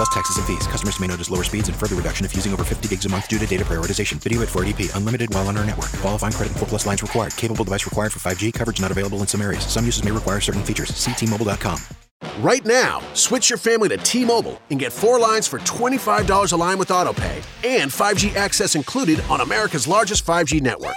Plus taxes and fees. Customers may notice lower speeds and further reduction if using over 50 gigs a month due to data prioritization. Video at 480p. Unlimited while on our network. Qualifying credit 4 plus lines required. Capable device required for 5G. Coverage not available in some areas. Some uses may require certain features. See T-Mobile.com. Right now, switch your family to T-Mobile and get four lines for $25 a line with AutoPay and 5G access included on America's largest 5G network.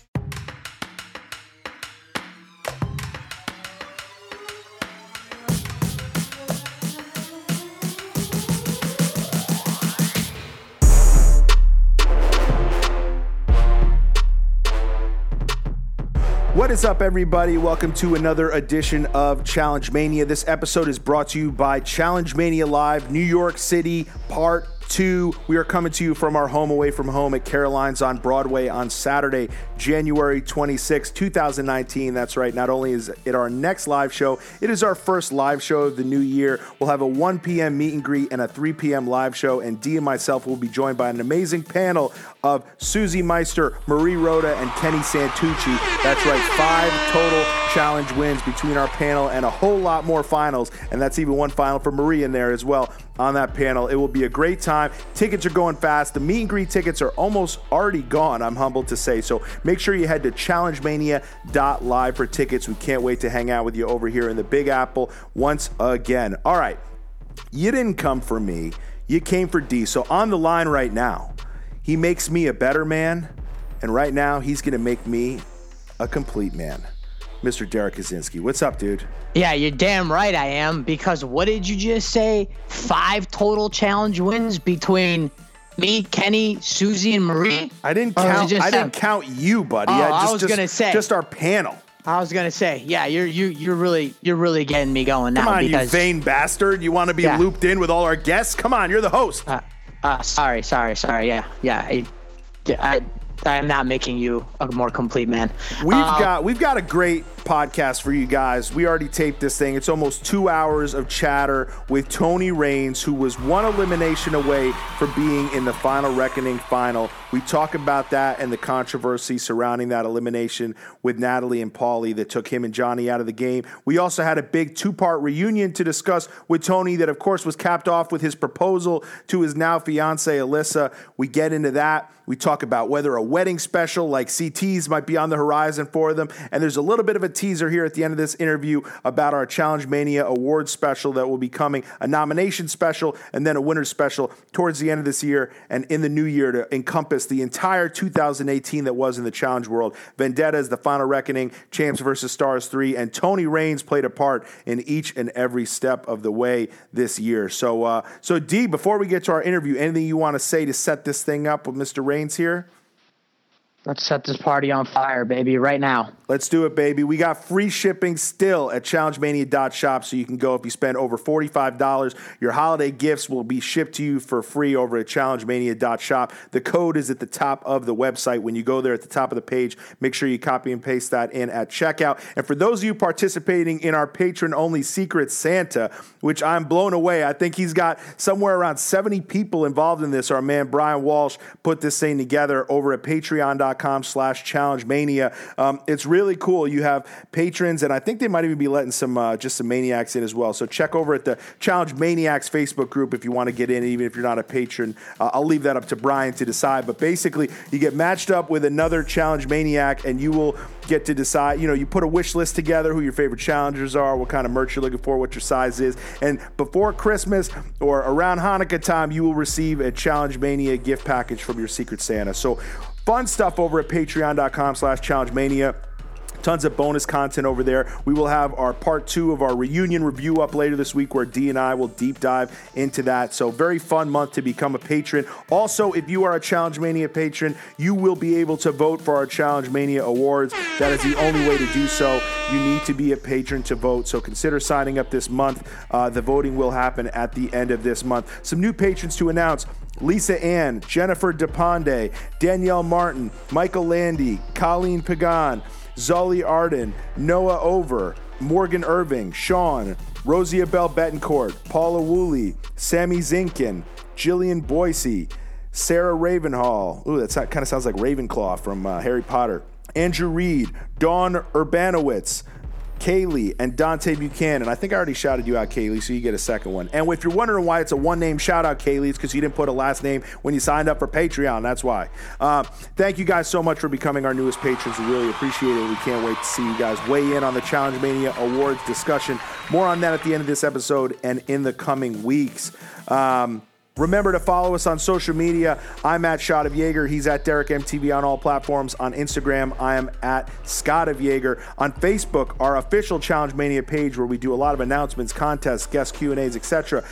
What is up, everybody? Welcome to another edition of Challenge Mania. This episode is brought to you by Challenge Mania Live, New York City, Part 2. We are coming to you from our home away from home at Caroline's on Broadway on Saturday, January 26, 2019. That's right. Not only is it our next live show, it is our first live show of the new year. We'll have a 1 p.m. meet and greet and a 3 p.m. live show. And Dee and myself will be joined by an amazing panel of Susie Meister, Marie Roda, and Kenny Santucci. That's right, five total challenge wins between our panel and a whole lot more finals. And that's even one final for Marie in there as well on that panel. It will be a great time. Tickets are going fast. The meet and greet tickets are almost already gone, I'm humbled to say. So make sure you head to challengemania.live for tickets. We can't wait to hang out with you over here in the Big Apple once again. All right, you didn't come for me, you came for D. So on the line right now, he makes me a better man, and right now he's going to make me a complete man. Mr. Derrick Kosinski. What's up, dude? Yeah, you're damn right I am. Because what did you just say? Five total challenge wins between me, Kenny, Susie, and Marie. I didn't Or was it count. I didn't count you, buddy. Oh, just, I was just- gonna say. just our panel. I was gonna say, yeah, you're you you're really you're really getting me going now Come on, because you vain bastard! You want to be Yeah. looped in with all our guests? Come on, you're the host. uh, uh, sorry, sorry, sorry. Yeah, yeah. I, I I'm not making you a more complete man. We've Uh, got we've got a great podcast for you guys. We already taped this thing. It's almost two hours of chatter with Tony Raines, who was one elimination away from being in the final reckoning final. We talk about that and the controversy surrounding that elimination with Natalie and Paulie that took him and Johnny out of the game. We also had a big two-part reunion to discuss with Tony that of course was capped off with his proposal to his now fiance Alyssa. We get into that. We talk about whether a wedding special like CT's might be on the horizon for them. And there's a little bit of a teaser here at the end of this interview about our Challenge Mania award special that will be coming, a nomination special, and then a winner special towards the end of this year and in the new year to encompass the entire 2018 that was in the Challenge world. Vendetta is the final reckoning, Champs versus Stars 3, and Tony Raines played a part in each and every step of the way this year. So, uh, so D, before we get to our interview, anything you want to say to set this thing up with Mr. Raines here? Let's set this party on fire, baby, right now. Let's do it, baby. We got free shipping still at challengemania.shop, so you can go if you spend over $45. Your holiday gifts will be shipped to you for free over at challengemania.shop. The code is at the top of the website. When you go there at the top of the page, make sure you copy and paste that in at checkout. And for those of you participating in our patron only Secret Santa, which I'm blown away, I think he's got somewhere around 70 people involved in this. Our man Brian Walsh put this thing together over at patreon.com slash challenge mania. Um, it's really cool. You have patrons, and I think they might even be letting some uh, just some maniacs in as well. So check over at the Challenge Maniacs Facebook group if you want to get in, even if you're not a patron. Uh, I'll leave that up to Brian to decide. But basically, you get matched up with another Challenge Maniac, and you will get to decide. You know, you put a wish list together, who your favorite challengers are, what kind of merch you're looking for, what your size is, and before Christmas or around Hanukkah time, you will receive a Challenge Mania gift package from your Secret Santa. So fun stuff over at patreon.com slash challenge mania Tons of bonus content over there. We will have our part two of our reunion review up later this week where D and I will deep dive into that. So, very fun month to become a patron. Also, if you are a Challenge Mania patron, you will be able to vote for our Challenge Mania awards. That is the only way to do so. You need to be a patron to vote. So, consider signing up this month. Uh, the voting will happen at the end of this month. Some new patrons to announce. Lisa Ann, Jennifer DePonde, Danielle Martin, Michael Landy, Colleen Pagan, Zully Arden, Noah Over, Morgan Irving, Sean, Rosie Bell Betancourt, Paula Woolley, Sammy Zinkin, Jillian Boise, Sarah Ravenhall. Ooh, that kind of sounds like Ravenclaw from uh, Harry Potter. Andrew Reed, Dawn Urbanowitz, Kaylee, and Dante Buchanan. I think I already shouted you out, Kaylee, so you get a second one. And if you're wondering why it's a one name shout out, Kaylee, it's because you didn't put a last name when you signed up for Patreon. That's why. Uh, thank you guys so much for becoming our newest patrons. We really appreciate it. We can't wait to see you guys weigh in on the Challenge Mania Awards discussion. More on that at the end of this episode and in the coming weeks. Um, Remember to follow us on social media. I'm at Shot of Yager. He's at Derrick MTV on all platforms. On Instagram, I am at Scott of Yager. On Facebook, our official Challenge Mania page where we do a lot of announcements, contests, guest Q&As, etc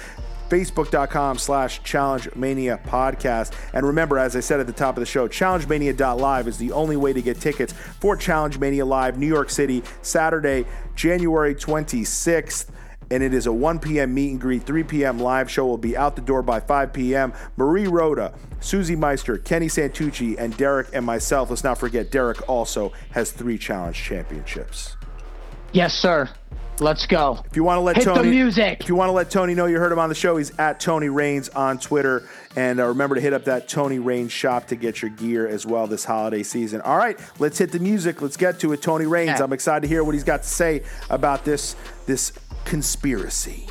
facebook.com slash challenge mania podcast and remember as i said at the top of the show challengemania.live is the only way to get tickets for challenge mania live new york city saturday january 26th and it is a 1 p.m. meet and greet, 3 p.m. live show. will be out the door by 5 p.m. Marie Roda, Susie Meister, Kenny Santucci, and Derrick and myself. Let's not forget, Derrick also has three challenge championships. Yes, sir. Let's go. If you want to let Hit Tony, the music. If you want to let Tony know you heard him on the show, he's at Tony Raines on Twitter. And uh, remember to hit up that Tony Raines shop to get your gear as well this holiday season. All right, let's hit the music. Let's get to it. Tony Raines. Yeah. I'm excited to hear what he's got to say about this this conspiracy.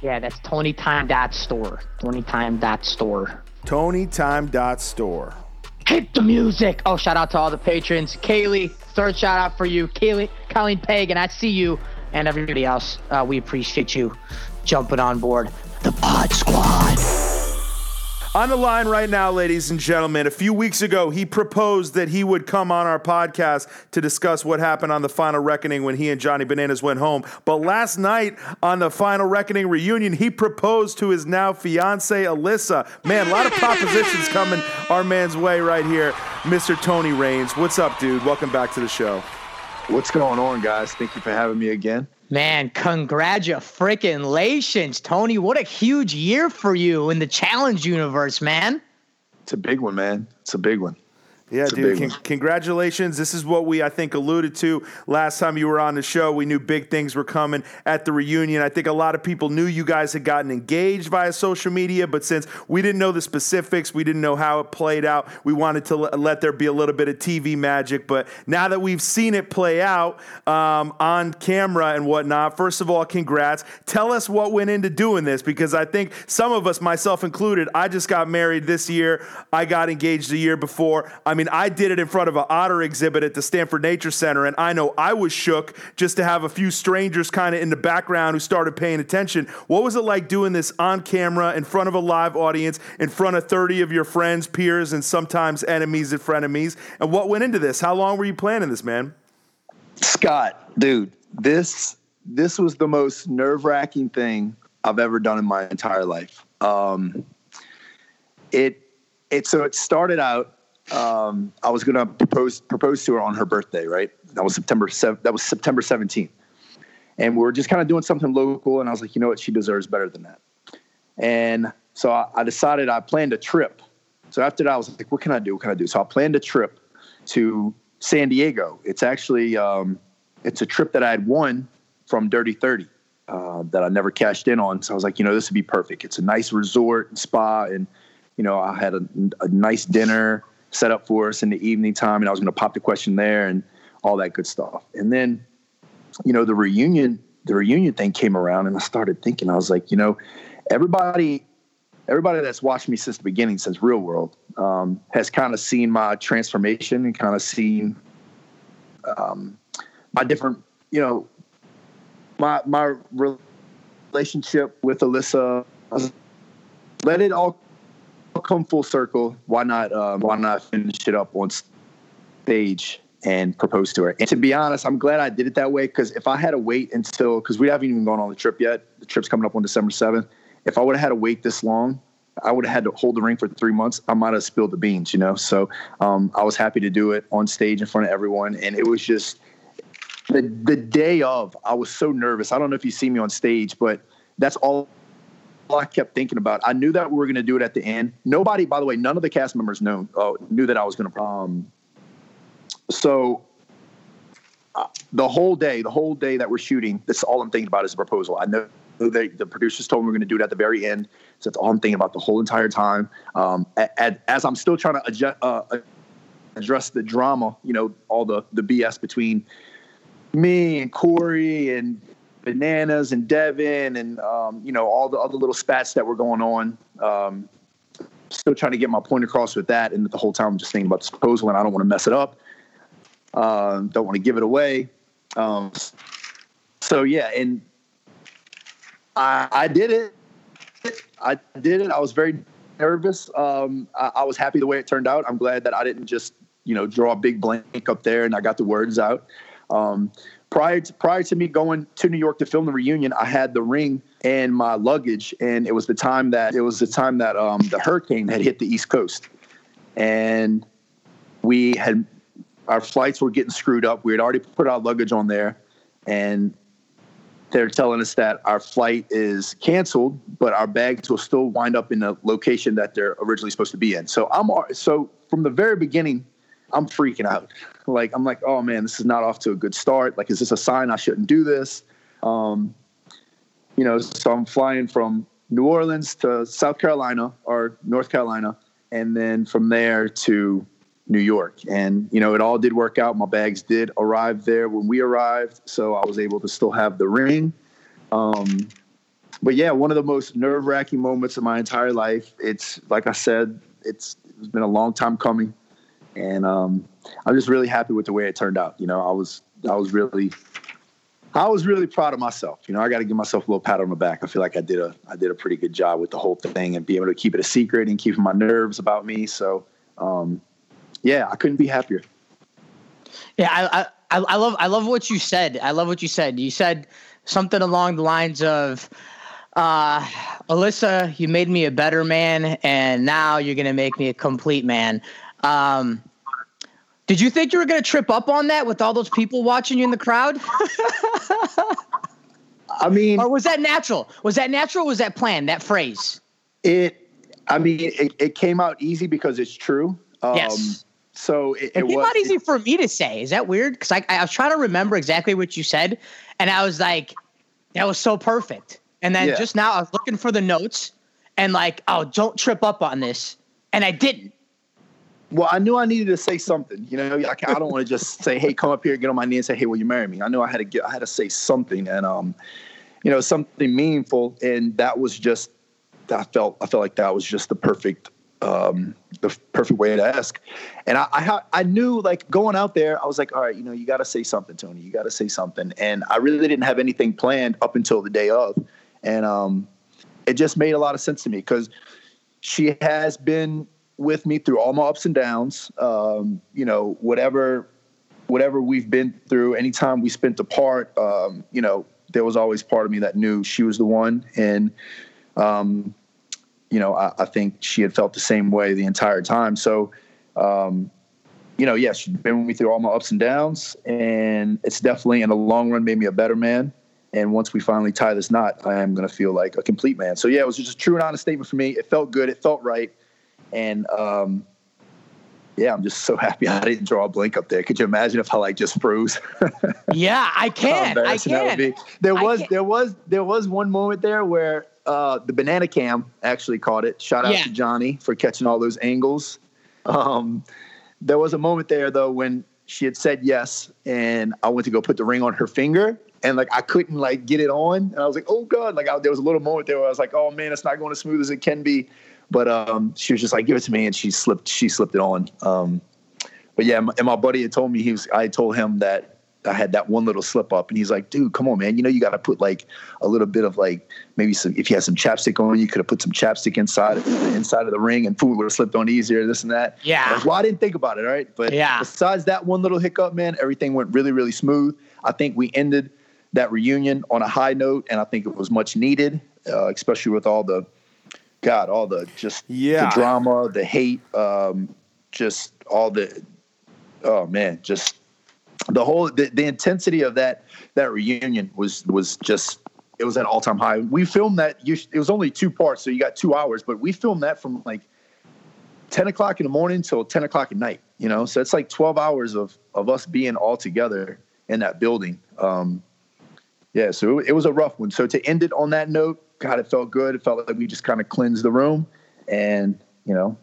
Yeah, that's TonyTime.store. TonyTime.store. TonyTime.store. Hit the music. Oh, shout out to all the patrons. Kaylee, third shout out for you. Kaylee, Colleen Pagan, I see you. And everybody else, uh, we appreciate you jumping on board the Pod Squad. On the line right now, ladies and gentlemen, a few weeks ago, he proposed that he would come on our podcast to discuss what happened on the Final Reckoning when he and Johnny Bananas went home. But last night on the Final Reckoning reunion, he proposed to his now fiance, Alyssa. Man, a lot of propositions coming our man's way right here. Mr. Tony Raines. What's up, dude? Welcome back to the show. What's going on, guys? Thank you for having me again. Man, congratulations, Tony. What a huge year for you in the challenge universe, man. It's a big one, man. It's a big one. Yeah, It's dude. Con- congratulations. This is what we, I think, alluded to last time you were on the show. We knew big things were coming at the reunion. I think a lot of people knew you guys had gotten engaged via social media, but since we didn't know the specifics, we didn't know how it played out, we wanted to le- let there be a little bit of TV magic. But now that we've seen it play out um, on camera and whatnot, first of all, congrats. Tell us what went into doing this because I think some of us, myself included, I just got married this year. I got engaged a year before. I mean, I did it in front of an otter exhibit at the Stanford Nature Center, and I know I was shook just to have a few strangers kind of in the background who started paying attention. What was it like doing this on camera in front of a live audience, in front of 30 of your friends, peers, and sometimes enemies and frenemies? And what went into this? How long were you planning this, man? Scott, dude, this this was the most nerve wracking thing I've ever done in my entire life. Um, it it so it started out. Um, I was gonna propose propose to her on her birthday, right? That was September That was September seventeenth, and we were just kind of doing something local. And I was like, you know what, she deserves better than that. And so I, I decided I planned a trip. So after that, I was like, what can I do? What can I do? So I planned a trip to San Diego. It's actually um, it's a trip that I had won from Dirty Thirty uh, that I never cashed in on. So I was like, you know, this would be perfect. It's a nice resort and spa, and you know, I had a, a nice dinner set up for us in the evening time, and I was going to pop the question there and all that good stuff. And then, you know, the reunion the reunion thing came around, and I started thinking, I was like, you know, everybody everybody that's watched me since the beginning, since Real World, um, has kind of seen my transformation and kind of seen um, my different, you know, my my relationship with Alyssa. Let it all come full circle. Why not? Um, why not finish it up on stage and propose to her. And to be honest, I'm glad I did it that way because if I had to wait until, because we haven't even gone on the trip yet, the trip's coming up on December 7th. If I would have had to wait this long, I would have had to hold the ring for three months. I might have spilled the beans, you know? So um, I was happy to do it on stage in front of everyone. And it was just the, the day of, I was so nervous. I don't know if you see me on stage, but that's all I kept thinking about. I knew that we were going to do it at the end. Nobody, by the way, none of the cast members know, uh, knew that I was going to. Um, so uh, the whole day, the whole day that we're shooting, that's all I'm thinking about is the proposal. I know they, the producers told me we're going to do it at the very end, so that's all I'm thinking about the whole entire time. Um, at, as I'm still trying to adjust, uh, address the drama, you know, all the the BS between me and Corey and Bananas and Devin and um, you know all the other little spats that were going on. Um, still trying to get my point across with that, and the whole time I'm just thinking about this proposal, and I don't want to mess it up. Uh, don't want to give it away. Um, so yeah, and I, I did it. I did it. I was very nervous. Um, I, I, was happy the way it turned out. I'm glad that I didn't just you know draw a big blank up there and I got the words out. Um, prior to, prior to me going to New York to film the reunion, I had the ring and my luggage, and it was the time that it was the time that um, the hurricane had hit the East Coast, and we had our flights were getting screwed up. We had already put our luggage on there, and they're telling us that our flight is canceled, but our bags will still wind up in the location that they're originally supposed to be in. So I'm so from the very beginning, I'm freaking out. Like I'm like, oh man, this is not off to a good start. Like, is this a sign I shouldn't do this? Um, you know, so I'm flying from New Orleans to South Carolina or North Carolina, and then from there to New York. And, you know, it all did work out. My bags did arrive there when we arrived. So I was able to still have the ring. Um, but yeah, one of the most nerve wracking moments of my entire life. It's like I said, it's, it's been a long time coming. And um, I'm just really happy with the way it turned out. You know, I was, I was really, I was really proud of myself. You know, I got to give myself a little pat on the back. I feel like I did a, I did a pretty good job with the whole thing and be able to keep it a secret and keeping my nerves about me. So, um, yeah, I couldn't be happier. Yeah, I, I I love I love what you said. I love what you said. You said something along the lines of uh, Alyssa, you made me a better man, and now you're to make me a complete man. Um, did you think you were going to trip up on that with all those people watching you in the crowd? I mean, or was that natural? Was that natural? was that planned? That phrase? It. I mean, it, it came out easy because it's true. Um, yes. So it, it, it was not easy for me to say. Is that weird? Because I, I was trying to remember exactly what you said, and I was like, that was so perfect. And then yeah. just now I was looking for the notes and like, oh, don't trip up on this, and I didn't. Well, I knew I needed to say something. You know, I, I don't want to just say, "Hey, come up here, get on my knee, and say, hey, will you marry me?" I knew I had to get, I had to say something, and um, you know, something meaningful, and that was just, I felt, I felt like that was just the perfect um, the perfect way to ask. And I, I, I knew like going out there, I was like, all right, you know, you got to say something, Tony. You got to say something. And I really didn't have anything planned up until the day of, and um, it just made a lot of sense to me because she has been with me through all my ups and downs. Um, you know, whatever whatever we've been through, anytime we spent apart, um, you know, there was always part of me that knew she was the one. And um, you know, I, I, think she had felt the same way the entire time. So, um, you know, yes, she's been with me through all my ups and downs, and it's definitely in the long run made me a better man. And once we finally tie this knot, I am going to feel like a complete man. So yeah, it was just a true and honest statement for me. It felt good. It felt right. And, um, yeah, I'm just so happy I didn't draw a blank up there. Could you imagine if I like just froze? yeah, I can. I can. There was, there was, there was one moment there where uh, the banana cam actually caught it. Shout out yeah. to Johnny for catching all those angles. Um, there was a moment there though when she had said yes, and I went to go put the ring on her finger, and like I couldn't like get it on, and I was like, oh god, like I, there was a little moment there where I was like, oh man, it's not going as smooth as it can be. But um, she was just like, give it to me, and she slipped, she slipped it on. Um, but yeah, and my buddy had told me he was. I told him that I had that one little slip up, and he's like, "Dude, come on, man! You know you got to put like a little bit of like maybe some. If you had some chapstick on, you could have put some chapstick inside inside of the ring, and food would have slipped on easier. This and that. Yeah. I was, well, I didn't think about it, right? But Yeah. besides that one little hiccup, man, everything went really, really smooth. I think we ended that reunion on a high note, and I think it was much needed, uh, especially with all the God, all the just Yeah. the drama, the hate, um, just all the oh man, just the whole the, the intensity of that that reunion was was just it was at all time high. We filmed that. You, it was only two parts, so you got two hours, but we filmed that from like ten o'clock in the morning till ten o'clock at night. You know, so it's like twelve hours of of us being all together in that building. Um, yeah, so it, it was a rough one. So to end it on that note, God, it felt good. It felt like we just kind of cleansed the room, and you know,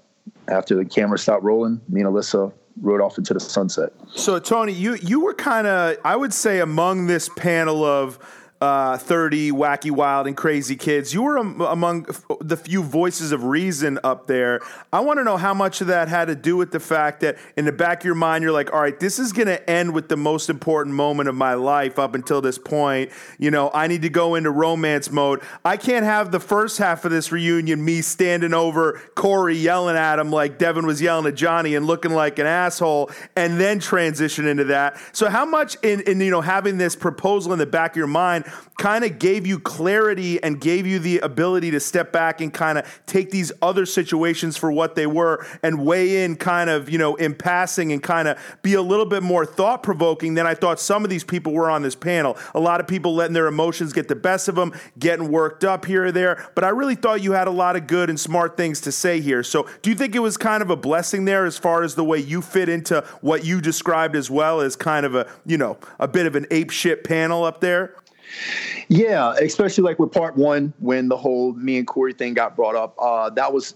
after the camera stopped rolling, me and Alyssa rode off into the sunset. So Tony, you you were kind of I would say among this panel of uh, 30 wacky, wild, and crazy kids. You were am- among f- the few voices of reason up there. I want to know how much of that had to do with the fact that in the back of your mind, you're like, all right, this is going to end with the most important moment of my life up until this point. You know, I need to go into romance mode. I can't have the first half of this reunion me standing over Corey yelling at him like Devin was yelling at Johnny and looking like an asshole, and then transition into that. So, how much in, in you know having this proposal in the back of your mind kind of gave you clarity and gave you the ability to step back and kind of take these other situations for what they were and weigh in kind of you know in passing and kind of be a little bit more thought provoking than I thought some of these people were on this panel. A lot of people letting their emotions get the best of them, getting worked up here or there. But I really thought you had a lot of good and smart things to say here. So, do you think it was kind of a blessing there as far as the way you fit into what you described as well as kind of a you know a bit of an ape shit panel up there? Yeah, especially like with part one when the whole me and Corey thing got brought up. Uh, that was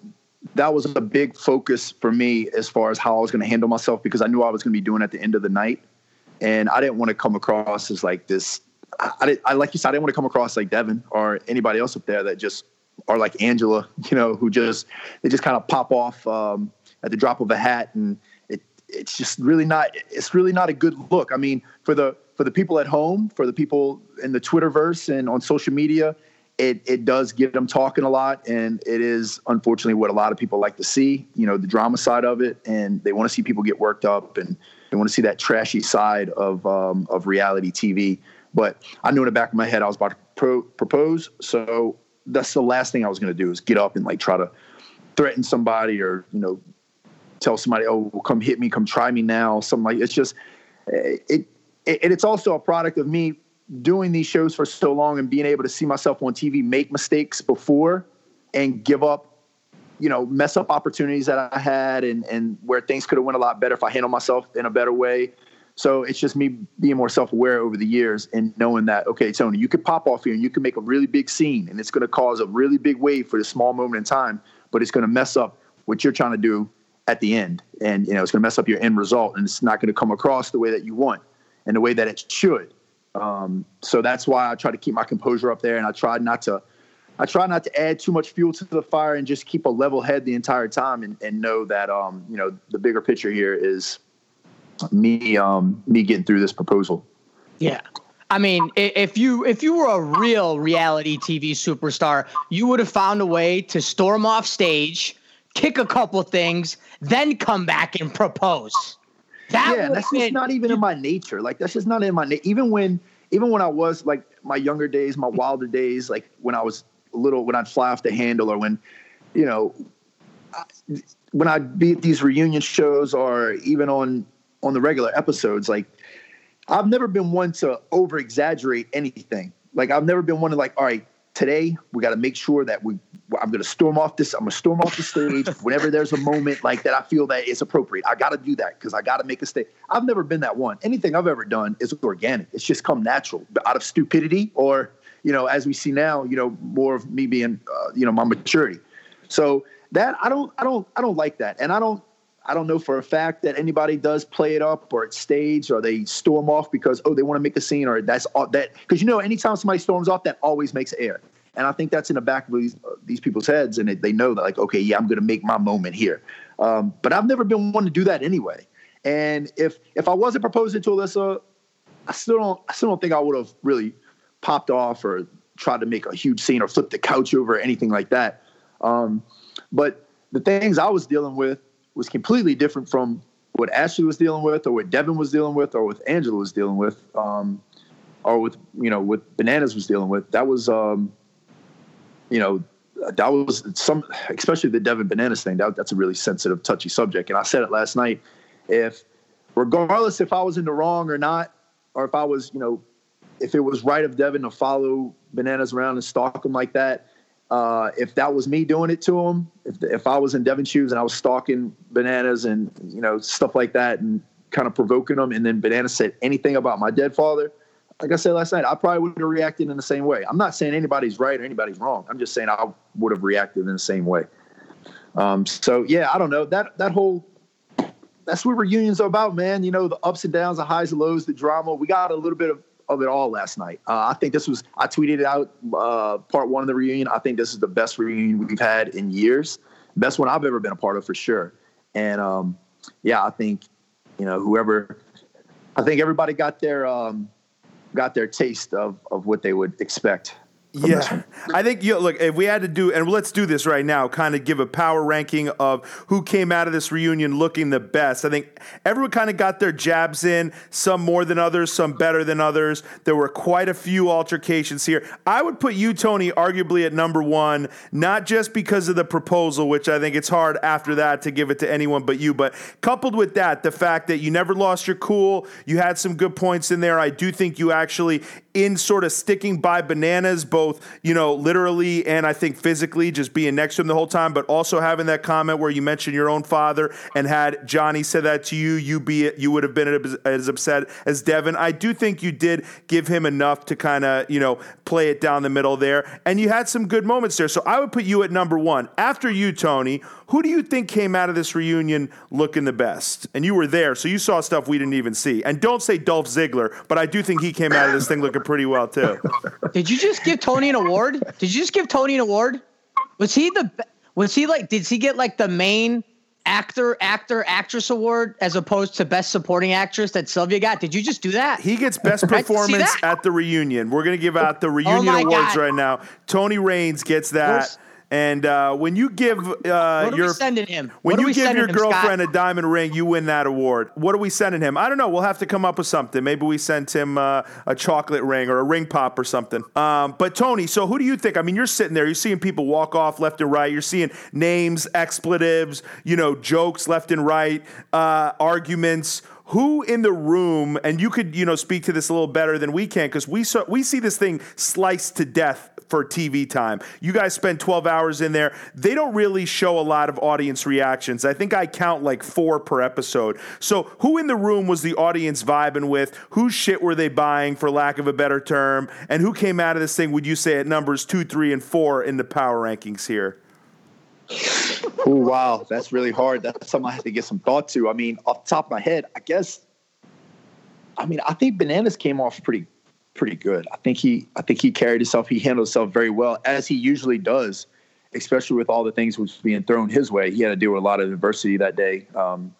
that was a big focus for me as far as how I was going to handle myself because I knew I was going to be doing at the end of the night, and I didn't want to come across as like this. I, I, I like you said, I didn't want to come across like Devin or anybody else up there that just are like Angela, you know, who just they just kind of pop off um, at the drop of a hat, and it it's just really not it's really not a good look. I mean, for the for the people at home, for the people in the Twitterverse and on social media, it it does get them talking a lot, and it is unfortunately what a lot of people like to see. You know, the drama side of it, and they want to see people get worked up, and they want to see that trashy side of um, of reality TV. But I knew in the back of my head I was about to pro- propose, so that's the last thing I was going to do is get up and like try to threaten somebody or you know tell somebody, oh, come hit me, come try me now, something like it's just it. And it's also a product of me doing these shows for so long and being able to see myself on TV make mistakes before and give up, you know, mess up opportunities that I had and and where things could have went a lot better if I handled myself in a better way. So it's just me being more self-aware over the years and knowing that okay, Tony, you could pop off here and you can make a really big scene and it's going to cause a really big wave for this small moment in time, but it's going to mess up what you're trying to do at the end, and you know it's going to mess up your end result, and it's not going to come across the way that you want and the way that it should. Um, so that's why I try to keep my composure up there, and I try not to. I try not to add too much fuel to the fire and just keep a level head the entire time, and, and know that um, you know the bigger picture here is me um, me getting through this proposal. Yeah. I mean, if you if you were a real reality TV superstar, you would have found a way to storm off stage, kick a couple things, then come back and propose. That yeah, that's just not even in my nature. Like that's just not in my na- even when even when I was like my younger days, my wilder days, like when I was little, when I'd fly off the handle, or when you know, I, when I'd be at these reunion shows, or even on on the regular episodes, like I've never been one to over exaggerate anything. Like I've never been one to like, all right, today we got to make sure that we. I'm going to storm off this. I'm going to storm off the stage whenever there's a moment like that. I feel that it's appropriate. I got to do that because I got to make a stay. I've never been that one. Anything I've ever done is organic. It's just come natural, out of stupidity or you know, as we see now, you know, more of me being, uh, you know, my maturity. So that I don't, I don't, I don't like that, and I don't. I don't know for a fact that anybody does play it up or it's staged or they storm off because oh they want to make a scene or that's all that because you know anytime somebody storms off that always makes air. And I think that's in the back of these uh, these people's heads and they know that like okay yeah I'm going to make my moment here. Um, but I've never been one to do that anyway. And if if I wasn't proposing to Alyssa I still don't I still don't think I would have really popped off or tried to make a huge scene or flip the couch over or anything like that. Um, but the things I was dealing with was completely different from what Ashley was dealing with, or what Devin was dealing with, or what Angela was dealing with, um, or with you know what Bananas was dealing with. That was, um, you know, that was some, especially the Devin Bananas thing. That, that's a really sensitive, touchy subject. And I said it last night. If, regardless if I was in the wrong or not, or if I was, you know, if it was right of Devin to follow Bananas around and stalk him like that, uh, if that was me doing it to him, if if I was in Devin's shoes and I was stalking Bananas and you know stuff like that and kind of provoking him, and then banana said anything about my dead father, like I said last night, I probably would have reacted in the same way. I'm not saying anybody's right or anybody's wrong. I'm just saying I would have reacted in the same way. Um, so yeah, I don't know that that whole that's what reunions are about, man. You know, the ups and downs, the highs and lows, the drama. We got a little bit of of it all last night. Uh, I think this was, I tweeted it out uh, part one of the reunion. I think this is the best reunion we've had in years. Best one I've ever been a part of for sure. And um, yeah, I think, you know, whoever, I think everybody got their, um, got their taste of, of what they would expect yeah, I think you look. If we had to do, and let's do this right now, kind of give a power ranking of who came out of this reunion looking the best. I think everyone kind of got their jabs in, some more than others, some better than others. There were quite a few altercations here. I would put you, Tony, arguably at number one, not just because of the proposal, which I think it's hard after that to give it to anyone but you, but coupled with that, the fact that you never lost your cool, you had some good points in there. I do think you actually, in sort of sticking by bananas, both, you know, literally and I think physically, just being next to him the whole time, but also having that comment where you mentioned your own father and had Johnny said that to you, you be you would have been as upset as Devin. I do think you did give him enough to kind of, you know, play it down the middle there. And you had some good moments there. So I would put you at number one. After you, Tony, who do you think came out of this reunion looking the best? And you were there, so you saw stuff we didn't even see. And don't say Dolph Ziggler, but I do think he came out of this thing looking pretty well too. Did you just give Tony an award? Did you just give Tony an award? Was he the? Was he like? Did he get like the main actor, actor, actress award as opposed to best supporting actress that Sylvia got? Did you just do that? He gets best performance at the reunion. We're gonna give out the oh reunion oh awards God. right now. Tony Raines gets that. And uh, when you give uh, your sending him? When you give your girlfriend Scott? a diamond ring, you win that award. What are we sending him? I don't know. We'll have to come up with something. Maybe we sent him uh, a chocolate ring or a ring pop or something. Um, but Tony, so who do you think? I mean, you're sitting there. You're seeing people walk off left and right. You're seeing names, expletives, you know, jokes left and right, uh, arguments who in the room and you could you know speak to this a little better than we can because we saw, we see this thing sliced to death for TV time. You guys spend 12 hours in there. They don't really show a lot of audience reactions. I think I count like four per episode. So, who in the room was the audience vibing with? Whose shit were they buying, for lack of a better term? And who came out of this thing, would you say, at numbers two, three, and four in the power rankings here? Oh, wow. That's really hard. That's something I have to get some thought to. I mean, off the top of my head, I guess, I mean, I think Bananas came off pretty pretty good. I think he I think he carried himself. He handled himself very well, as he usually does, especially with all the things was being thrown his way. He had to deal with a lot of adversity that day. Um,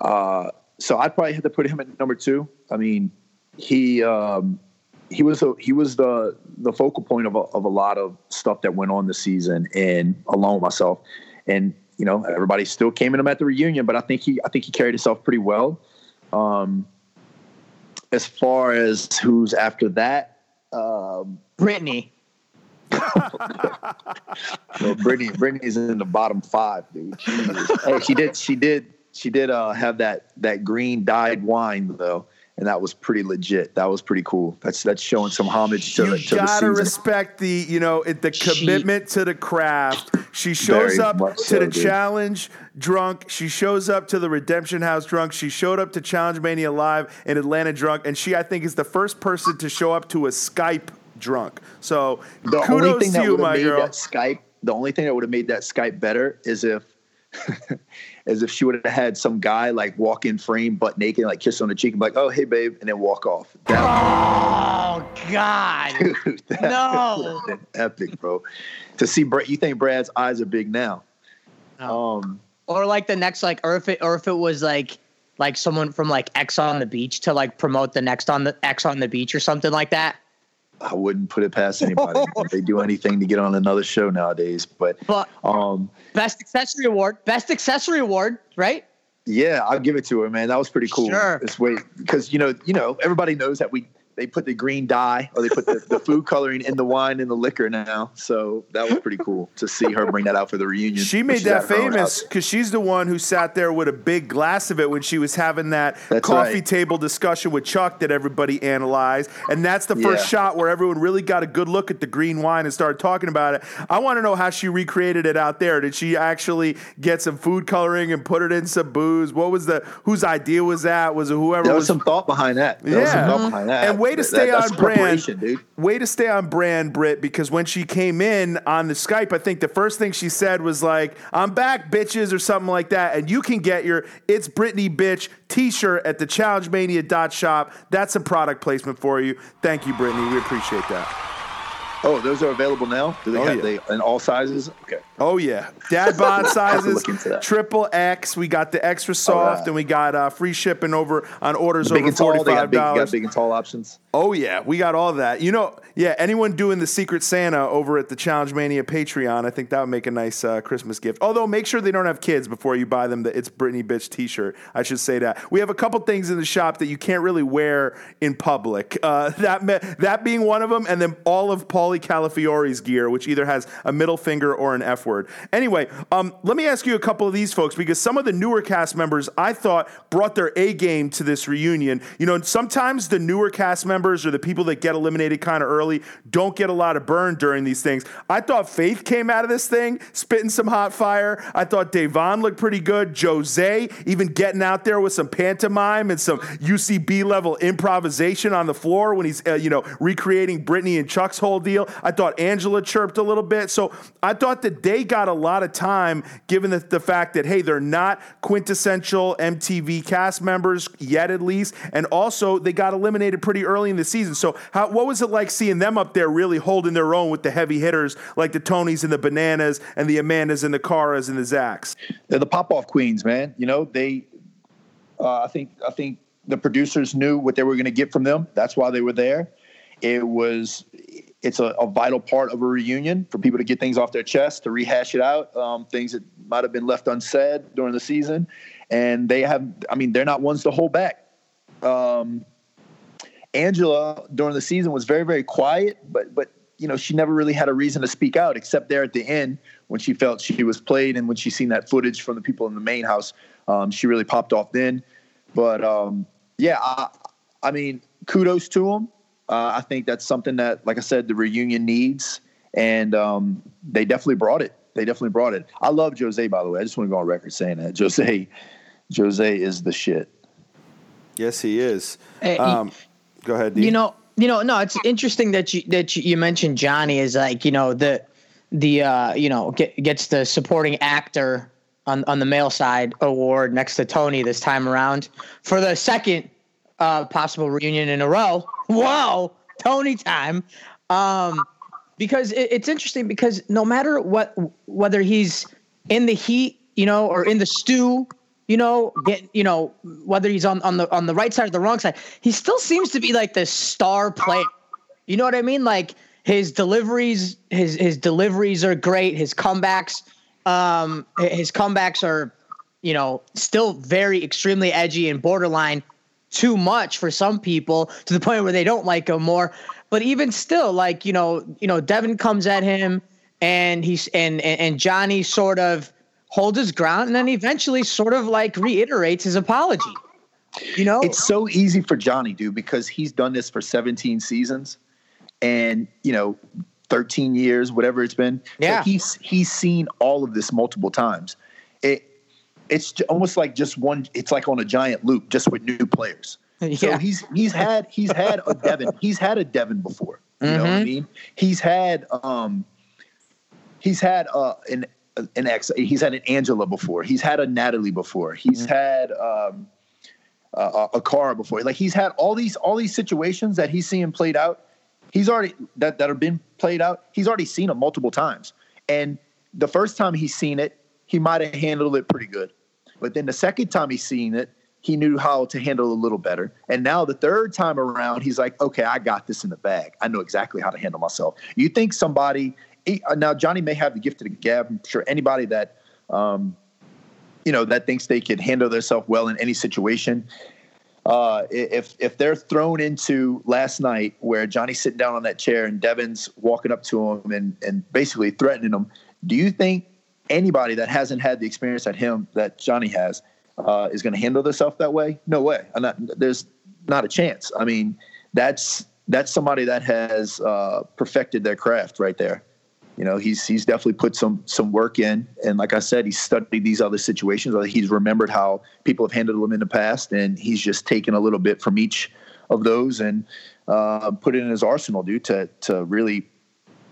uh, so I'd probably have to put him at number two. I mean, he um, he was a, he was the the focal point of a, of a lot of stuff that went on this season, and along with myself, and you know everybody still came in him at the reunion, but I think he I think he carried himself pretty well. Um, as far as who's after that, um, Brittany. no, Brittany. Brittany's in the bottom five, dude. She, hey, she did. She did. She did uh, have that that green dyed wine though and that was pretty legit. That was pretty cool. That's that's showing some homage to, you the, to gotta the respect the you know the commitment she, to the craft. She shows up to so, the dude. challenge drunk. She shows up to the Redemption House drunk. She showed up to Challenge Mania Live in Atlanta drunk, and she I think is the first person to show up to a Skype drunk. So the kudos only thing to that you, my made girl. That Skype. The only thing that would have made that Skype better is if as if she would have had some guy like walk in frame butt naked, like kiss on the cheek and be like, oh, hey, babe, and then walk off. That oh, God. Dude, that no. epic, bro. To see Brad, you think Brad's eyes are big now. No. Um, or like the next, like, or if it, or if it was like, like someone from like Ex on the Beach to like promote the next on the Ex on the Beach or something like that? I wouldn't put it past anybody. If they do anything to get on another show nowadays. But, But um, best accessory award, best accessory award, right? yeah, I'll give it to her, man. That was pretty cool. Sure. This way, because you know, you know, everybody knows that we they put the green dye or they put the, the food coloring in the wine and the liquor now. So that was pretty cool to see her bring that out for the reunion. She made that at her own famous because she's the one who sat there with a big glass of it when she was having that That's coffee right. table discussion with Chuck that everybody analyzed. And that's the first Yeah. shot where everyone really got a good look at the green wine and started talking about it. I want to know how she recreated it out there. Did she actually get some food coloring and put it in some booze? What was the whose idea was that? Was it whoever There was was some thought behind that. There was some Yeah. thought behind that. And way to stay that's on brand, dude. way to stay on brand, Britt. Because when she came in on the Skype, I think the first thing she said was like, "I'm back, bitches," or something like that. And you can get your "It's Brittany Bitch" T-shirt at the ChallengeMania.shop. That's a product placement for you. Thank you, Brittany. We appreciate that. Oh, those are available now. Do they Oh, have yeah. they in all sizes? Okay. Oh yeah, dad bod sizes, look into that. triple X. We got the extra soft, right. and we got uh, free shipping over on orders Big over forty five tall. forty They got five big, dollars. big and tall options. Oh yeah, we got all that. You know, yeah. Anyone doing the Secret Santa over at the Challenge Mania Patreon, I think that would make a nice uh, Christmas gift. Although, make sure they don't have kids before you buy them the "It's Britney Bitch" T-shirt. I should say that we have a couple things in the shop that you can't really wear in public. Uh, that me- that being one of them, and then all of Paulie Calafiori's gear, which either has a middle finger or an F word. Anyway, um, let me ask you a couple of these folks because some of the newer cast members I thought brought their A game to this reunion. You know, sometimes the newer cast members or the people that get eliminated kind of early don't get a lot of burn during these things. I thought Faith came out of this thing spitting some hot fire. I thought Devin looked pretty good. Jose even getting out there with some pantomime and some UCB level improvisation on the floor when he's uh, you know recreating Brittany and Chuck's whole deal. I thought Angela chirped a little bit. So I thought that they got a lot of time given the, the fact that hey they're not quintessential MTV cast members yet at least, and also they got eliminated pretty early in the season. So how what was it like seeing them up there really holding their own with the heavy hitters like the Tonys and the Bananas and the Amandas and the Caras and the Zacks? They're the pop off queens, man. You know they. Uh, I think I think the producers knew what they were going to get from them. That's why they were there. It was it's a, a vital part of a reunion for people to get things off their chest, to rehash it out, um, things that might have been left unsaid during the season, and they have. I mean, they're not ones to hold back. Um, Angela during the season was very very quiet, but but you know she never really had a reason to speak out except there at the end when she felt she was played and when she seen that footage from the people in the main house, um, she really popped off then. But um, yeah, I, I mean, kudos to them. Uh, I think that's something that, like I said, the reunion needs, and um, they definitely brought it. They definitely brought it. I love Jose, by the way. I just want to go on record saying that Jose, Jose is the shit. Yes, he is. Hey, Um, go ahead. D. You know, you know, no, it's interesting that you that you, you mentioned Johnny is like, you know, the the uh, you know, get, gets the supporting actor on on the male side award next to Tony this time around for the second uh possible reunion in a row. Whoa, Tony time. Um because it, it's interesting because no matter what whether he's in the heat, you know, or in the stew, you know, get you know, whether he's on, on the on the right side or the wrong side, he still seems to be like the star player. You know what I mean? Like his deliveries, his his deliveries are great. His comebacks, um, his comebacks are, you know, still very extremely edgy and borderline too much for some people to the point where they don't like him more. But even still, like you know, you know, Devin comes at him, and he's and and, and Johnny sort of holds his ground, and then eventually sort of like reiterates his apology. You know, It's so easy for Johnny, dude, because he's done this for 17 seasons and, you know, 13 years, whatever it's been. So Yeah. he's he's seen all of this multiple times. It it's almost like just one it's like on a giant loop just with new players. So he's he's had he's had a Devin. He's had a Devin before. You know what I Mhm. mean? He's had um he's had uh an an ex he's had an Angela before. He's had a Natalie before. He's had um uh, a car before. Like he's had all these all these situations that he's seeing played out. He's already that that have been played out. He's already seen them multiple times. And the first time he's seen it, he might have handled it pretty good. But then the second time he's seen it, he knew how to handle a little better. And now the third time around, he's like, okay, I got this in the bag. I know exactly how to handle myself. You think somebody uh, now Johnny may have the gift of the gab. I'm sure anybody that um, you know that thinks they could handle themselves well in any situation. Uh, if if they're thrown into last night where Johnny's sitting down on that chair and Devin's walking up to him and and basically threatening him, do you think anybody that hasn't had the experience that him that Johnny has uh, is going to handle themselves that way? No way. Not, there's not a chance. I mean, that's that's somebody that has uh, perfected their craft right there you know he's he's definitely put some some work in. And like i said he's studied these other situations. He's remembered how people have handled him in the past and he's just taken a little bit from each of those and uh, put it in his arsenal dude to to really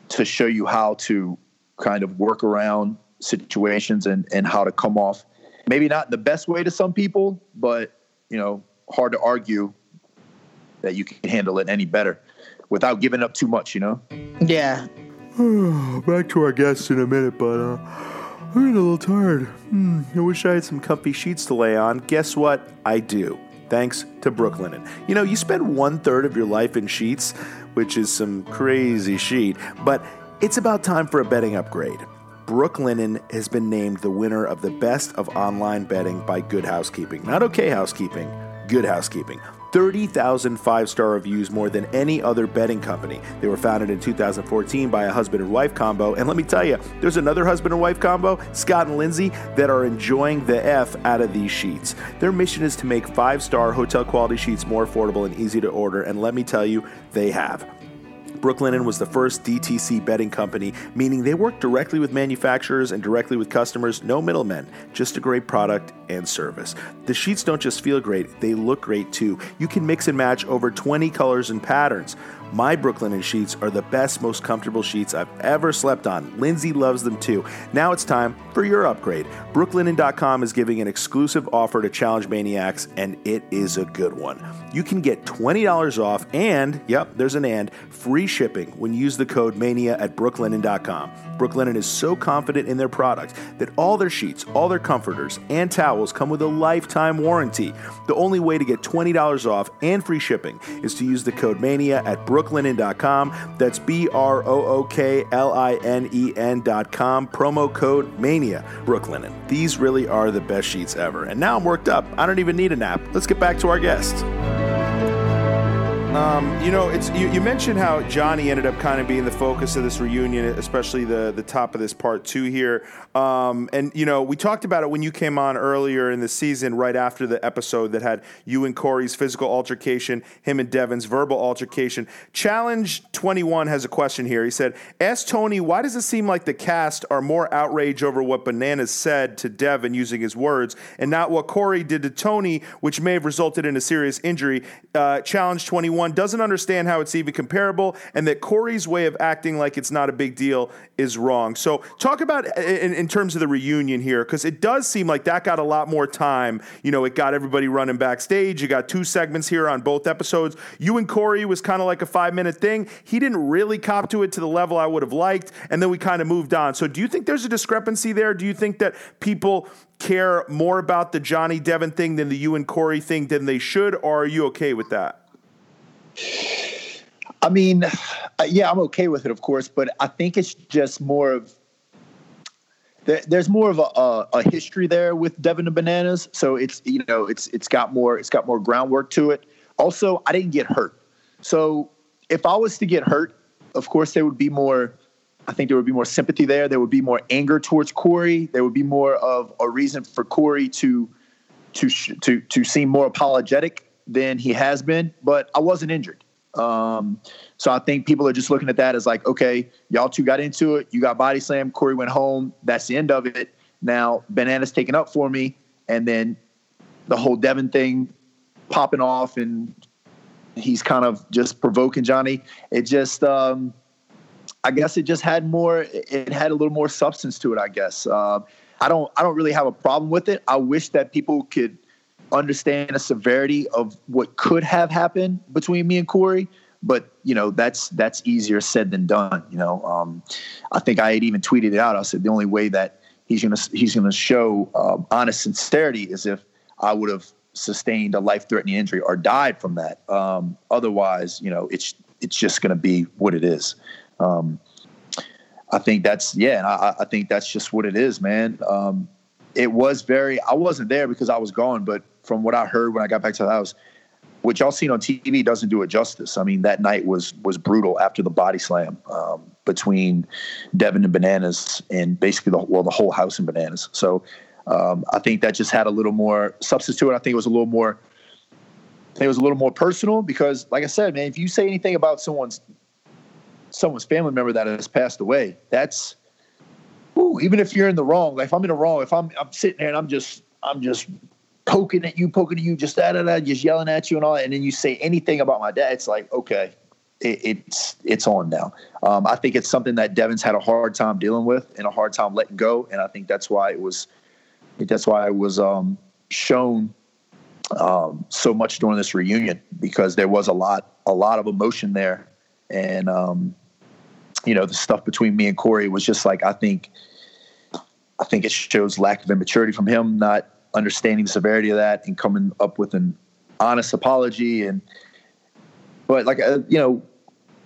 to show you how to kind of work around situations and and how to come off maybe not the best way to some people but you know hard to argue that you can handle it any better without giving up too much you know? Yeah Back to our guests in a minute, but uh, I'm getting a little tired. Hmm, I wish I had some comfy sheets to lay on. Guess what? I do. Thanks to Brooklinen. You know, you spend one third of your life in sheets, which is some crazy sheet, but it's about time for a bedding upgrade. Brooklinen has been named the winner of the best of online bedding by Good Housekeeping. Not okay housekeeping, good housekeeping. 30,000 five star reviews more than any other bedding company. They were founded in 2014 by a husband and wife combo. And let me tell you, there's another husband and wife combo, Scott and Lindsay, that are enjoying the F out of these sheets. Their mission is to make five star hotel quality sheets more affordable and easy to order. And let me tell you, they have. Brooklinen was the first DTC bedding company, meaning they work directly with manufacturers and directly with customers, no middlemen, just a great product and service. The sheets don't just feel great, they look great too. You can mix and match over 20 colors and patterns. My Brooklinen sheets are the best, most comfortable sheets I've ever slept on. Lindsay loves them too. Now it's time for your upgrade. Brooklinen.com is giving an exclusive offer to Challenge Maniacs, and it is a good one. You can get $20 off and, yep, there's an and, free shipping when you use the code MANIA at brooklinen.com. Brooklinen is so confident in their product that all their sheets, all their comforters, and towels come with a lifetime warranty. The only way to get $20 off and free shipping is to use the code MANIA at brooklinen.com. That's B R O O K L I N E N.com. Promo code MANIA. Brooklinen. These really are the best sheets ever. And now I'm worked up. I don't even need a nap. Let's get back to our guest. Um, you know, it's you, you, mentioned how Johnny ended up kind of being the focus of this reunion, especially the the top of this part two here. Um, and you know, we talked about it when you came on earlier in the season, right after the episode that had you and Corey's physical altercation, him and Devin's verbal altercation. Challenge twenty one has a question here. He said, "Ask Tony why does it seem like the cast are more outraged over what Bananas said to Devin using his words, and not what Corey did to Tony, which may have resulted in a serious injury." Uh, Challenge twenty one doesn't understand how it's even comparable, and that Corey's way of acting like it's not a big deal is wrong. So, talk about uh, uh, in, in terms of the reunion here, because it does seem like that got a lot more time. You know, it got everybody running backstage. You got two segments here on both episodes. You and Corey was kind of like a five minute thing. He didn't really cop to it to the level I would have liked, and then we kind of moved on. So, do you think there's a discrepancy there? Do you think that people care more about the Johnny Devin thing than the you and Corey thing than they should, or are you okay with that? I mean, uh, yeah, I'm okay with it, of course, but I think it's just more of there's more of a, a, a, history there with Devin and Bananas, so it's you know it's it's got more it's got more groundwork to it. Also, I didn't get hurt, so if I was to get hurt, of course there would be more. I think there would be more sympathy there. There would be more anger towards Corey. There would be more of a reason for Corey to to to to seem more apologetic than he has been, but I wasn't injured. Um, so I think people are just looking at that as like, okay, y'all two got into it. You got body slam. Corey went home. That's the end of it. Now Banana's taken up for me. And then the whole Devin thing popping off and he's kind of just provoking Johnny. It just, um, I guess it just had more, it had a little more substance to it, I guess. Uh, I don't, I don't really have a problem with it. I wish that people could, understand the severity of what could have happened between me and Corey. But you know that's that's easier said than done. You know, um, I think I had even tweeted it out. I said the only way that he's gonna he's gonna show uh, honest sincerity is if I would have sustained a life threatening injury or died from that. Um, otherwise, you know, it's it's just to be what it is. Um, I think that's yeah, and I, I, think that's just what it is, man. Um, it was very. I wasn't there because I was gone, but from what I heard when I got back to the house, what y'all seen on TV doesn't do it justice. I mean, that night was was brutal after the body slam um, between Devin and Bananas, and basically the well the whole house and Bananas. So um, I think that just had a little more substance to it. I think it was a little more. It was a little more personal because, like I said, man, if you say anything about someone's someone's family member that has passed away, that's ooh, even if you're in the wrong. Like if I'm in the wrong, if I'm I'm sitting there and I'm just I'm just poking at you, poking at you, just da da da, just yelling at you and all that, and then you say anything about my dad, it's like okay, it, it's it's on now. Um, I think it's something that Devin's had a hard time dealing with and a hard time letting go, and I think that's why it was that's why it was um, shown um, so much during this reunion because there was a lot a lot of emotion there, and um, you know the stuff between me and Corey was just like I think I think it shows lack of immaturity from him, not understanding the severity of that and coming up with an honest apology and but like uh, you know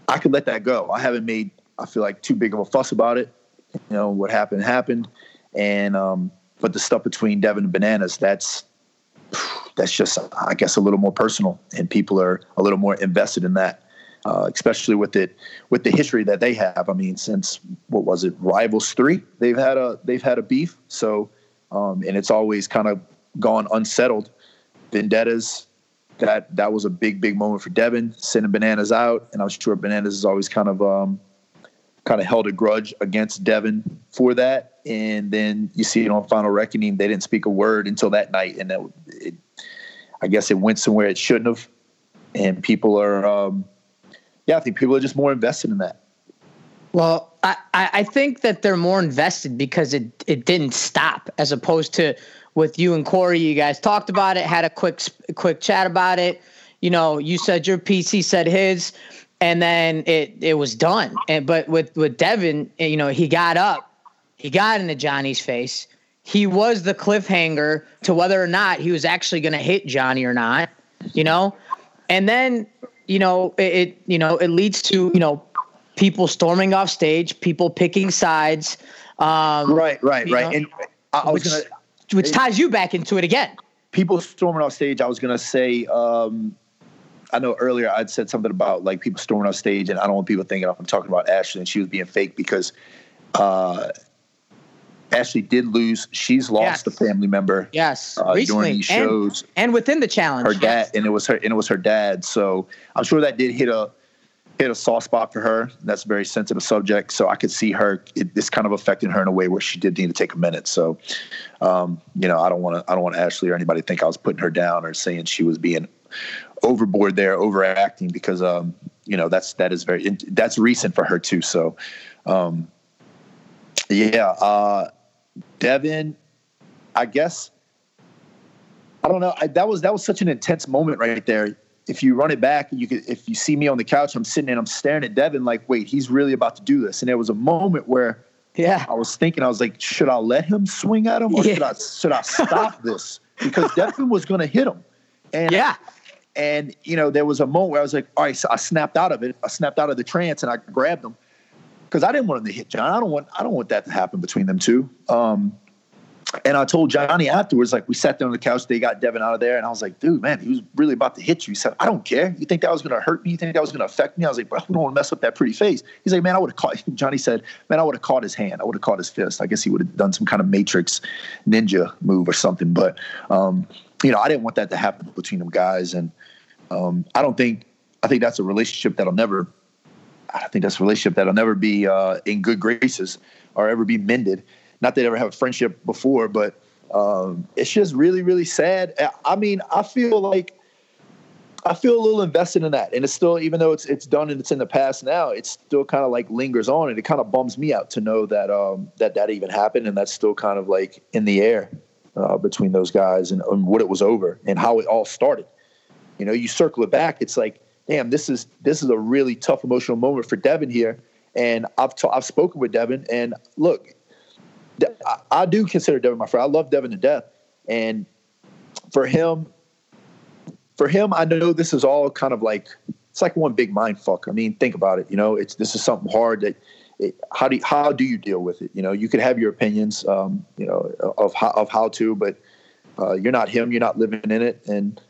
I could let that go. I haven't made I feel like too big of a fuss about it. You know what happened happened, and um, but the stuff between Devin and Bananas that's that's just I guess a little more personal, and people are a little more invested in that uh, especially with it with the history that they have. I mean, since what was it, Rivals three? They've had a they've had a beef. So, um, and it's always kind of gone unsettled. Vendettas. That that was a big big moment for Devin sending Bananas out, and I'm sure Bananas has always kind of um, kind of held a grudge against Devin for that. And then you see it on Final Reckoning, they didn't speak a word until that night, and that it, I guess it went somewhere it shouldn't have. And people are um, yeah, I think people are just more invested in that. Well, I, I think that they're more invested because it it didn't stop, as opposed to with you and Corey. You guys talked about it, had a quick quick chat about it. You know, you said your PC said his, and then it it was done. And but with with Devin, eh, you know, he got up, he got into Johnny's face. He was the cliffhanger to whether or not he was actually going to hit Johnny or not. You know, and then you know, it, it you know it leads to you know people storming off stage, people picking sides. Um, right, right, right. Know, and I, I was which, gonna, which ties you back into it again. People storming off stage. I was gonna say. Um, I know earlier I'd said something about like people storming off stage, and I don't want people thinking I'm talking about Ashley and she was being fake because uh, Ashley did lose. She's lost yes. a family member. Yes, uh, during these shows, and, and, within the challenge, her dad, and it was her, and it was her dad. So I'm sure that did hit a hit a soft spot for her. That's a very sensitive subject. So I could see her. It, it's kind of affecting her in a way where she did need to take a minute. So, um, you know, I don't want to. I don't want Ashley or anybody to think I was putting her down or saying she was being overboard there, overacting because, um, you know, that's that is very that's recent for her too. So, um, yeah. Uh, Devin, I guess I don't know. I, that was that was such an intense moment right there. If you run it back, you could if you see me on the couch, I'm sitting and I'm staring at Devin like, wait, he's really about to do this. And there was a moment where yeah, I was thinking, I was like, should I let him swing at him or yeah. should I should I stop this? Because Devin was gonna hit him. And yeah. And you know, there was a moment where I was like, all right, so I snapped out of it. I snapped out of the trance and I grabbed him because I didn't want him to hit John. I don't want I don't want that to happen between them two. Um, and I told Johnny afterwards, like we sat there on the couch, they got Devin out of there, and I was like, dude, man, he was really about to hit you. He said, I don't care. You think that was to hurt me? You think that was to affect me? I was like, bro, we don't want to mess up that pretty face. He's like, man, I would have caught. Johnny said, man, I would have caught his hand. I would have caught his fist. I guess he would have done some kind of Matrix ninja move or something. But um, you know, I didn't want that to happen between them guys, and um, I don't think I think that's a relationship that'll never I think that's a relationship that'll never be uh, in good graces or ever be mended. Not that I ever have a friendship before, but um, it's just really, really sad. I mean, I feel like I feel a little invested in that, and it's still, even though it's it's done and it's in the past now, it's still kind of like lingers on, and it kind of bums me out to know that um, that that even happened, and that's still kind of like in the air uh, between those guys and, and what it was over and how it all started. You know, you circle it back, it's like damn, this is this is a really tough emotional moment for Devin here. And I've I've spoken with Devin, and look, I, I do consider Devin my friend. I love Devin to death, and for him, for him, I know this is all kind of like it's like one big mind fuck. I mean, think about it. You know, it's this is something hard that. It, how do you, how do you deal with it? You know, you could have your opinions, um, you know, of how of how to, but uh, you're not him. You're not living in it, and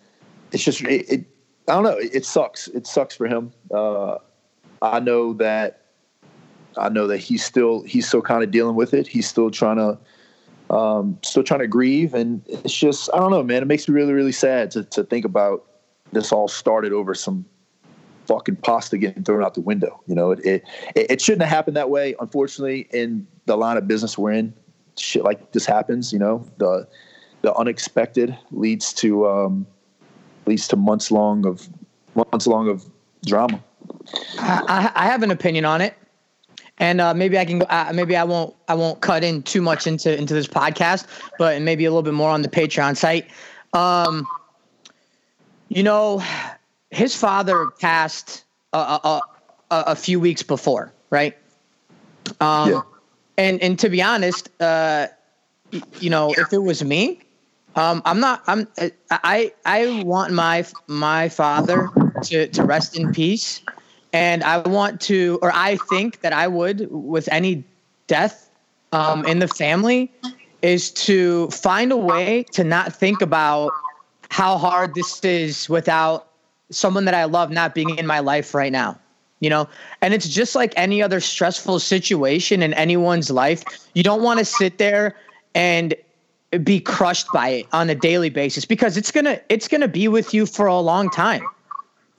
it's just it. it I don't know. It, it, sucks. It sucks for him. Uh, I know that. I know that he's still he's still kind of dealing with it. He's still trying to um, still trying to grieve, and it's just I don't know, man. It makes me really really sad to to think about this all started over some fucking pasta getting thrown out the window. You know, it, it it shouldn't have happened that way. Unfortunately, in the line of business we're in, shit like this happens. You know, the the unexpected leads to um, leads to months long of months long of drama. I, I have an opinion on it, and uh, maybe I can go. Uh, maybe I won't. I won't cut in too much into into this podcast, but maybe a little bit more on the Patreon site. Um, you know, his father passed a, a, a, a few weeks before, right? Um, yeah. And and to be honest, uh, you know, if it was me, um, I'm not. I'm. I. I want my my father to to rest in peace, and I want to, or I think that I would, with any death um, in the family, is to find a way to not think about how hard this is without someone that I love not being in my life right now. You know, and it's just like any other stressful situation in anyone's life. You don't want to sit there and be crushed by it on a daily basis because it's gonna it's gonna be with you for a long time.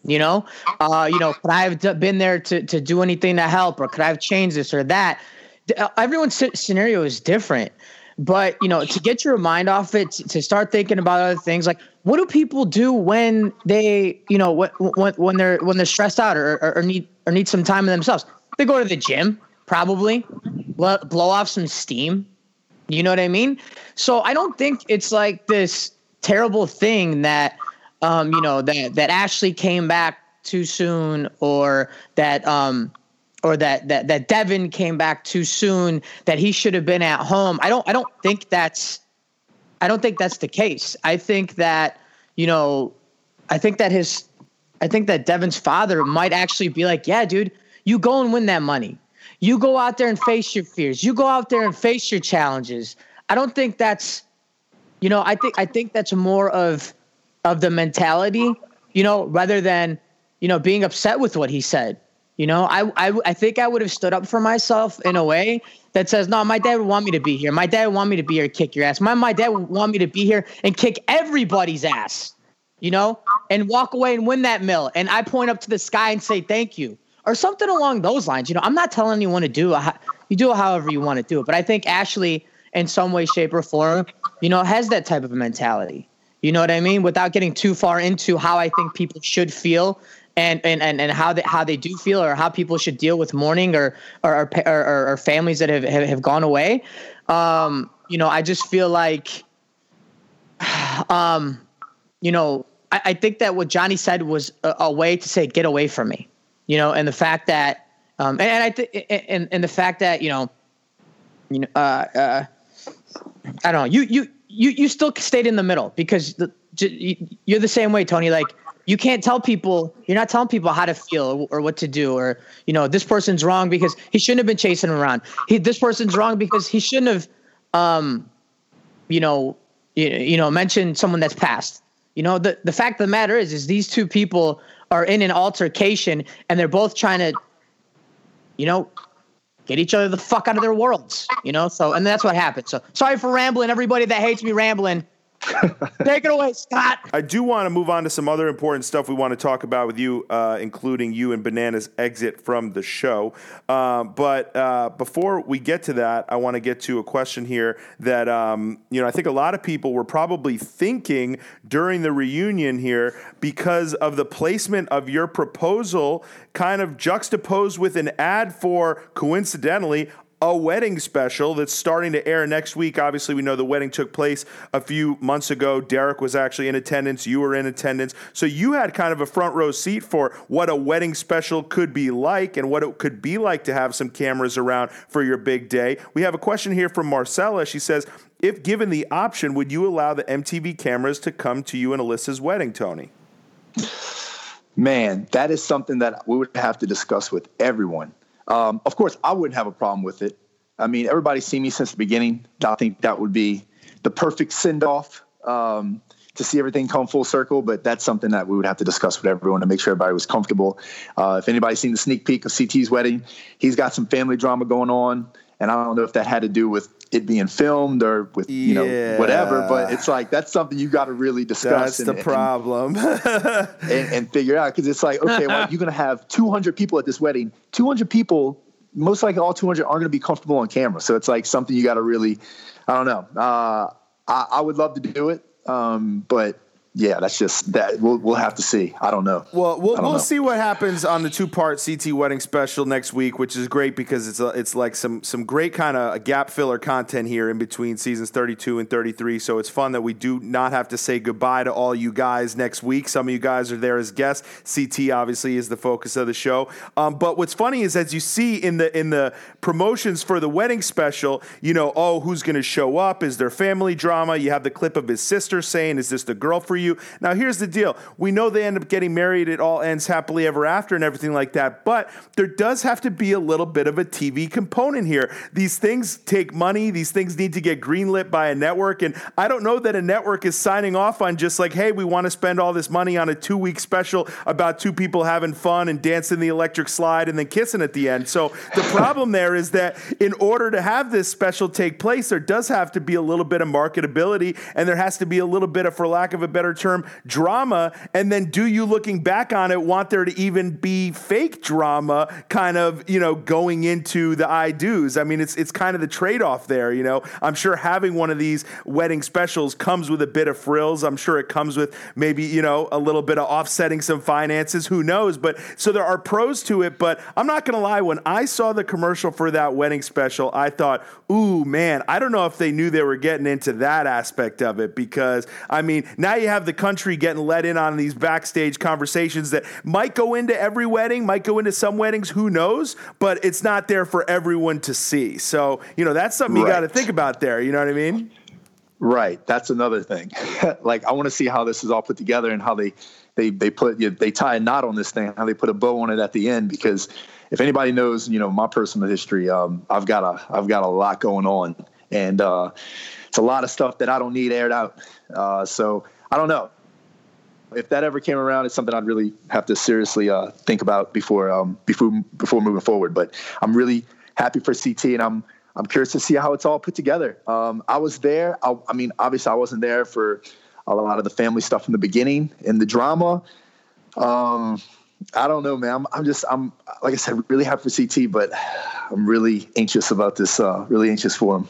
You know, uh, you know, could I have been there to to do anything to help, or could I have changed this or that? Uh, everyone's scenario is different, but you know, to get your mind off it, to start thinking about other things, like what do people do when they, you know, when when they're when they're stressed out or or, or need or need some time to themselves? They go to the gym, probably, blow off some steam you know what I mean? So I don't think it's like this terrible thing that um, you know that that Ashley came back too soon or that um or that that that Devin came back too soon that he should have been at home. I don't I don't think that's I don't think that's the case. I think that you know I think that his I think that Devin's father might actually be like, "Yeah, dude, you go and win that money. You go out there and face your fears. You go out there and face your challenges. I don't think that's, you know, I think I think that's more of of the mentality, you know, rather than, you know, being upset with what he said. You know, I, I, I think I would have stood up for myself in a way that says, no, my dad would want me to be here. My dad would want me to be here, kick your ass. My, my dad would want me to be here and kick everybody's ass, you know, and walk away and win that mill. And I point up to the sky and say, thank you or something along those lines. You know, I'm not telling anyone to do. You do it however you want to do it. But I think Ashley, in some way, shape, or form, you know, has that type of mentality. You know what I mean? Without getting too far into how I think people should feel and and and, and how they how they do feel or how people should deal with mourning or or or, or, or families that have, have, have gone away. Um, you know, I just feel like, um, you know, I, I think that what Johnny said was a, a way to say, "Get away from me." you know, and the fact that, um, and, and I think, and, and the fact that, you know, you know, uh, uh, I don't know, you, you, you, you still stayed in the middle because the, you're the same way, Tony. Like you can't tell people, you're not telling people how to feel or, or what to do, or, you know, this person's wrong because he shouldn't have been chasing around. He, this person's wrong because he shouldn't have, um, you know, you, you know, mentioned someone that's passed. You know, the, the fact of the matter is, is these two people are in an altercation and they're both trying to, you know, get each other the fuck out of their worlds, you know? So, and that's what happened. So sorry for rambling, everybody that hates me rambling. Take it away, Scott. I do want to move on to some other important stuff we want to talk about with you, uh, including you and Banana's exit from the show. Uh, but uh, before we get to that, I want to get to a question here that um, you know I think a lot of people were probably thinking during the reunion here because of the placement of your proposal, kind of juxtaposed with an ad for coincidentally a wedding special that's starting to air next week. Obviously, we know the wedding took place a few months ago. Derrick was actually in attendance. You were in attendance. So you had kind of a front row seat for what a wedding special could be like and what it could be like to have some cameras around for your big day. We have a question here from Marcella. She says, if given the option, would you allow the MTV cameras to come to you and Alyssa's wedding, Tony? Man, that is something that we would have to discuss with everyone. Um, of course, I wouldn't have a problem with it. I mean, everybody's seen me since the beginning. I think that would be the perfect send off um, to see everything come full circle. But that's something that we would have to discuss with everyone to make sure everybody was comfortable. Uh, if anybody's seen the sneak peek of CT's wedding, he's got some family drama going on. And I don't know if that had to do with it being filmed or with you know whatever but it's like that's something you got to really discuss that's and, the problem. and, and, and, figure out because it's like okay well you're gonna have 200 people at this wedding. 200 people most likely all 200 aren't gonna be comfortable on camera. So it's like something you got to really i don't know. Uh, I, I, would love to do it um, but yeah, that's just that. We'll we'll have to see. I don't know. Well, we'll we'll know. see what happens on the two part CT wedding special next week, which is great because it's a, it's like some some great kind of gap filler content here in between seasons thirty two and thirty three. So it's fun that we do not have to say goodbye to all you guys next week. Some of you guys are there as guests. CT obviously is the focus of the show. Um, but what's funny is as you see in the in the promotions for the wedding special, you know, oh, who's going to show up? Is there family drama? You have the clip of his sister saying, "Is this the girl for you?" You. Now, here's the deal we know they end up getting married, it all ends happily ever after and everything like that, but there does have to be a little bit of a TV component here. These things take money, these things need to get greenlit by a network, and I don't know that a network is signing off on just like, hey, we want to spend all this money on a two week special about two people having fun and dancing the electric slide and then kissing at the end. So the problem there is that in order to have this special take place, there does have to be a little bit of marketability and there has to be a little bit of, for lack of a better term drama? And then do you, looking back on it, want there to even be fake drama kind of, you know, going into the I do's? I mean, it's, it's kind of the trade off there, you know. I'm sure having one of these wedding specials comes with a bit of frills. I'm sure it comes with maybe, you know, a little bit of offsetting some finances. Who knows? But so there are pros to it. But I'm not going to lie, when I saw the commercial for that wedding special, I thought, ooh, man, I don't know if they knew they were getting into that aspect of it because, I mean, now you have the country getting let in on these backstage conversations that might go into every wedding, might go into some weddings, who knows? But it's not there for everyone to see. So, you know, that's something right. you got to think about there. You know what I mean? Right. That's another thing. like, I want to see how this is all put together and how they, they, they put, they tie a knot on this thing, how they put a bow on it at the end, because if anybody knows, you know, my personal history, um, I've got a, I've got a lot going on and, uh, it's a lot of stuff that I don't need aired out. Uh, so I don't know. If that ever came around, it's something I'd really have to seriously uh, think about before um, before before moving forward. But I'm really happy for CT, and I'm I'm curious to see how it's all put together. Um, I was there. I, I, mean, obviously, I wasn't there for a lot of the family stuff in the beginning and the drama. Um, I don't know, man. I'm, I'm, just, I'm like I said, really happy for CT, but I'm really anxious about this. Uh, really anxious for him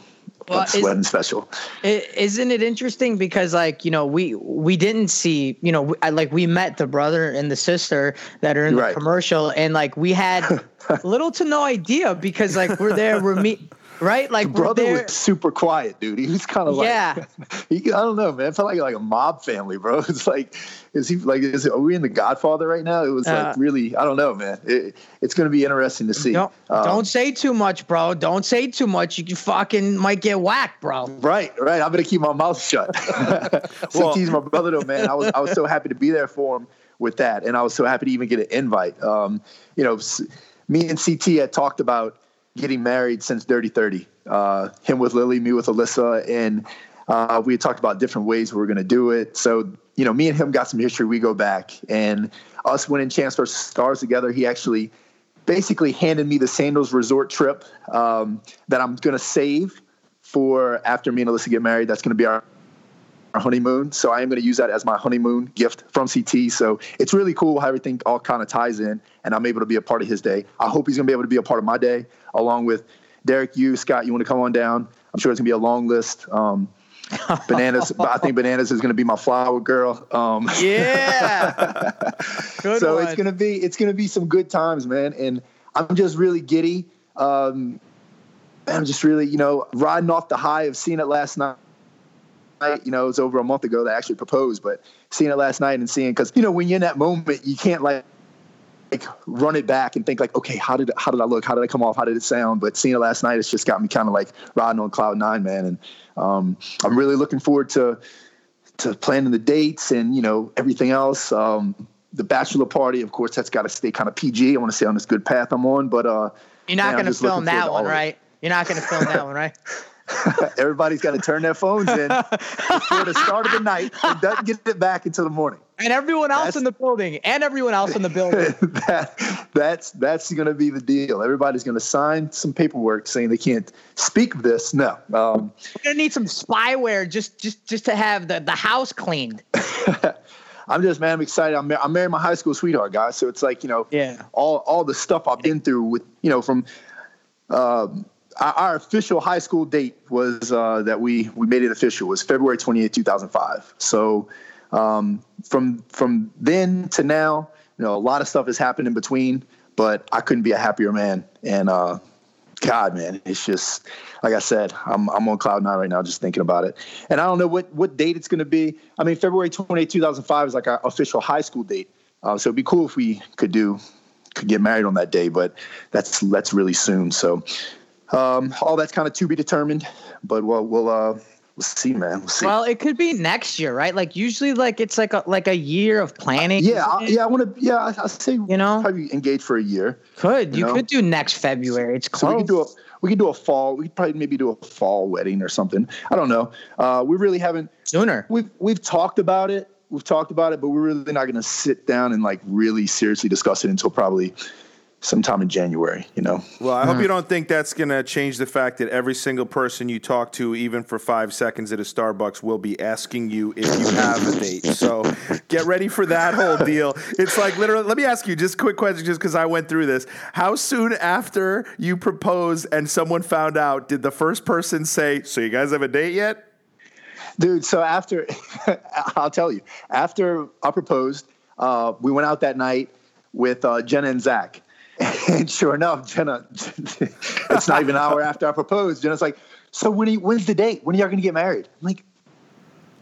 well, wedding special. Isn't it interesting because like you know we we didn't see you know we, like we met the brother and the sister that are in right. the commercial and like we had little to no idea because like we're there we're meet right? Like the brother was super quiet, dude. He was kind of like, yeah. he, I don't know, man. It felt like like a mob family, bro. It's like, is he like, is are we in the Godfather right now? It was uh, like really, I don't know, man. It, it's going to be interesting to see. Don't, um, don't say too much, bro. Don't say too much. You fucking might get whacked, bro. Right, right. I'm going to keep my mouth shut. so well, he's my brother, though, man. I was I was so happy to be there for him with that, and I was so happy to even get an invite. Um, you know, me and CT had talked about getting married since Dirty 30. Uh, him with Lily, me with Alyssa. And uh, we had talked about different ways we were going to do it. So, you know, me and him got some history. We go back. And us winning Champs vs. Stars together, he actually basically handed me the Sandals resort trip um, that I'm going to save for after me and Alyssa get married. That's going to be our our honeymoon. So I am going to use that as my honeymoon gift from CT. So it's really cool how everything all kind of ties in, and I'm able to be a part of his day. I hope he's going to be able to be a part of my day, along with Derrick, you, Scott. You want to come on down? I'm sure it's going to be a long list. Um, bananas. I think bananas is going to be my flower girl. Um, yeah. so one. it's going to be it's going to be some good times, man. And I'm just really giddy. Um, I'm just really, you know, riding off the high of seeing it last night you know, it was over a month ago that I actually proposed, but seeing it last night and seeing, because, you know, when you're in that moment, you can't like, like run it back and think like, okay, how did how did I look? How did I come off? How did it sound? But seeing it last night, it's just got me kind of like riding on cloud nine, man. And um, I'm really looking forward to to planning the dates and you know everything else. Um, the bachelor party, of course, that's got to stay kind of PG. I want to stay on this good path I'm on, but uh, You're not going to film that one, all of it. right? You're not going to film that one, right? Everybody's got to turn their phones in before the start of the night and doesn't get it back until the morning. And everyone else That's- in the building, and everyone else in the building. that, that's that's going to be the deal. Everybody's going to sign some paperwork saying they can't speak of this. No, um, We're gonna need some spyware just just just to have the, the house cleaned. I'm just man, I'm excited. I'm, I'm marrying my high school sweetheart, guys. So it's like you know, Yeah. all all the stuff I've been through with you know from. Um, our, official high school date was uh, that we we made it official was February 28, 2005. So um, from from then to now, you know, a lot of stuff has happened in between, but I couldn't be a happier man. And uh, God, man, it's just like I said, I'm I'm on cloud nine right now, just thinking about it. And I don't know what what date it's going to be. I mean, February 28, 2005 is like our official high school date. Uh, so it'd be cool if we could do could get married on that day, but that's that's really soon. So um, all that's kind of to be determined. But we'll we'll uh, we'll see, man. We'll see. Well, it could be next year, right? Like usually, like it's like a like a year of planning. yeah, I, yeah, I want to. Yeah, I, I say You know? probably engage for a year. could you you know? could do next February? It's So close. we could do a we could do a fall. We could probably maybe do a fall wedding or something. I don't know. Uh, we really haven't. sooner. We've we've talked about it. We've talked about it, but we're really not going to sit down and like really seriously discuss it until probably sometime in January. You know. Well, I hope you don't think that's going to change the fact that every single person you talk to, even for five seconds at a Starbucks, will be asking you if you have a date. So get ready for that whole deal. It's like literally, let me ask you just a quick question, just because I went through this. How soon after you proposed and someone found out, did the first person say, So you guys have a date yet? Dude, so after, I'll tell you, after I proposed, uh, we went out that night with uh, Jenna and Zach. And sure enough, Jenna, it's not even an hour after I proposed. Jenna's like, So when you, when's the date? When are y'all going to get married? I'm like,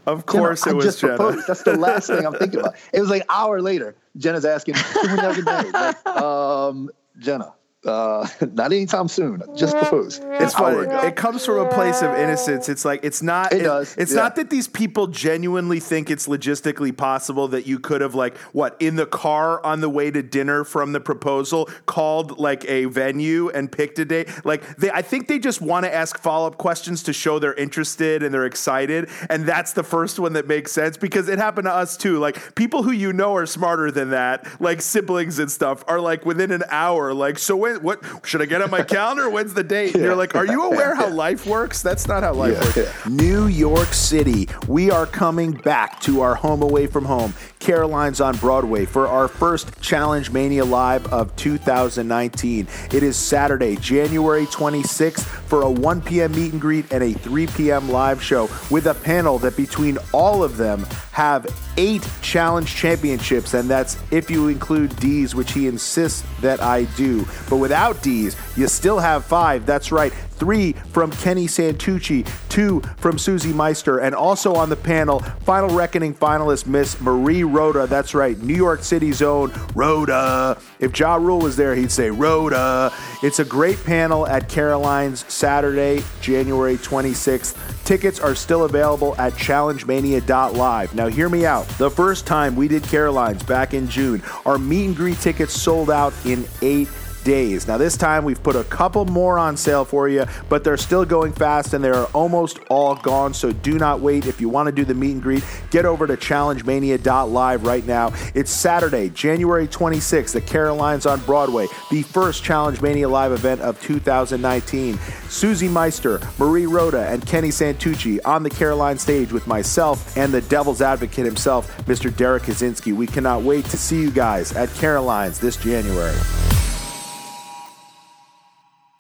Of Jenna, course I it was just Jenna. proposed. That's the last thing I'm thinking about. It was like an hour later. Jenna's asking, "So when y'all get married? Like, um, Jenna, uh, not anytime soon. Just proposed. It's funny. It comes from a place of innocence. It's like it's not. It does, It's yeah. not that these people genuinely think it's logistically possible that you could have like what in the car on the way to dinner from the proposal called like a venue and picked a date. Like they, I think they just want to ask follow up questions to show they're interested and they're excited. And that's the first one that makes sense because it happened to us too. Like people who you know are smarter than that, like siblings and stuff, are like within an hour. Like so when what should I get on my calendar? When's the date? And you're like, are you aware how life works? That's not how life Yeah. works. New York City, we are coming back to our home away from home, Caroline's on Broadway, for our first Challenge Mania Live of 2019. It is Saturday, January 26th, for a 1 p.m. meet and greet and a 3 p.m. live show with a panel that between all of them have eight challenge championships, and that's if you include D's, which he insists that I do. But without D's, you still have five. That's right. Three from Kenny Santucci, two from Susie Meister, and also on the panel, Final Reckoning finalist Miss Marie Roda. That's right, New York City's own Roda. If Ja Rule was there, he'd say Roda. It's a great panel at Caroline's Saturday, January 26th. Tickets are still available at challengemania.live. Now, hear me out. The first time we did Caroline's back in June, our meet and greet tickets sold out in eight days. Now, this time we've put a couple more on sale for you, but they're still going fast and they're almost all gone. So do not wait. If you want to do the meet and greet, get over to challengemania.live right now. It's Saturday, January 26th at Caroline's on Broadway, the first Challenge Mania live event of 2019. Susie Meister, Marie Roda, and Kenny Santucci on the Caroline stage with myself and the devil's advocate himself, Mr. Derrick Kosinski. We cannot wait to see you guys at Caroline's this January.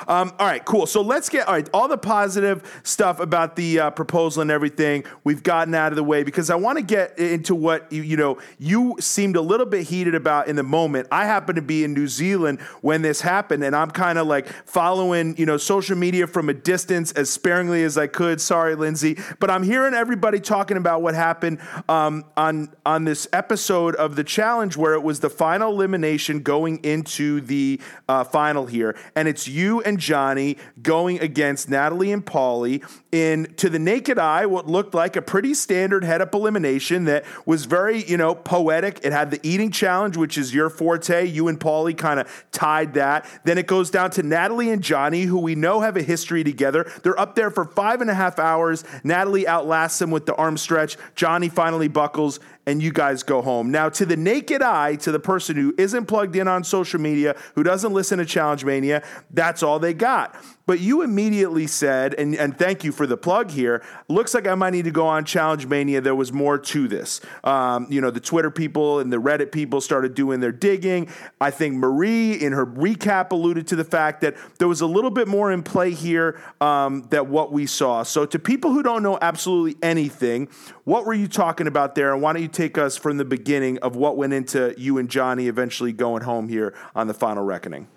Um, all right, cool. So let's get all right. All the positive stuff about the uh, proposal and everything we've gotten out of the way because I want to get into what you, you know you seemed a little bit heated about in the moment. I happen to be in New Zealand when this happened, and I'm kind of like following you know social media from a distance as sparingly as I could. Sorry, Lindsay, but I'm hearing everybody talking about what happened um, on on this episode of the challenge where it was the final elimination going into the uh, final here, and it's you and Johnny going against Natalie and Paulie in, to the naked eye, what looked like a pretty standard head up elimination that was very, you know, poetic. It had the eating challenge, which is your forte. You and Paulie kind of tied that. Then it goes down to Natalie and Johnny, who we know have a history together. They're up there for five and a half hours. Natalie outlasts him with the arm stretch. Johnny finally buckles, and you guys go home. Now, to the naked eye, to the person who isn't plugged in on social media, who doesn't listen to Challenge Mania, that's all they got. But you immediately said, and, and thank you for the plug here, looks like I might need to go on Challenge Mania. There was more to this. Um, you know, the Twitter people and the Reddit people started doing their digging. I think Marie, in her recap, alluded to the fact that there was a little bit more in play here um, that what we saw. So, to people who don't know absolutely anything, what were you talking about there? And why don't you take us from the beginning of what went into you and Johnny eventually going home here on the final reckoning?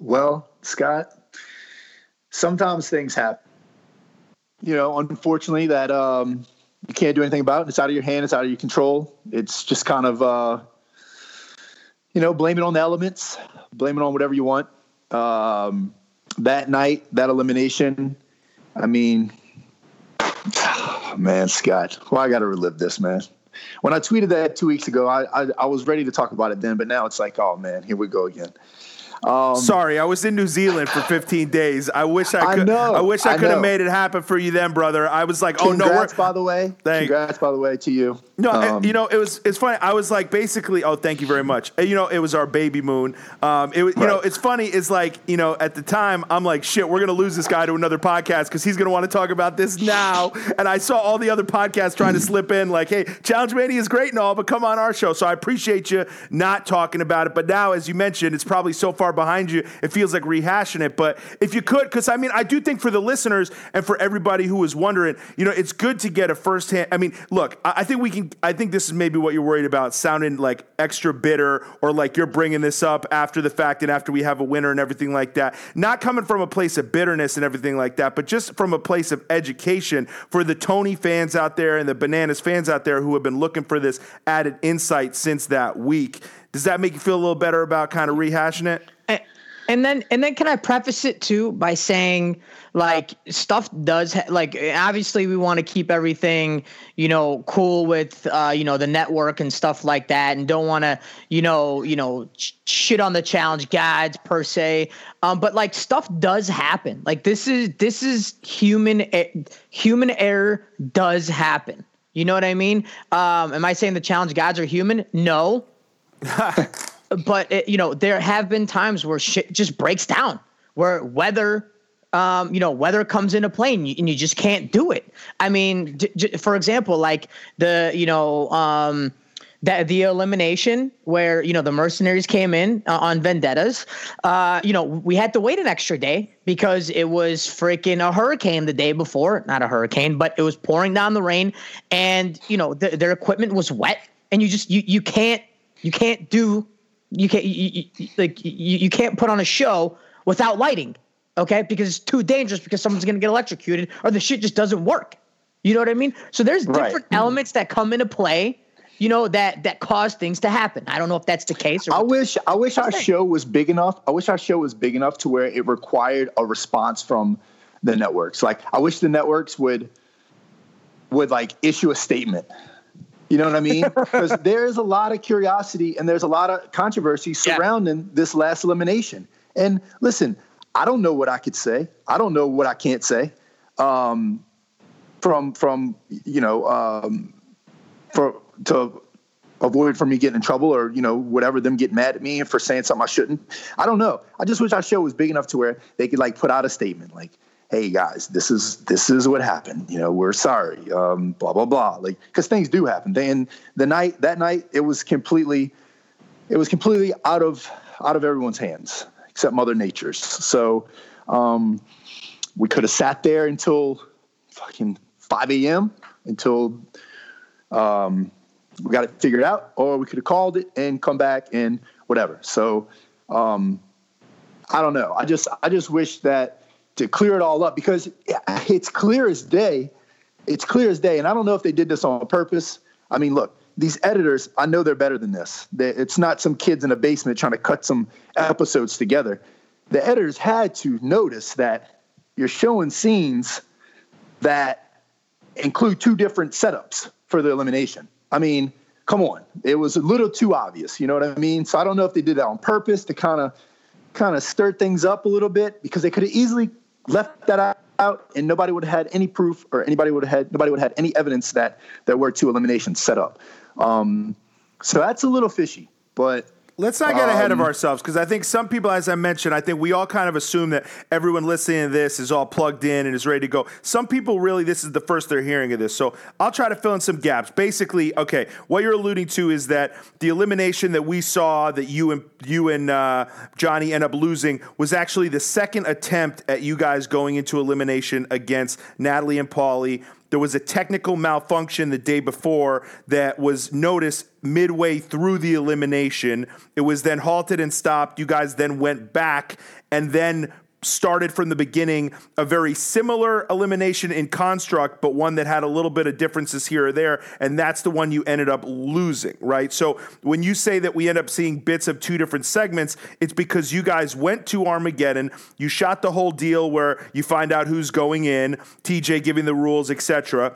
Well, Scott, sometimes things happen. You know, unfortunately, that um, you can't do anything about. It. It's out of your hand. It's out of your control. It's just kind of, uh, you know, blame it on the elements, blame it on whatever you want. Um, that night, that elimination, I mean, oh, man, Scott, well, I got to relive this, man. When I tweeted that two weeks ago, I, I, I was ready to talk about it then, but now it's like, oh man, here we go again. Um, Sorry, I was in New Zealand for 15 days. I wish I could. I, know, I wish I, I could have made it happen for you then, brother. I was like, Congrats, oh no, we're, by the way. Thank, Congrats, by the way, to you. No, um, you know it was it's funny. I was like basically, oh, thank you very much. You know, it was our baby moon. Um, it was, you right. know, it's funny. It's like you know, at the time, I'm like, shit, we're gonna lose this guy to another podcast because he's gonna want to talk about this now. and I saw all the other podcasts trying to slip in, like, hey, Challenge Mania is great and all, but come on our show. So I appreciate you not talking about it. But now, as you mentioned, it's probably so far behind you, it feels like rehashing it. But if you could, because I mean, I do think for the listeners and for everybody who is wondering, you know, it's good to get a firsthand. I mean, look, I, I think we can. I think this is maybe what you're worried about, sounding like extra bitter or like you're bringing this up after the fact and after we have a winner and everything like that. Not coming from a place of bitterness and everything like that, but just from a place of education for the Tony fans out there and the Bananas fans out there who have been looking for this added insight since that week. Does that make you feel a little better about kind of rehashing it? And then and then can I preface it too by saying like stuff does ha- like obviously we want to keep everything you know cool with uh, you know the network and stuff like that and don't want to you know you know sh- shit on the challenge guides per se. Um, but like stuff does happen. Like this is this is human human error does happen. You know what I mean? Um, am I saying the challenge guides are human? No but it, you know there have been times where shit just breaks down where weather um, you know weather comes into play and you, and you just can't do it. I mean for example like the you know um, that the elimination where you know the mercenaries came in uh, on vendettas uh, you know we had to wait an extra day because it was freaking a hurricane the day before. Not a hurricane but it was pouring down the rain and you know th- their equipment was wet and you just you, you can't you can't do you can't you, you, like you, you can't put on a show without lighting, okay? Because it's too dangerous because someone's gonna get electrocuted or the shit just doesn't work. You know what I mean? So there's different right. elements that come into play, you know, that that cause things to happen. I don't know if that's the case. I wish I wish our show was big enough. I wish our show was big enough to where it required a response from the networks. Like I wish the networks would would like issue a statement you know what I mean? Because there is a lot of curiosity and there's a lot of controversy surrounding yeah. this last elimination. And listen, I don't know what I could say. I don't know what I can't say. Um, from from you know um, for to avoid from me getting in trouble or you know whatever them getting mad at me for saying something I shouldn't. I don't know. I just wish our show was big enough to where they could like put out a statement like, hey guys, this is this is what happened. You know, we're sorry. Um, blah blah blah. Like because things do happen. Then the night that night it was completely it was completely out of out of everyone's hands except Mother Nature's. So um, we could have sat there until fucking 5 a.m. until um, we got it figured out, or we could have called it and come back and whatever. So um, I don't know. I just I just wish that to clear it all up because it's clear as day. It's clear as day. And I don't know if they did this on purpose. I mean, look, these editors, I know they're better than this. It's not some kids in a basement trying to cut some episodes together. the editors had to notice that you're showing scenes that include two different setups for the elimination. I mean, come on, it was a little too obvious. You know what I mean? So I don't know if they did that on purpose to kind of kind of stir things up a little bit because they could have easily left that out and nobody would have had any proof or anybody would have had nobody would have had any evidence that there were two eliminations set up. Um, so that's a little fishy, but Let's not get ahead of Um, ourselves because I think some people, as I mentioned, I think we all kind of assume that everyone listening to this is all plugged in and is ready to go. Some people really, this is the first they're hearing of this. So I'll try to fill in some gaps. Basically, okay, what you're alluding to is that the elimination that we saw that you and you and uh, Johnny end up losing was actually the second attempt at you guys going into elimination against Natalie and Paulie. There was a technical malfunction the day before that was noticed midway through the elimination. It was then halted and stopped. You guys then went back and then started from the beginning a very similar elimination in construct, but one that had a little bit of differences here or there. And that's the one you ended up losing, right? So when you say that we end up seeing bits of two different segments, it's because you guys went to Armageddon, you shot the whole deal where you find out who's going in, TJ giving the rules, etc.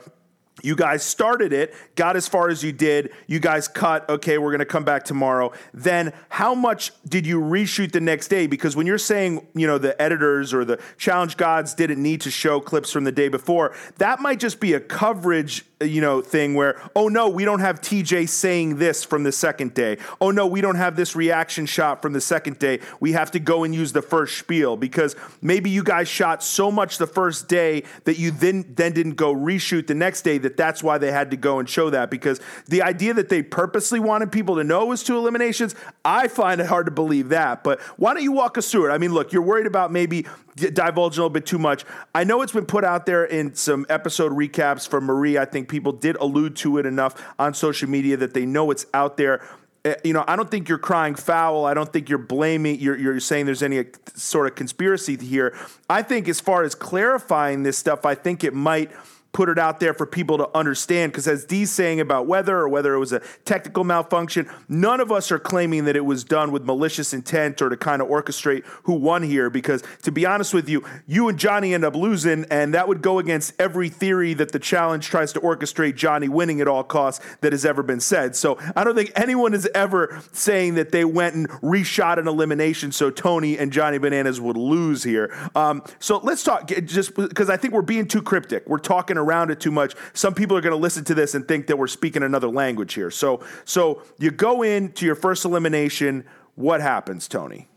You guys started it, got as far as you did. You guys cut, okay, we're going to come back tomorrow. Then, how much did you reshoot the next day? Because when you're saying, you know, the editors or the challenge gods didn't need to show clips from the day before, that might just be a coverage, you know, thing where, oh no, we don't have TJ saying this from the second day. Oh no, we don't have this reaction shot from the second day. We have to go and use the first spiel because maybe you guys shot so much the first day that you then then didn't go reshoot the next day that that's why they had to go and show that because the idea that they purposely wanted people to know was two eliminations, I find it hard to believe that. But why don't you walk us through it? I mean, look, you're worried about maybe divulging a little bit too much. I know it's been put out there in some episode recaps from Marie. I think people did allude to it enough on social media that they know it's out there. Uh, You know, I don't think you're crying foul. I don't think you're blaming. You're, you're saying there's any uh, sort of conspiracy here. I think as far as clarifying this stuff, I think it might put it out there for people to understand. Because as Dee's saying about whether or whether it was a technical malfunction, none of us are claiming that it was done with malicious intent or to kind of orchestrate who won here. Because to be honest with you, you and Johnny end up losing, and that would go against every theory that the challenge tries to orchestrate Johnny winning at all costs that has ever been said. So I don't think anyone is ever saying that they went and reshot an elimination so Tony and Johnny Bananas would lose here. Um, so let's talk just because I think we're being too cryptic. We're talking around it too much. Some people are going to listen to this and think that we're speaking another language here. So so you go into your first elimination. What happens, Tony?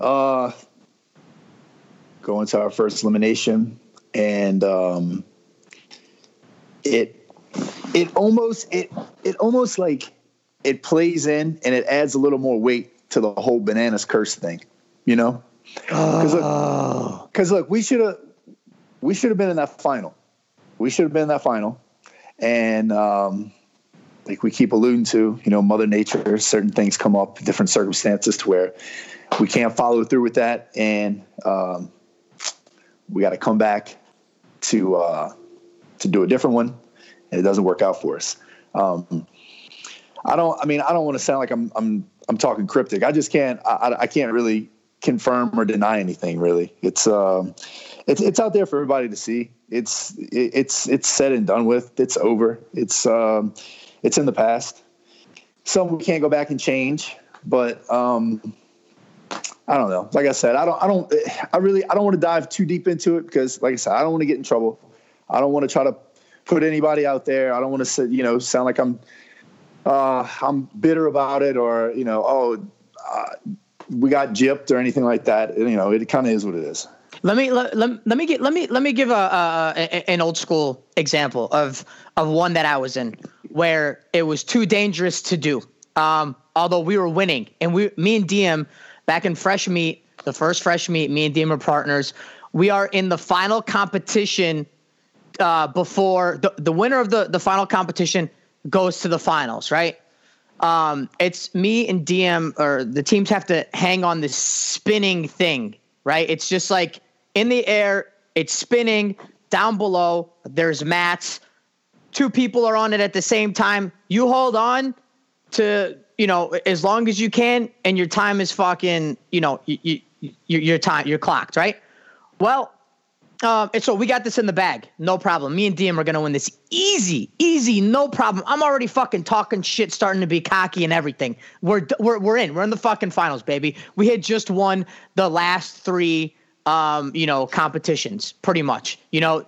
uh, go into our first elimination, and um, it it almost it it almost like it plays in and it adds a little more weight to the whole bananas curse thing, you know? Because look, 'cause look, we should have we should have been in that final. We should have been in that final, and um, like we keep alluding to, you know, Mother Nature, certain things come up, different circumstances to where we can't follow through with that, and um, we got to come back to uh, to do a different one, and it doesn't work out for us. Um, I don't. I mean, I don't want to sound like I'm I'm I'm talking cryptic. I just can't. I, I- can't really confirm or deny anything. Really, it's um, it's it's out there for everybody to see. It's it's it's said and done with. It's over. It's um, it's in the past. Some we can't go back and change, but um, I don't know. Like I said, I don't, I don't, I really, I don't want to dive too deep into it because, like I said, I don't want to get in trouble. I don't want to try to put anybody out there. I don't want to say, you know, sound like I'm, uh, I'm bitter about it or, you know, oh, uh, we got gypped or anything like that. You know, it kind of is what it is. Let me let, let, let me get let me let me give a, a, a an old school example of of one that I was in where it was too dangerous to do. Um, although we were winning, and we me and Diem back in fresh meat, the first fresh meat, me and Diem are partners. We are in the final competition uh, before the the winner of the the final competition goes to the finals, right? um, it's me and Diem or the teams have to hang on this spinning thing, right? It's just like in the air, it's spinning down below. There's mats. Two people are on it at the same time. You hold on to, you know, as long as you can, and your time is fucking, you know, you, you, you're time you're clocked, right? Well, um, and so we got this in the bag, no problem. Me and Diem are gonna win this easy, easy, no problem. I'm already fucking talking shit, starting to be cocky and everything. We're we're we're in. We're in the fucking finals, baby. We had just won the last three, um, you know, competitions, pretty much. You know,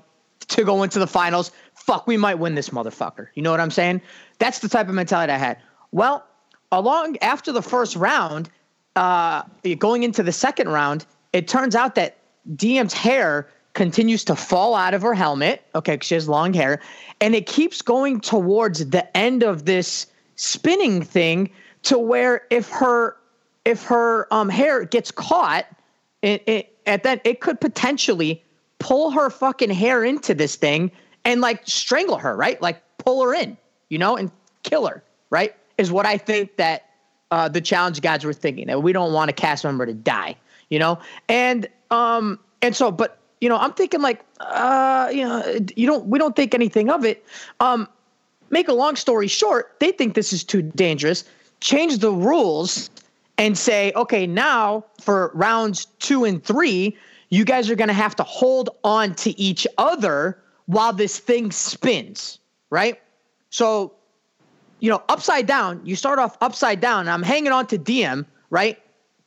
to go into the finals. Fuck, we might win this motherfucker. You know what I'm saying? That's the type of mentality I had. Well, along after the first round, uh, going into the second round, it turns out that Diem's hair continues to fall out of her helmet. Okay, because she has long hair, and it keeps going towards the end of this spinning thing to where if her if her um hair gets caught, it at that it could potentially pull her fucking hair into this thing and like strangle her, right? Like pull her in, you know, and kill her, right? Is what I think that uh, the challenge gods were thinking that we don't want a cast member to die, you know, and um and so but you know, I'm thinking like, uh, you know, you don't, we don't think anything of it. Um, make a long story short, they think this is too dangerous. Change the rules and say, okay, now for rounds two and three, you guys are going to have to hold on to each other while this thing spins, right? So, you know, upside down, you start off upside down. I'm hanging on to Diem, right?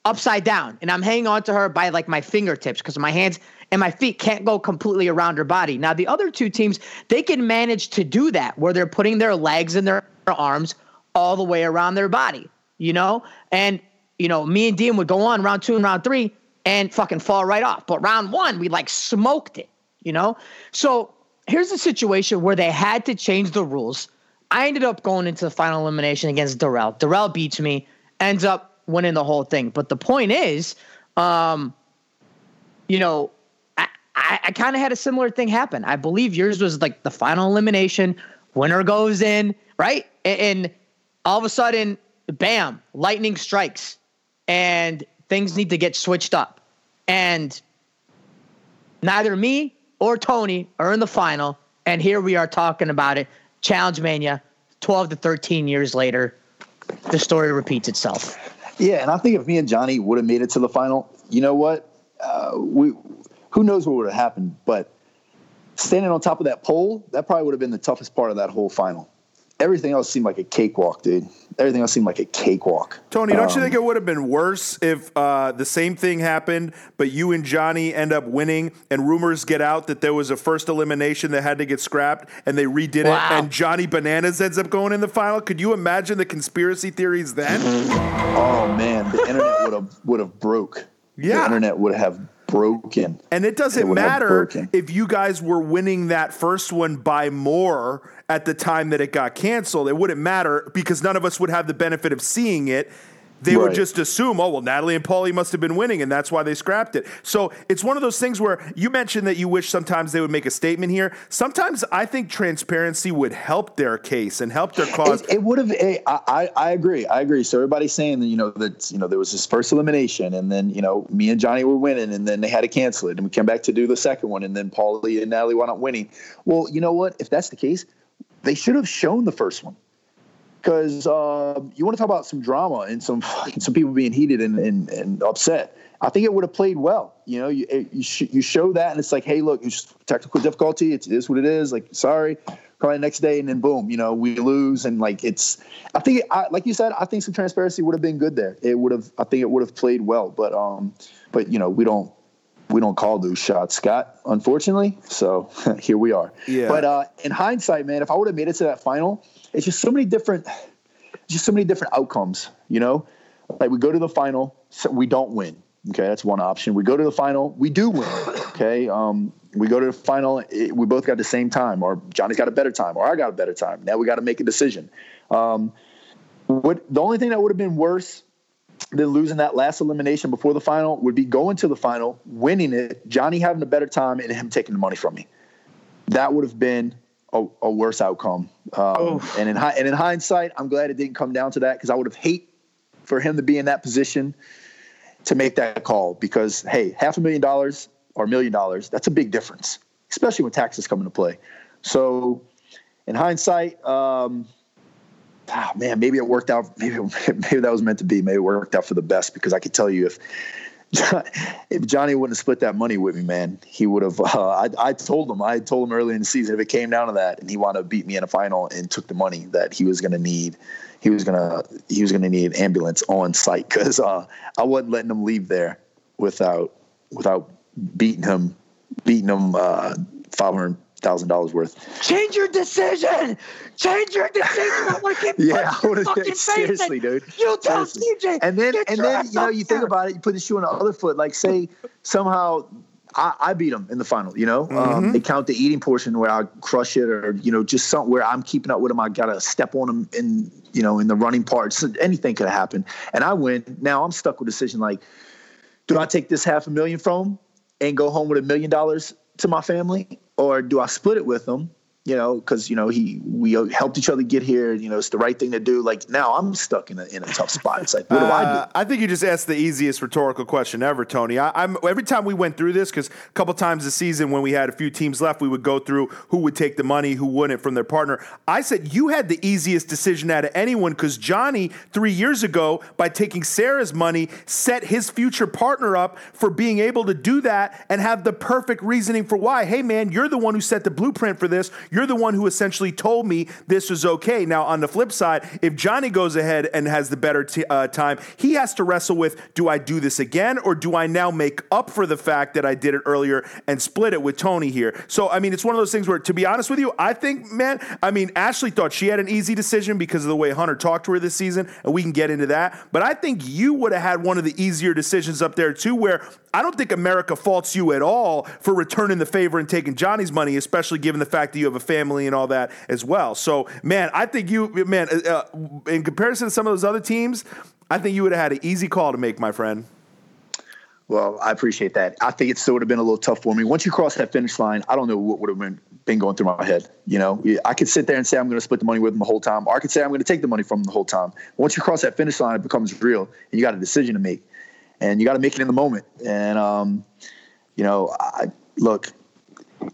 Upside down. And I'm hanging on to her by like my fingertips because my hands and my feet can't go completely around her body. Now, the other two teams, they can manage to do that where they're putting their legs and their arms all the way around their body, you know? And, you know, me and Diem would go on round two and round three and fucking fall right off. But round one, we like smoked it, you know? So here's a situation where they had to change the rules. I ended up going into the final elimination against Darrell. Darrell beats me, ends up winning the whole thing. But the point is, um, you know, I, I kind of had a similar thing happen. I believe yours was like the final elimination, winner goes in, right? And, and all of a sudden, bam, lightning strikes, and things need to get switched up. And neither me or Tony are in the final, and here we are talking about it. Challenge Mania, 12 to 13 years later, the story repeats itself. Yeah, and I think if me and Johnny would have made it to the final, you know what? Uh, we who knows what would have happened. But standing on top of that pole, that probably would have been the toughest part of that whole final. Everything else seemed like a cakewalk, dude. Everything else seemed like a cakewalk. Tony, don't um, you think it would have been worse if uh, the same thing happened, but you and Johnny end up winning, and rumors get out that there was a first elimination that had to get scrapped, and they redid wow. it, and Johnny Bananas ends up going in the final? Could you imagine the conspiracy theories then? oh man, the internet would have would have broke. Yeah, the internet would have broken. And it doesn't it matter if you guys were winning that first one by more at the time that it got canceled. It wouldn't matter because none of us would have the benefit of seeing it they right. would just assume, oh, well, Natalie and Paulie must have been winning, and that's why they scrapped it. So it's one of those things where you mentioned that you wish sometimes they would make a statement here. Sometimes I think transparency would help their case and help their cause. It, it would have. Eh, I, I agree. I agree. So everybody's saying that you know that you know there was this first elimination, and then you know me and Johnny were winning, and then they had to cancel it, and we came back to do the second one, and then Paulie and Natalie wound up winning. Well, you know what? If that's the case, they should have shown the first one because uh, you want to talk about some drama and some some people being heated and, and, and upset. I think it would have played well. You know, you you, sh- you show that, and it's like, hey, look, it's technical difficulty. It's, what it is. Like, sorry. Probably next day, and then boom, you know, we lose, and like it's. I think, I, like you said, I think some transparency would have been good there. It would have. I think it would have played well, but um, but you know, we don't we don't call those shots, Scott, unfortunately. So here we are. Yeah. But uh, in hindsight, man, if I would have made it to that final, it's just so many different, just so many different outcomes. You know, like we go to the final, so we don't win. Okay, that's one option. We go to the final, we do win. Okay, um, we go to the final, it, we both got the same time, or Johnny's got a better time, or I got a better time. Now we got to make a decision. Um, what the only thing that would have been worse than losing that last elimination before the final would be going to the final, winning it, Johnny having a better time, and him taking the money from me. That would have been a, a worse outcome. Um, and in and in hindsight, I'm glad it didn't come down to that because I would have hate for him to be in that position to make that call because hey, half a million dollars or a million dollars, that's a big difference, especially when taxes come into play. So in hindsight, um, oh, man, maybe it worked out. Maybe maybe that was meant to be. Maybe it worked out for the best because I could tell you if if Johnny wouldn't have split that money with me, man, he would have. Uh, I, I told him, I told him early in the season, if it came down to that, and he wanted to beat me in a final and took the money, that he was going to need, he was gonna, he was gonna need an ambulance on site because uh, I wasn't letting him leave there without, without beating him, beating him uh, five hundred thousand dollars worth. Change your decision. Change your decision. I want to keep yeah, I would seriously, dude. You tell TJ. And then and then you know you think about it. You put the shoe on the other foot. Like say somehow I, I, beat them in the final. You know, um, mm-hmm. um, they count the eating portion where I crush it, or you know, just something where I'm keeping up with them. I gotta step on them in you know in the running parts. Anything could happen, and I win. Now I'm stuck with a decision like, do I take this half a million from them and go home with a million dollars to my family, or do I split it with them? You know, because you know he we helped each other get here. You know, it's the right thing to do. Like now, I'm stuck in a in a tough spot. It's like, what do I do? Uh, I think you just asked the easiest rhetorical question ever, Tony. I, am every time we went through this because a couple times this season when we had a few teams left, we would go through who would take the money, who wouldn't from their partner. I said you had the easiest decision out of anyone because Johnny three years ago by taking Sarah's money set his future partner up for being able to do that and have the perfect reasoning for why. Hey man, you're the one who set the blueprint for this. You're the one who essentially told me this was okay. Now, on the flip side, if Johnny goes ahead and has the better t- uh, time, he has to wrestle with do I do this again or do I now make up for the fact that I did it earlier and split it with Tony here? So, I mean, it's one of those things where, to be honest with you, I think, man, I mean, Ashley thought she had an easy decision because of the way Hunter talked to her this season, and we can get into that. But I think you would have had one of the easier decisions up there, too, where I don't think America faults you at all for returning the favor and taking Johnny's money, especially given the fact that you have a family and all that as well. So, man, I think you, man, uh, uh in comparison to some of those other teams, I think you would have had an easy call to make, my friend. Well, I appreciate that. I think it still would have been a little tough for me. Once you cross that finish line, I don't know what would have been, been going through my head. You know, I could sit there and say I'm going to split the money with them the whole time, or I could say I'm going to take the money from them the whole time. Once you cross that finish line, it becomes real, and you got a decision to make and you got to make it in the moment. And um, you know, I, look,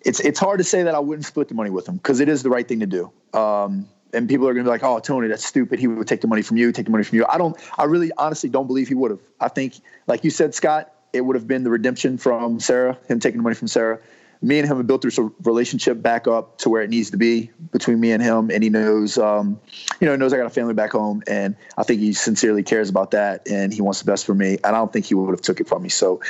it's it's hard to say that I wouldn't split the money with him because it is the right thing to do. Um, and people are going to be like, "Oh, Tony, that's stupid. He would take the money from you, take the money from you." I don't. I really, honestly, don't believe he would have. I think, like you said, Scott, it would have been the redemption from Sarah, him taking the money from Sarah me and him have built this relationship back up to where it needs to be between me and him. And he knows, um, you know, he knows I got a family back home, and I think he sincerely cares about that, and he wants the best for me. And I don't think he would have took it from me. So,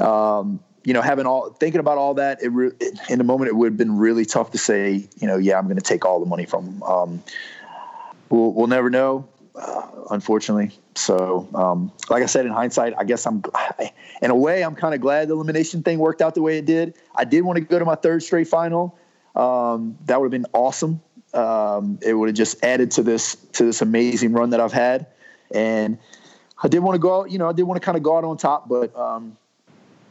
um, you know, having all thinking about all that, it, re- it, in the moment it would have been really tough to say, you know, yeah, I'm going to take all the money from. Um, we'll, we'll never know uh, unfortunately. So, um, like I said, in hindsight, I guess I'm, in a way, I'm kind of glad the elimination thing worked out the way it did. I did want to go to my third straight final. Um, that would have been awesome. Um, it would have just added to this to this amazing run that I've had, and I did want to go out. You know, I did want to kind of go out on top, but um,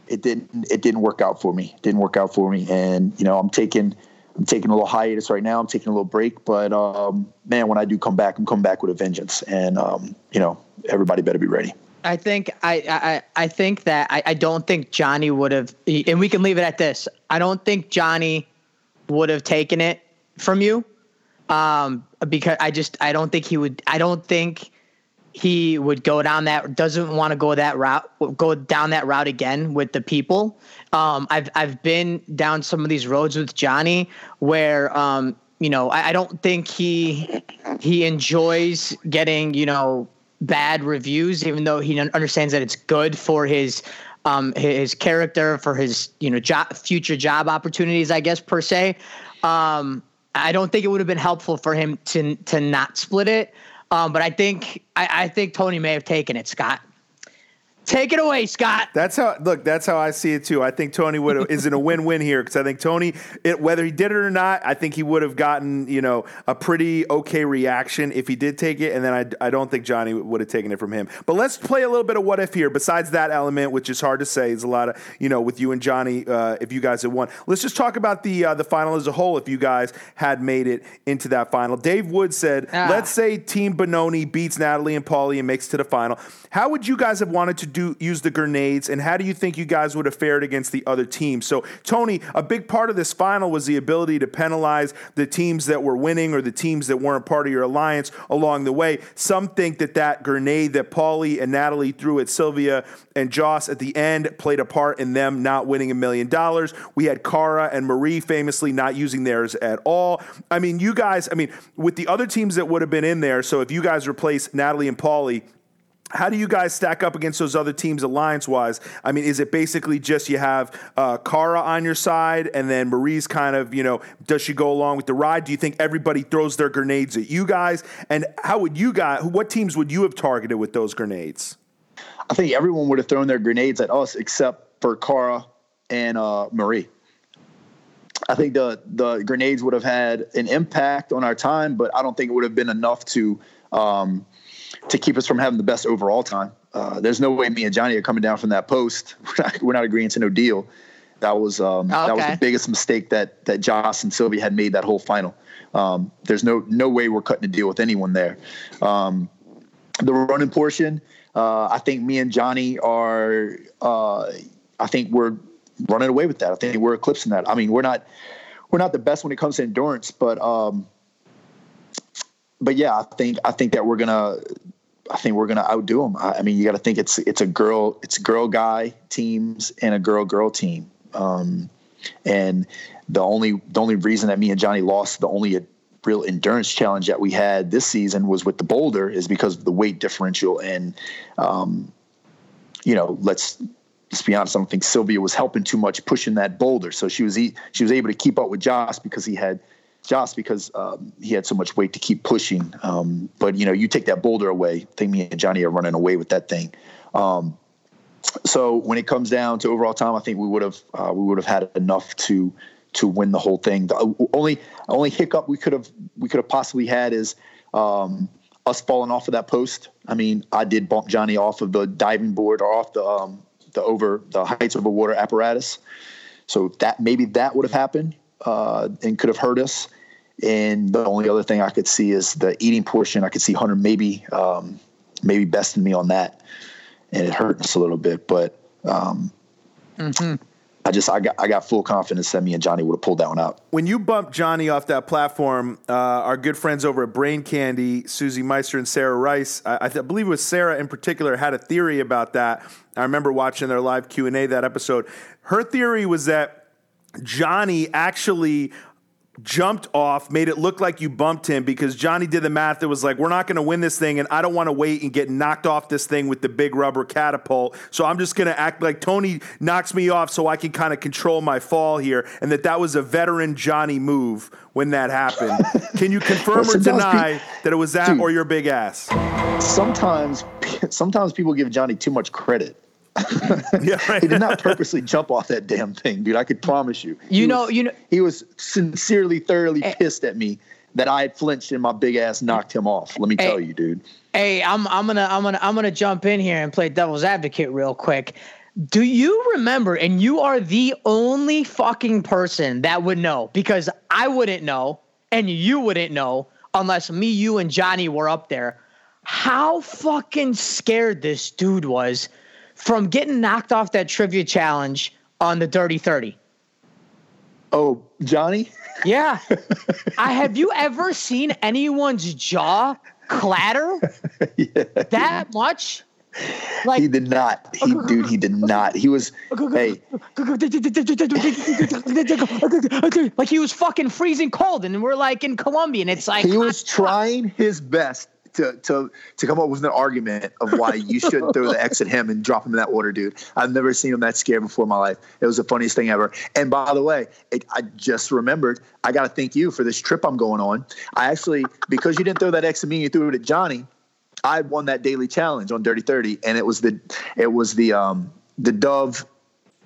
it didn't. It didn't work out for me. It didn't work out for me, and you know, I'm taking I'm taking a little hiatus right now. I'm taking a little break, but um, man, when I do come back, I'm coming back with a vengeance, and um, you know, everybody better be ready. I think I I, I think that I, I don't think Johnny would have, and we can leave it at this. I don't think Johnny would have taken it from you, um, because I just I don't think he would. I don't think he would go down that doesn't want to go that route go down that route again with the people. Um, i've i've been down some of these roads with johnny where um, you know I, I, don't think he he enjoys getting you know bad reviews even though he understands that it's good for his um, his character for his you know job future job opportunities i guess per se. Um, i don't think it would have been helpful for him to to not split it um, but I think I, I think Tony may have taken it, Scott. Take it away, Scott. That's how look. That's how I see it too. I think Tony would is in a win-win here because I think Tony, it, whether he did it or not, I think he would have gotten you know a pretty okay reaction if he did take it, and then I, I don't think Johnny would have taken it from him. But let's play a little bit of what if here. Besides that element, which is hard to say, is a lot of you know with you and Johnny uh, if you guys had won. Let's just talk about the uh, the final as a whole. If you guys had made it into that final, Dave Wood said, ah. "Let's say Team Benoni beats Natalie and Paulie and makes it to the final. How would you guys have wanted to do use the grenades, and how do you think you guys would have fared against the other teams? So, Tony, a big part of this final was the ability to penalize the teams that were winning or the teams that weren't part of your alliance along the way. Some think that that grenade that Paulie and Natalie threw at Sylvia and Joss at the end played a part in them not winning a million dollars. We had Cara and Marie famously not using theirs at all. I mean, you guys, I mean, with the other teams that would have been in there, so if you guys replace Natalie and Paulie, how do you guys stack up against those other teams alliance wise? I mean, is it basically just you have uh, Cara on your side and then Marie's kind of, you know, does she go along with the ride? Do you think everybody throws their grenades at you guys? And how would you guys, what teams would you have targeted with those grenades? I think everyone would have thrown their grenades at us except for Cara and uh, Marie. I think the the grenades would have had an impact on our time, but I don't think it would have been enough to um, to keep us from having the best overall time. Uh, there's no way me and Johnny are coming down from that post. We're not, we're not agreeing to no deal. That was um, okay. that was the biggest mistake that that Joss and Sylvia had made that whole final. Um, there's no no way we're cutting a deal with anyone there. Um, the running portion, uh, I think me and Johnny are. Uh, I think we're running away with that. I think we're eclipsing that. I mean, we're not we're not the best when it comes to endurance, but um, but yeah, I think I think that we're gonna I think we're gonna outdo them. I, I mean, you got to think it's it's a girl it's girl guy teams and a girl girl team, um, and the only the only reason that me and Johnny lost the only real endurance challenge that we had this season was with the boulder is because of the weight differential and um, you know let's let's be honest, I don't think Sylvia was helping too much pushing that boulder. So she was she was able to keep up with Joss because he had Joss because um, he had so much weight to keep pushing. Um, but you know, you take that boulder away. Think me and Johnny are running away with that thing. Um, so when it comes down to overall time, I think we would have uh, we would have had enough to to win the whole thing. The uh, only only hiccup we could have we could have possibly had is um, us falling off of that post. I mean, I did bump Johnny off of the diving board or off the um, the over the heights over water apparatus. So that maybe that would have happened uh, and could have hurt us. And the only other thing I could see is the eating portion. I could see Hunter maybe um, maybe besting me on that, and it hurt us a little bit. But um, mm-hmm. I just I got I got full confidence that me and Johnny would have pulled that one out. When you bumped Johnny off that platform, uh, our good friends over at Brain Candy, Susie Meister and Sarah Rice, I, I, th- believe it was Sarah in particular, had a theory about that. I remember watching their live Q and A that episode. Her theory was that Johnny actually jumped off, made it look like you bumped him because Johnny did the math that was like, we're not going to win this thing, and I don't want to wait and get knocked off this thing with the big rubber catapult. So I'm just going to act like Tony knocks me off so I can kind of control my fall here, and that that was a veteran Johnny move when that happened. can you confirm or deny that it was that dude, or your big ass? Sometimes, sometimes people give Johnny too much credit. yeah, right. he did not purposely jump off that damn thing, dude. I could promise you. You he know, was, you know, he was sincerely, thoroughly hey, pissed at me that I had flinched and my big ass knocked him off. Let me hey, tell you, dude. Hey, I'm I'm gonna I'm gonna I'm gonna jump in here and play devil's advocate real quick. Do you remember? And you are the only fucking person that would know because I wouldn't know and you wouldn't know unless me, you, and Johnny were up there. How fucking scared this dude was from getting knocked off that trivia challenge on the Dirty 30. Oh, Johnny? Yeah. I have you ever seen anyone's jaw clatter yeah. that much? Like he did not. He dude, he did not. He was hey. like he was fucking freezing cold and we're like in Colombia and it's like he was trying his best to to to come up with an argument of why you shouldn't throw the X at him and drop him in that water, dude. I've never seen him that scared before in my life. It was the funniest thing ever. And by the way, it, I just remembered I got to thank you for this trip I'm going on. I actually because you didn't throw that X at me, you threw it at Johnny. I won that daily challenge on Dirty Thirty, and it was the it was the um the Dove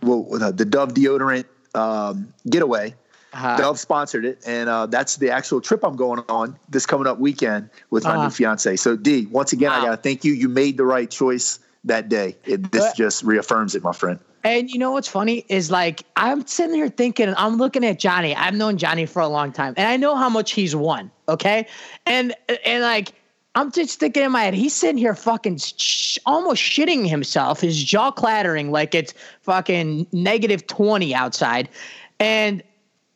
well the Dove deodorant um, getaway uh-huh. Dove sponsored it, and uh, that's the actual trip I'm going on this coming up weekend with my uh-huh. new fiance. So, D, once again, wow. I got to thank you. You made the right choice that day. It, this just reaffirms it, my friend. And you know what's funny is like I'm sitting here thinking, I'm looking at Johnny. I've known Johnny for a long time, and I know how much he's won. Okay, and and like I'm just thinking in my head, he's sitting here fucking sh- almost shitting himself, his jaw clattering like it's fucking negative 20 outside. And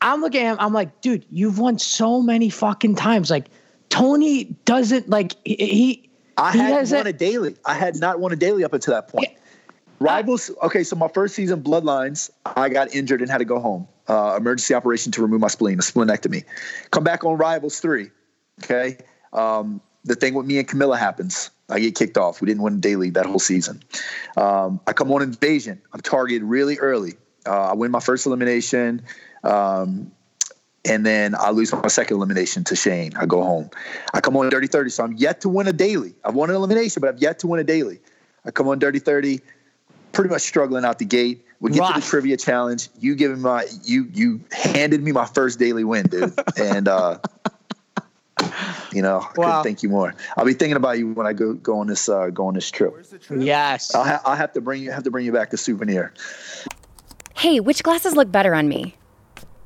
I'm looking at him, I'm like, dude, you've won so many fucking times. Like, Tony doesn't, like, he. I he had won a daily. I had not won a daily up until that point. Yeah. Rivals. Okay, so my first season, Bloodlines, I got injured and had to go home. Uh, emergency operation to remove my spleen, a splenectomy. Come back on Rivals three. Okay, um, the thing with me and Camila happens. I get kicked off. We didn't win a daily that whole season. Um, I come on Invasion. I'm targeted really early. Uh, I win my first elimination. Um, and then I lose my second elimination to Shane. I go home. I come on Dirty 30, so I'm yet to win a daily. I've won an elimination, but I've yet to win a daily. I come on Dirty 30, pretty much struggling out the gate. We get to the trivia challenge. You give me my you you handed me my first daily win, dude. and uh you know, I Wow. couldn't thank you more. I'll be thinking about you when I go go on this uh go on this trip. Yes. I'll, ha- I'll have to bring you have to bring you back a souvenir. Hey, which glasses look better on me?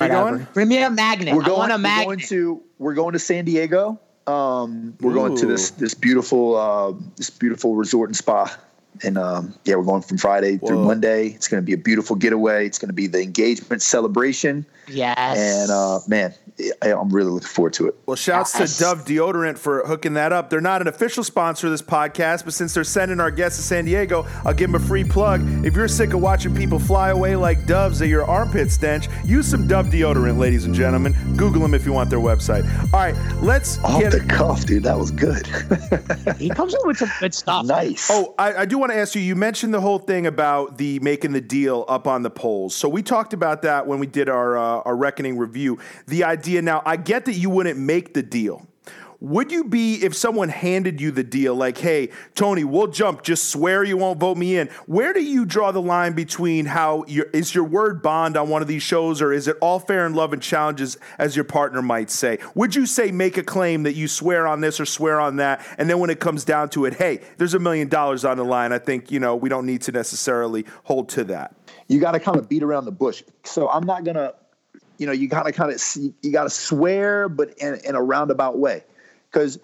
You going? Bring me a magnet. We're I going, want a we're going to we're going to San Diego. Um, we're going to this this beautiful uh, this beautiful resort and spa, and um, yeah, we're going from Friday through Monday. It's going to be a beautiful getaway. It's going to be the engagement celebration, yes. and uh, man, I, I'm really looking forward to it. Well, shouts Yes. to Dove Deodorant for hooking that up. They're not an official sponsor of this podcast, but since they're sending our guests to San Diego, I'll give them a free plug. If you're sick of watching people fly away like doves at your armpit stench, use some Dove Deodorant, ladies and gentlemen. Google them if you want their website. All right, let's Off get the cuff, dude. That was good. he comes up with some good stuff. nice. Oh, I, I do want to ask you. You mentioned the whole thing about the making the deal up on the polls. So we talked about that when we did our uh, our reckoning review. The idea. Now, I get that you wouldn't make the deal. Would you be if someone handed you the deal, like, "Hey, Tony, we'll jump. Just swear you won't vote me in." Where do you draw the line between how is your word bond on one of these shows, or is it all fair and love and challenges, as your partner might say? Would you say make a claim that you swear on this or swear on that, and then when it comes down to it, hey, there's a million dollars on the line. I think you know we don't need to necessarily hold to that. you got to kind of beat around the bush. So I'm not gonna, you know, you gotta kind of you got to swear, but in, in a roundabout way, because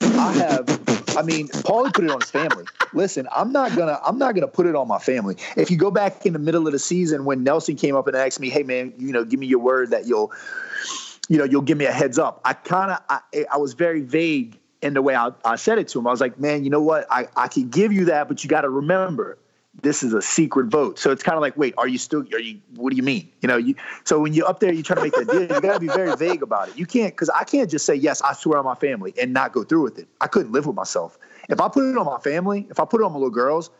I have. I mean, Paulie put it on his family. Listen, I'm not gonna. I'm not gonna put it on my family. If you go back in the middle of the season when Nelson came up and asked me, "Hey, man, you know, give me your word that you'll, you know, you'll give me a heads up," I kind of, I, I was very vague in the way I, I said it to him. I was like, "Man, you know what? I, I can give you that, but you got to remember." This is a secret vote. So it's kind of like, wait, are you still, are you, what do you mean? You know, you, so when you're up there, you try to make that deal, you got to be very vague about it. You can't, cause I can't just say, yes, I swear on my family and not go through with it. I couldn't live with myself. If I put it on my family, if I put it on my little girls,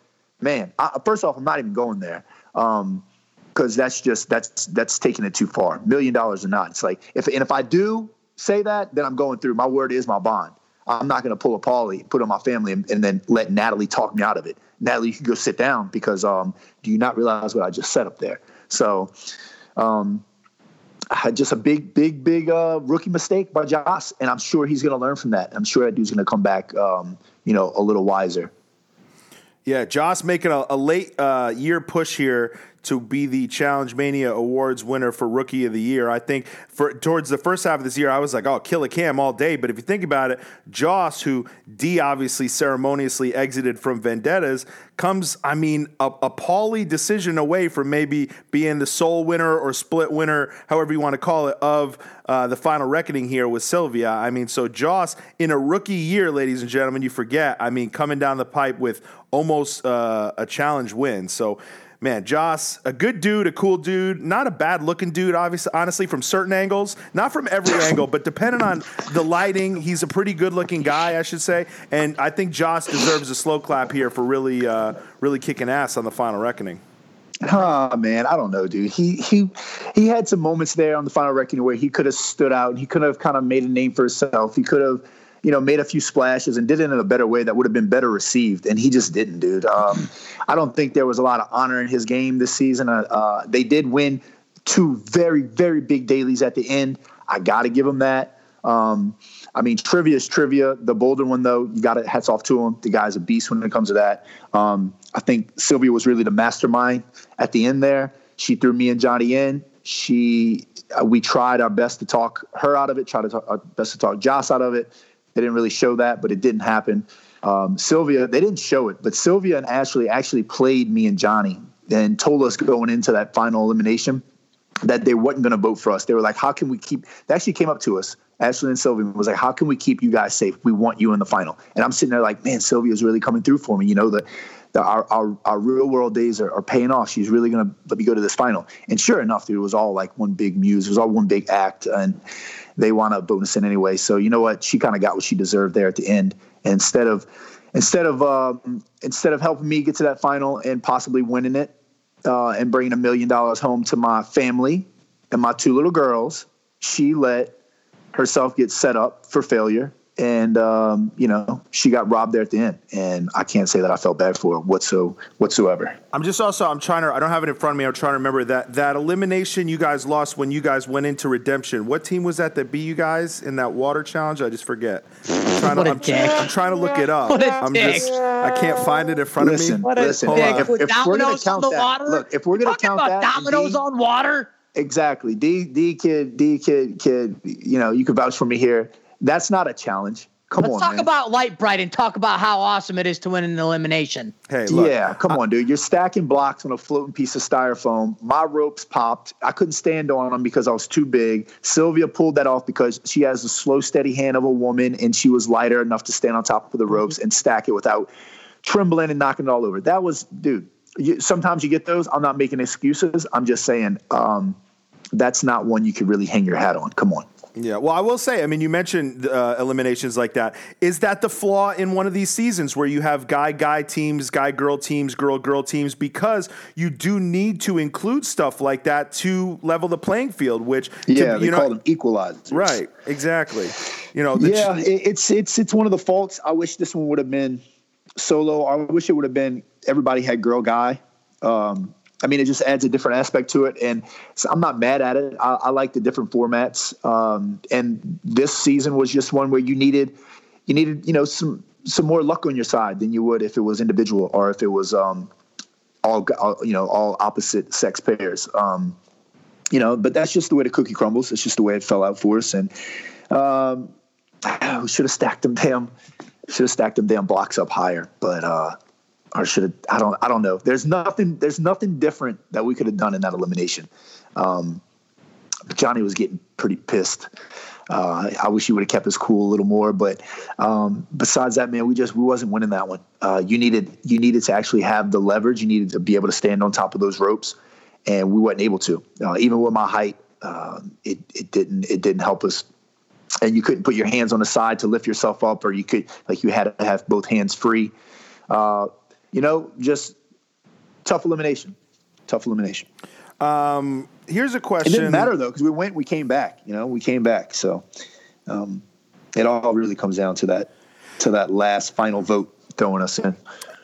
man, I, first off, I'm not even going there. Um, cause that's just, that's, that's taking it too far. Million dollars or not. It's like, if, and if I do say that, then I'm going through, my word is my bond. I'm not going to pull a Paulie, put on my family, and, and then let Natalie talk me out of it. Natalie, you can go sit down because um, do you not realize what I just said up there? So, um, just a big, big, big uh, rookie mistake by Joss, and I'm sure he's going to learn from that. I'm sure that dude's going to come back, um, you know, a little wiser. Yeah, Joss making a, a late uh, year push here to be the Challenge Mania Awards winner for Rookie of the Year. I think for towards the first half of this year, I was like, "Oh, kill a cam all day." But if you think about it, Joss, who D obviously ceremoniously exited from Vendettas, comes, I mean, a, a decision away from maybe being the sole winner or split winner, however you want to call it, of uh, the final reckoning here with Sylvia. I mean, so Joss in a rookie year, ladies and gentlemen, you forget. I mean, coming down the pipe with almost uh, a challenge win. So man, Joss, a good dude, a cool dude, not a bad looking dude, obviously, honestly, from certain angles, not from every angle, but depending on the lighting, he's a pretty good looking guy, I should say. And I think Joss deserves a slow clap here for really, uh, really kicking ass on the final reckoning. Oh man, I don't know, dude. He he he had some moments there on the final reckoning where he could have stood out. He could have kind of made a name for himself. He could have, you know, made a few splashes and did it in a better way that would have been better received. And he just didn't, dude. Um, I don't think there was a lot of honor in his game this season. Uh, uh, they did win two very, very big dailies at the end. I got to give him that. Um, I mean, trivia is trivia. The Boulder one, though, you got to hats off to him. The guy's a beast when it comes to that. Um, I think Sylvia was really the mastermind at the end there. She threw me and Johnny in. She, uh, we tried our best to talk her out of it. Tried to talk, our best to talk Joss out of it. They didn't really show that, but it didn't happen. Um, Sylvia, they didn't show it, but Sylvia and Ashley actually played me and Johnny and told us going into that final elimination that they wasn't going to vote for us. They were like, "How can we keep?" They actually came up to us. Ashley and Sylvia was like, "How can we keep you guys safe? We want you in the final." And I'm sitting there like, "Man, Sylvia's really coming through for me." You know, the, the our, our our real world days are, are paying off. She's really going to let me go to this final. And sure enough, dude, it was all like one big muse. It was all one big act, and they want to bonus in anyway. So you know what? She kind of got what she deserved there at the end. And instead of instead of um, instead of helping me get to that final and possibly winning it uh, and bringing a million dollars home to my family and my two little girls, she let herself get set up for failure and um, you know she got robbed there at the end and i can't say that i felt bad for her whatso, whatsoever I'm just also I'm trying to I don't have it in front of me. I'm trying to remember that that elimination you guys lost when you guys went into redemption. What team was that that beat you guys in that water challenge? I just forget. I'm trying, What to, a I'm, dick. I'm trying to look it up. What a I'm dick. just I can't find it in front listen of me. What a listen Hold dick. if, if we're gonna count that water? look if we're gonna Talking count about that and dominoes D- on water. exactly d d kid d kid kid you know you can vouch for me here that's not a challenge come on. Let's on talk man. about Light Bright and talk about how awesome it is to win an elimination. Hey, look. yeah, come on, dude. You're stacking blocks on a floating piece of styrofoam. My ropes popped. I couldn't stand on them because I was too big. Sylvia pulled that off because she has the slow, steady hand of a woman, and she was lighter enough to stand on top of the ropes and stack it without trembling and knocking it all over. That was, dude. You, sometimes you get those. I'm not making excuses. I'm just saying um, that's not one you could really hang your hat on. Come on. Yeah, well, I will say, I mean, you mentioned uh, eliminations like that. Is that the flaw in one of these seasons where you have guy guy teams, guy girl teams, girl girl teams? Because you do need to include stuff like that to level the playing field, which, to- Yeah, they you know, call them equalizers. right, exactly. You know, the yeah, it, it's it's it's one of the faults. I wish this one would have been solo. I wish it would have been everybody had girl guy. Um, I mean, it just adds a different aspect to it, and so I'm not mad at it. I, I like the different formats, um, and this season was just one where you needed you needed you know some some more luck on your side than you would if it was individual or if it was um, all, you know all opposite sex pairs. Um, you know, but that's just the way the cookie crumbles. It's just the way it fell out for us, and um, we should have stacked them damn should have stacked them damn blocks up higher but uh or should have i don't i don't know there's nothing there's nothing different that we could have done in that elimination um johnny was getting pretty pissed uh, I wish he would have kept his cool a little more, but um, besides that, man, we just we wasn't winning that one. Uh, you needed you needed to actually have the leverage. You needed to be able to stand on top of those ropes, and we wasn't able to. Uh, even with my height, uh, it it didn't it didn't help us and you couldn't put your hands on the side to lift yourself up, or you could like you had to have both hands free. Uh, you know, just tough elimination. Tough elimination. Um, here's a question. It didn't matter though because we went, we came back. You know, we came back. So um, it all really comes down to that to that last final vote throwing us in.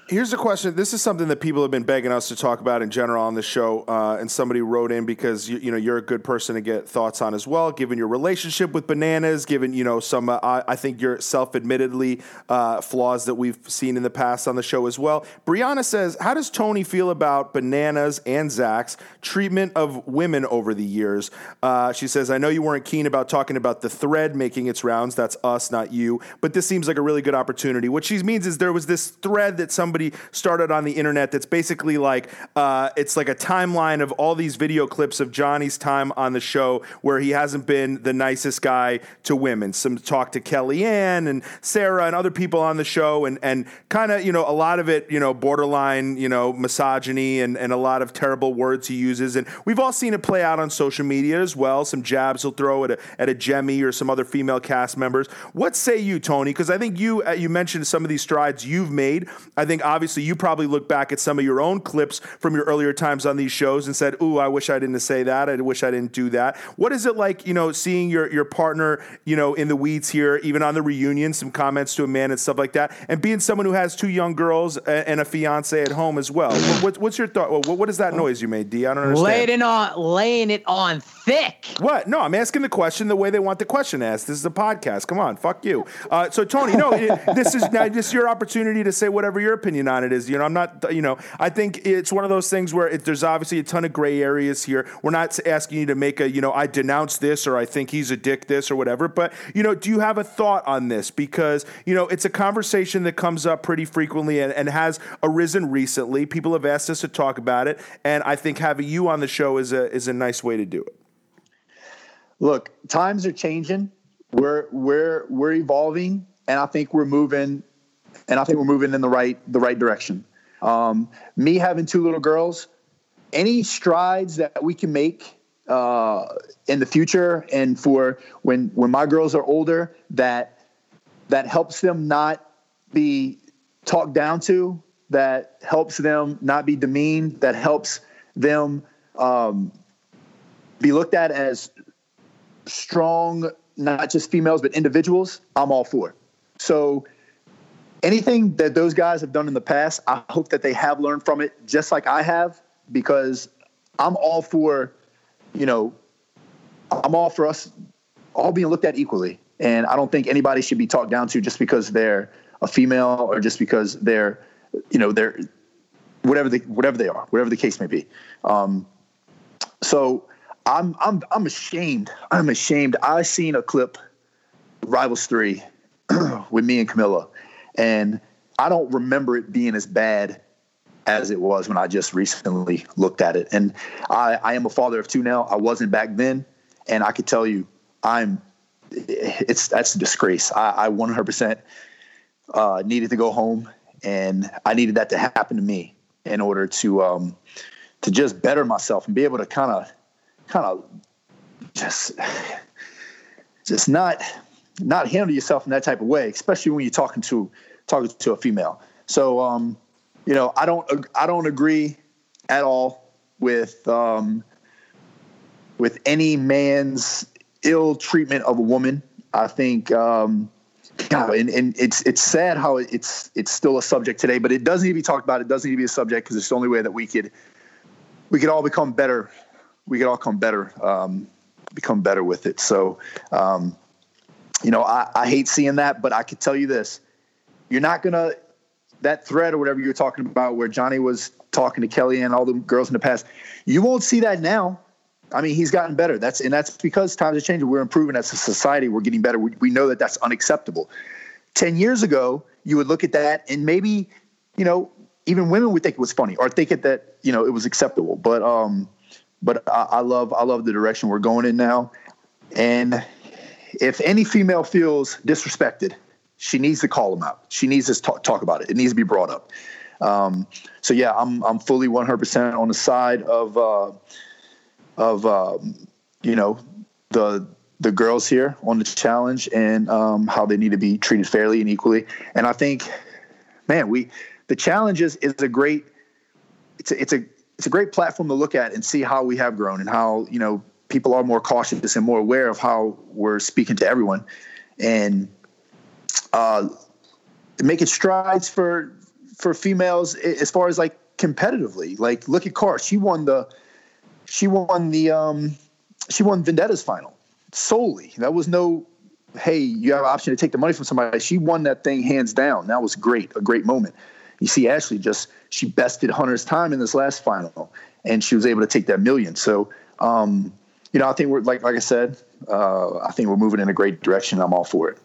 Here's a question. This is something that people have been begging us to talk about in general on the show, uh, and somebody wrote in because you, you know you're a good person to get thoughts on as well, given your relationship with bananas, given you know some uh, I I think your self-admittedly uh, flaws that we've seen in the past on the show as well. Brianna says, "How does Tony feel about bananas and Zach's treatment of women over the years?" Uh, she says, "I know you weren't keen about talking about the thread making its rounds. That's us, not you. But this seems like a really good opportunity. What she means is there was this thread that somebody started on the internet that's basically like uh, it's like a timeline of all these video clips of Johnny's time on the show where he hasn't been the nicest guy to women. Some talk to Kellyanne and Sarah and other people on the show, and and kind of you know a lot of it you know borderline you know misogyny and and a lot of terrible words he uses, and we've all seen it play out on social media as well. Some jabs he'll throw at a at a Jemmye or some other female cast members. What say you, Tony? Because I think you uh, you mentioned some of these strides you've made. I think obviously you probably look back at some of your own clips from your earlier times on these shows and said, "Ooh, I wish I didn't say that. I wish I didn't do that." What is it like, you know, seeing your your partner, you know, in the weeds here, even on the reunion, some comments to a man and stuff like that, and being someone who has two young girls and a fiance at home as well. What, what's your thought? What, what is that noise you made, D? I don't understand. Laying it on, laying it on thick. What? No, I'm asking the question the way they want the question asked. This is a podcast. Come on, fuck you. Uh, so Tony, no, it, this is now is your opportunity to say whatever your opinion on it is. You know, I'm not. You know, I think it's one of those things where it, there's obviously a ton of gray areas here. We're not asking you to make a, you know, I denounce this or I think he's a dick this or whatever. But you know, do you have a thought on this? Because you know, it's a conversation that comes up pretty frequently and, and has arisen recently. People have asked us to talk about it, and I think having you on the show is a is a nice way to do it. Look, times are changing. We're we're we're evolving, and I think we're moving, and I think we're moving in the right the right direction. Um, me having two little girls, any strides that we can make uh, in the future, and for when when my girls are older, that that helps them not be talked down to, that helps them not be demeaned, that helps them um, be looked at as strong, not just females, but individuals, I'm all for. So anything that those guys have done in the past, I hope that they have learned from it, just like I have, because I'm all for, you know, I'm all for us all being looked at equally. And I don't think anybody should be talked down to just because they're a female or just because they're, you know, they're whatever they whatever they are, whatever the case may be. Um, so I'm I'm I'm ashamed. I'm ashamed. I seen a clip, Rivals Three, with me and Camila, and I don't remember it being as bad as it was when I just recently looked at it. And I, I am a father of two now. I wasn't back then, and I could tell you, I'm. It's that's a disgrace. I, I 100% uh, needed to go home, and I needed that to happen to me in order to um, to just better myself and be able to kind of kind of just just not not handle yourself in that type of way, especially when you're talking to talking to a female. So um, you know, I don't I don't agree at all with um, with any man's ill treatment of a woman. I think um, God, and, and it's it's sad how it's it's still a subject today, but it does need to be talked about. It does need to be a subject because it's the only way that we could we could all become better we could all come better, um, become better with it. So, um, you know, I, I hate seeing that, but I could tell you this: you're not gonna that thread or whatever you're talking about, where Johnny was talking to Kelly and all the girls in the past. You won't see that now. I mean, he's gotten better. That's and that's because times are changing. We're improving as a society. We're getting better. We, we know that that's unacceptable. Ten years ago, you would look at that and maybe, you know, even women would think it was funny or think it that you know it was acceptable. But um, but I, I love I love the direction we're going in now. And if any female feels disrespected, she needs to call them out. She needs to talk, talk about it. It needs to be brought up. Um, so yeah, I'm I'm fully 100% on the side of uh, of um, you know the the girls here on the challenge and um, how they need to be treated fairly and equally. And I think, man, we the challenge is, is a great it's a, it's a it's a great platform to look at and see how we have grown and how you know people are more cautious and more aware of how we're speaking to everyone. And uh, making strides for for females as far as like competitively. Like look at Car she won the she won the um she won Vendetta's final solely. That was no hey you have an option to take the money from somebody. She won that thing hands down. That was great a great moment you see Ashley just she bested Hunter's time in this last final, and she was able to take that million. So, um, you know, I think we're like like I said, uh, I think we're moving in a great direction. I'm all for it.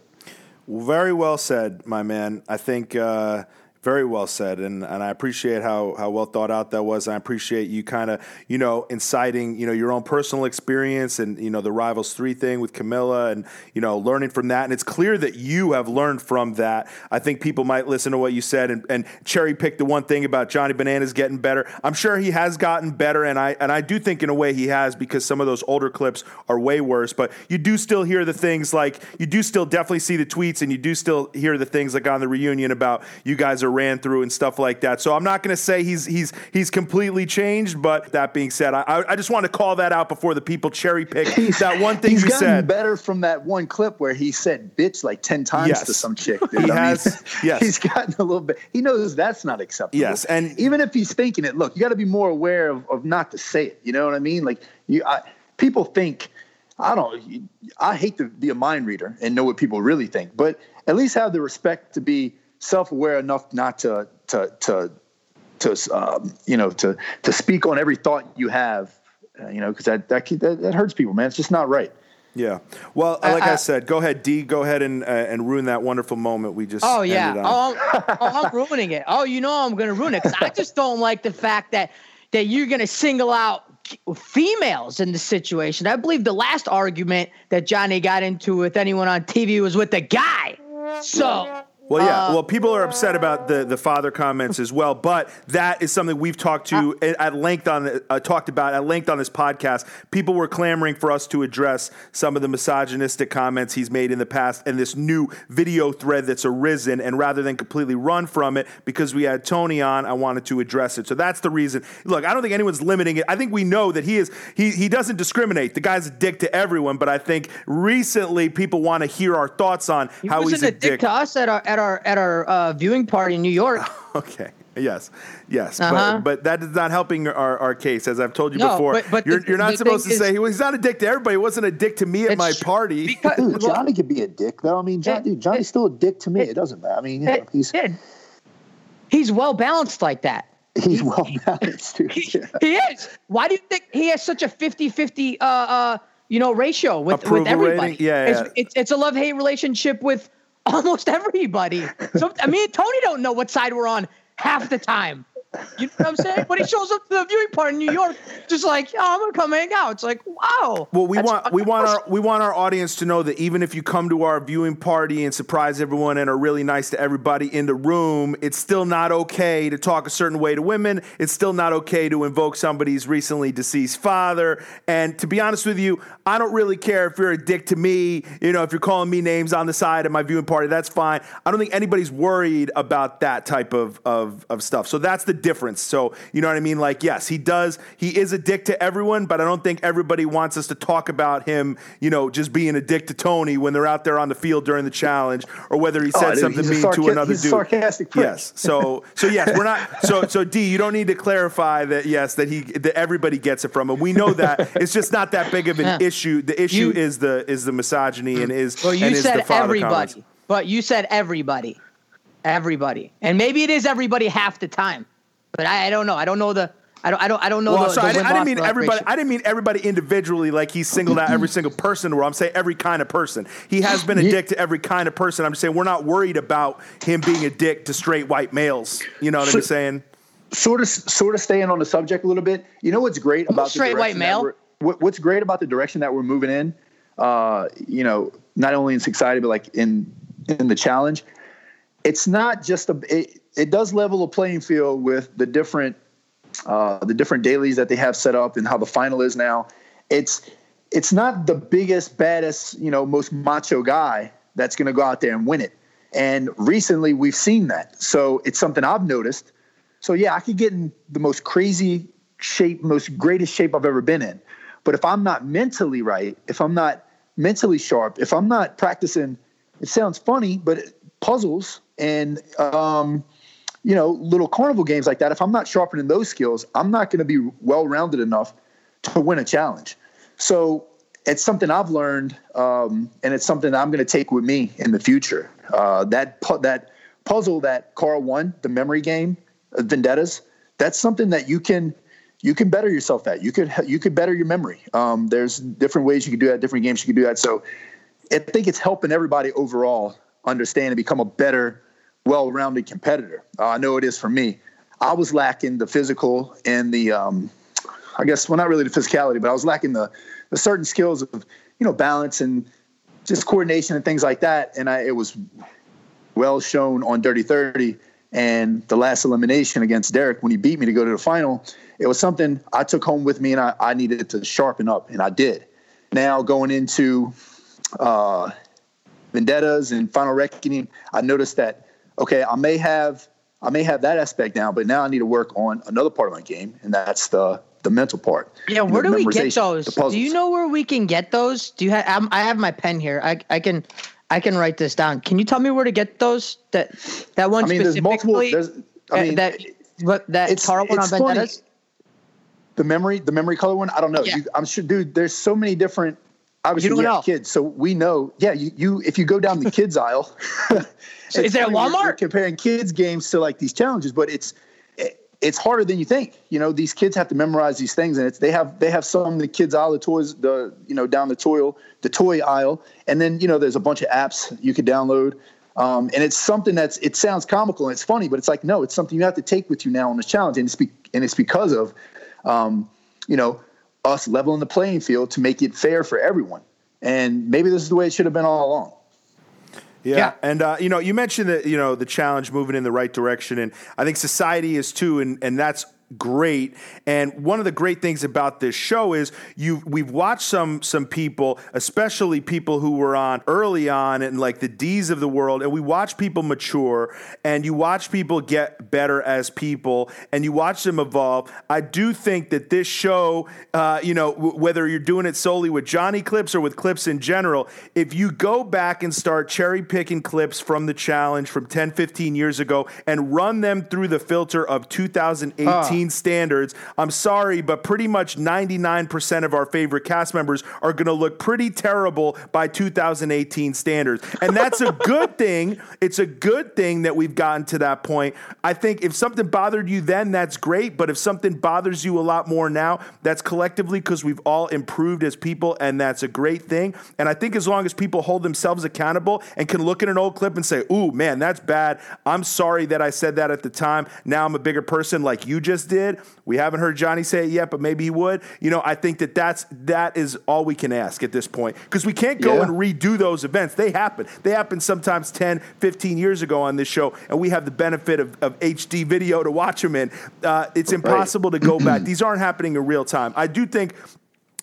Very well said, my man. I think. Uh very well said, and, and I appreciate how, how well thought out that was. I appreciate you kind of you know inciting you know your own personal experience and you know the rivals three thing with Camila and you know learning from that. And it's clear that you have learned from that. I think people might listen to what you said and, and cherry pick the one thing about Johnny Bananas getting better. I'm sure he has gotten better, and I and I do think in a way he has because some of those older clips are way worse. But you do still hear the things like you do still definitely see the tweets, and you do still hear the things like on the reunion about you guys are ran through and stuff like that. So I'm not going to say he's he's he's completely changed. But that being said, I, I just want to call that out before the people cherry pick that one thing he's you gotten said. better from that one clip where he said "bitch" like ten times Yes. to some chick. He. I has- Mean, yes. he's gotten a little bit. He knows that's not acceptable. Yes, and- even if he's thinking it, look, you got to be more aware of, of not to say it. You know what I mean? Like you, I, people think. I don't. I hate to be a mind reader and know what people really think, but at least have the respect to be self-aware enough not to to to to um, you know to to speak on every thought you have. Uh, you know, because that, that that that hurts people, man. It's just not right. Yeah. Well, like I, I- said, go ahead, D. Go ahead and uh, and ruin that wonderful moment we just. Oh yeah. ended on. Oh, I'm, oh, I'm ruining it. Oh, you know I'm gonna ruin it because I just don't like the fact that that you're gonna single out females in the situation. I believe the last argument that Johnny got into with anyone on TV was with the guy. So Well, yeah. Uh, well, people are upset about the, the father comments as well, but that is something we've talked to Uh, at length on uh, talked about at length on this podcast. People were clamoring for us to address some of the misogynistic comments he's made in the past and this new video thread that's arisen. And rather than completely run from it, because we had Tony on, I wanted to address it. So that's the reason. Look, I don't think anyone's limiting it. I think we know that he is he he doesn't discriminate. The guy's a dick to everyone, but I think recently people want to hear our thoughts on he how he's a dick to us at our at our at our uh, viewing party in New York. Okay. Yes. Yes. Uh-huh. But but that is not helping our, our case, as I've told you No, before. but- but you're, the- you're not supposed to thing say is- he was he's not a dick to everybody. He wasn't a dick to me at my tr- party. Because, Dude, Johnny could be a dick, though. I mean, John, It- dude, Johnny's it- still a dick to me. it- It, doesn't matter. I mean, you know, he's it- he's well balanced like that. he's well balanced, dude. He, Yeah. he is. Why do you think he has such a 50-50 uh, uh, you know, ratio with, Approval with everybody? rating? Yeah, it's, yeah. It's, it's a love-hate relationship with almost everybody. So I mean, Tony don't know what side we're on half the time. You know what I'm saying? but he shows up to the viewing party in New York, just like, oh, I'm gonna come hang out. It's like, wow. Well, we want we want our we want our audience to know that even if you come to our viewing party and surprise everyone and are really nice to everybody in the room, it's still not okay to talk a certain way to women. It's still not okay to invoke somebody's recently deceased father. And to be honest with you, I don't really care if you're a dick to me. You know, if you're calling me names on the side of my viewing party, that's fine. I don't think anybody's worried about that type of of, of stuff. So that's the difference. So you know what I mean? Like, yes, he does. He is a dick to everyone, but I don't think everybody wants us to talk about him. You know, just being a dick to Tony when they're out there on the field during the challenge, or whether he Oh, said dude, something mean sarca- to another he's a dude. sarcastic prick. Yes. So so yes, we're not. So so D, you don't need to clarify that. Yes, that he that everybody gets it from him. We know that it's just not that big of an Yeah. issue. The issue You- is the is the misogyny and is Well, you and is the said father everybody, comments. but you said everybody, everybody, and maybe it is everybody half the time. But I, I don't know. I don't know the. I don't. I don't. I don't know Well, the. so the I, didn't, I didn't mean everybody. ratio. I didn't mean everybody individually, like he singled out every single person. Where I'm saying every kind of person. He has been a dick to every kind of person. I'm just saying we're not worried about him being a dick to straight white males. You know what I'm saying? sort of sort of staying on the subject a little bit. You know what's great about straight the white direction male. That we're, what, what's great about the direction that we're moving in? Uh, you know, not only in society but like in in the challenge. It's not just a. It, it does level a playing field with the different uh, the different dailies that they have set up and how the final is now. It's it's not the biggest, baddest, you know, most macho guy that's going to go out there and win it. And recently, we've seen that. So it's something I've noticed. So yeah, I could get in the most crazy shape, most greatest shape I've ever been in. But if I'm not mentally right, if I'm not mentally sharp, if I'm not practicing, it sounds funny, but puzzles and um, you know little carnival games like that. If I'm not sharpening those skills, I'm not going to be well rounded enough to win a challenge. So it's something I've learned, um, and it's something I'm going to take with me in the future. Uh, that pu- that puzzle that Cara won, the memory game, uh, Vendettas. That's something that you can you can better yourself at. You could you could better your memory. Um, there's different ways you can do that. Different games you can do that. So I think it's helping everybody overall understand and become a better, well-rounded competitor. Uh, I know it is for me. I was lacking the physical and the, um, I guess, well, not really the physicality, but I was lacking the, the certain skills of, you know, balance and just coordination and things like that. And I, it was well shown on Dirty 30 and the last elimination against Derrick when he beat me to go to the final. It was something I took home with me and I, I needed to sharpen up, and I did. Now going into uh, vendettas and final reckoning, I noticed that okay, I may have I may have that aspect down, but now I need to work on another part of my game, and that's the the mental part. Yeah, where do we get those? Do you know where we can get those? Do you have? I'm, I have my pen here. I I can I can write this down. Can you tell me where to get those? That that one I mean, there's multiple. There's, I mean, that what that it's- Cara one on. Vendettas. the memory, the memory color one. I don't know. Yeah. You, I'm sure, dude. There's so many different. Obviously, don't we know. have kids, so we know. Yeah, you, you if you go down the kids aisle, Is it at funny, we're- Walmart? we're comparing kids games to like these challenges, but it's it, it's harder than you think. You know, these kids have to memorize these things, and it's they have they have some the kids aisle, the toys, the you know down the toy the toy aisle, and then you know there's a bunch of apps you could download. Um, and it's something that's it sounds comical and it's funny, but it's like no, it's something you have to take with you now on this challenge, and it's be, and it's because of um, you know us leveling the playing field to make it fair for everyone. And maybe this is the way it should have been all along. Yeah. Yeah. And, uh, you know, you mentioned that, you know, the challenge moving in the right direction. And I think society is too. And, and that's great. And one of the great things about this show is you we've watched some some people, especially people who were on early on and like the D's of the world, and we watch people mature and you watch people get better as people and you watch them evolve. I do think that this show, uh, you know, w- whether you're doing it solely with Johnny clips or with clips in general, if you go back and start cherry picking clips from the challenge from 10, 15 years ago and run them through the filter of 2018 standards, I'm sorry, but pretty much 99% of our favorite cast members are going to look pretty terrible by 2018 standards. And that's a good thing. It's a good thing that we've gotten to that point. I think if something bothered you then, that's great. But if something bothers you a lot more now, that's collectively because we've all improved as people, and that's a great thing. And I think as long as people hold themselves accountable and can look at an old clip and say, ooh, man, that's bad. I'm sorry that I said that at the time. Now I'm a bigger person like you just did. We haven't heard Johnny say it yet, but maybe he would. You know, I think that that's that is all we can ask at this point because we can't go Yeah. and redo those events. They happen. They happen sometimes 10, 15 years ago on this show, and we have the benefit of, of HD video to watch them in. Uh, it's impossible to go back. These aren't happening in real time. I do think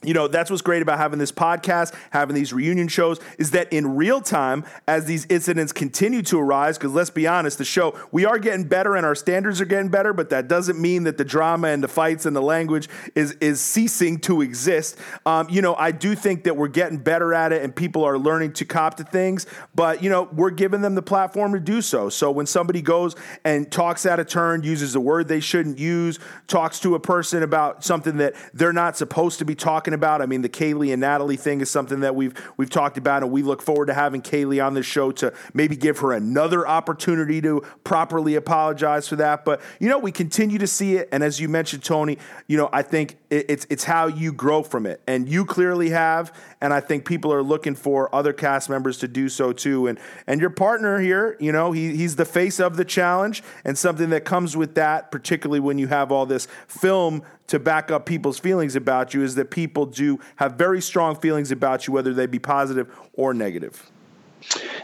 you know that's what's great about having this podcast having these reunion shows is that in real time as these incidents continue to arise because let's be honest the show we are getting better and our standards are getting better but that doesn't mean that the drama and the fights and the language is is ceasing to exist. Um, you know i do think that we're getting better at it and people are learning to cop to things but you know we're giving them the platform to do so. So when somebody goes and talks out of turn uses a word they shouldn't use talks to a person about something that they're not supposed to be talking about. I mean, the Kayleigh and Natalie thing is something that we've we've talked about, and we look forward to having Kayleigh on this show to maybe give her another opportunity to properly apologize for that. But you know, we continue to see it, and as you mentioned, Tony, you know, I think it, it's it's how you grow from it, and you clearly have, and I think people are looking for other cast members to do so too. And and your partner here, you know, he he's the face of the challenge, and something that comes with that, particularly when you have all this film to back up people's feelings about you is that people do have very strong feelings about you, whether they be positive or negative.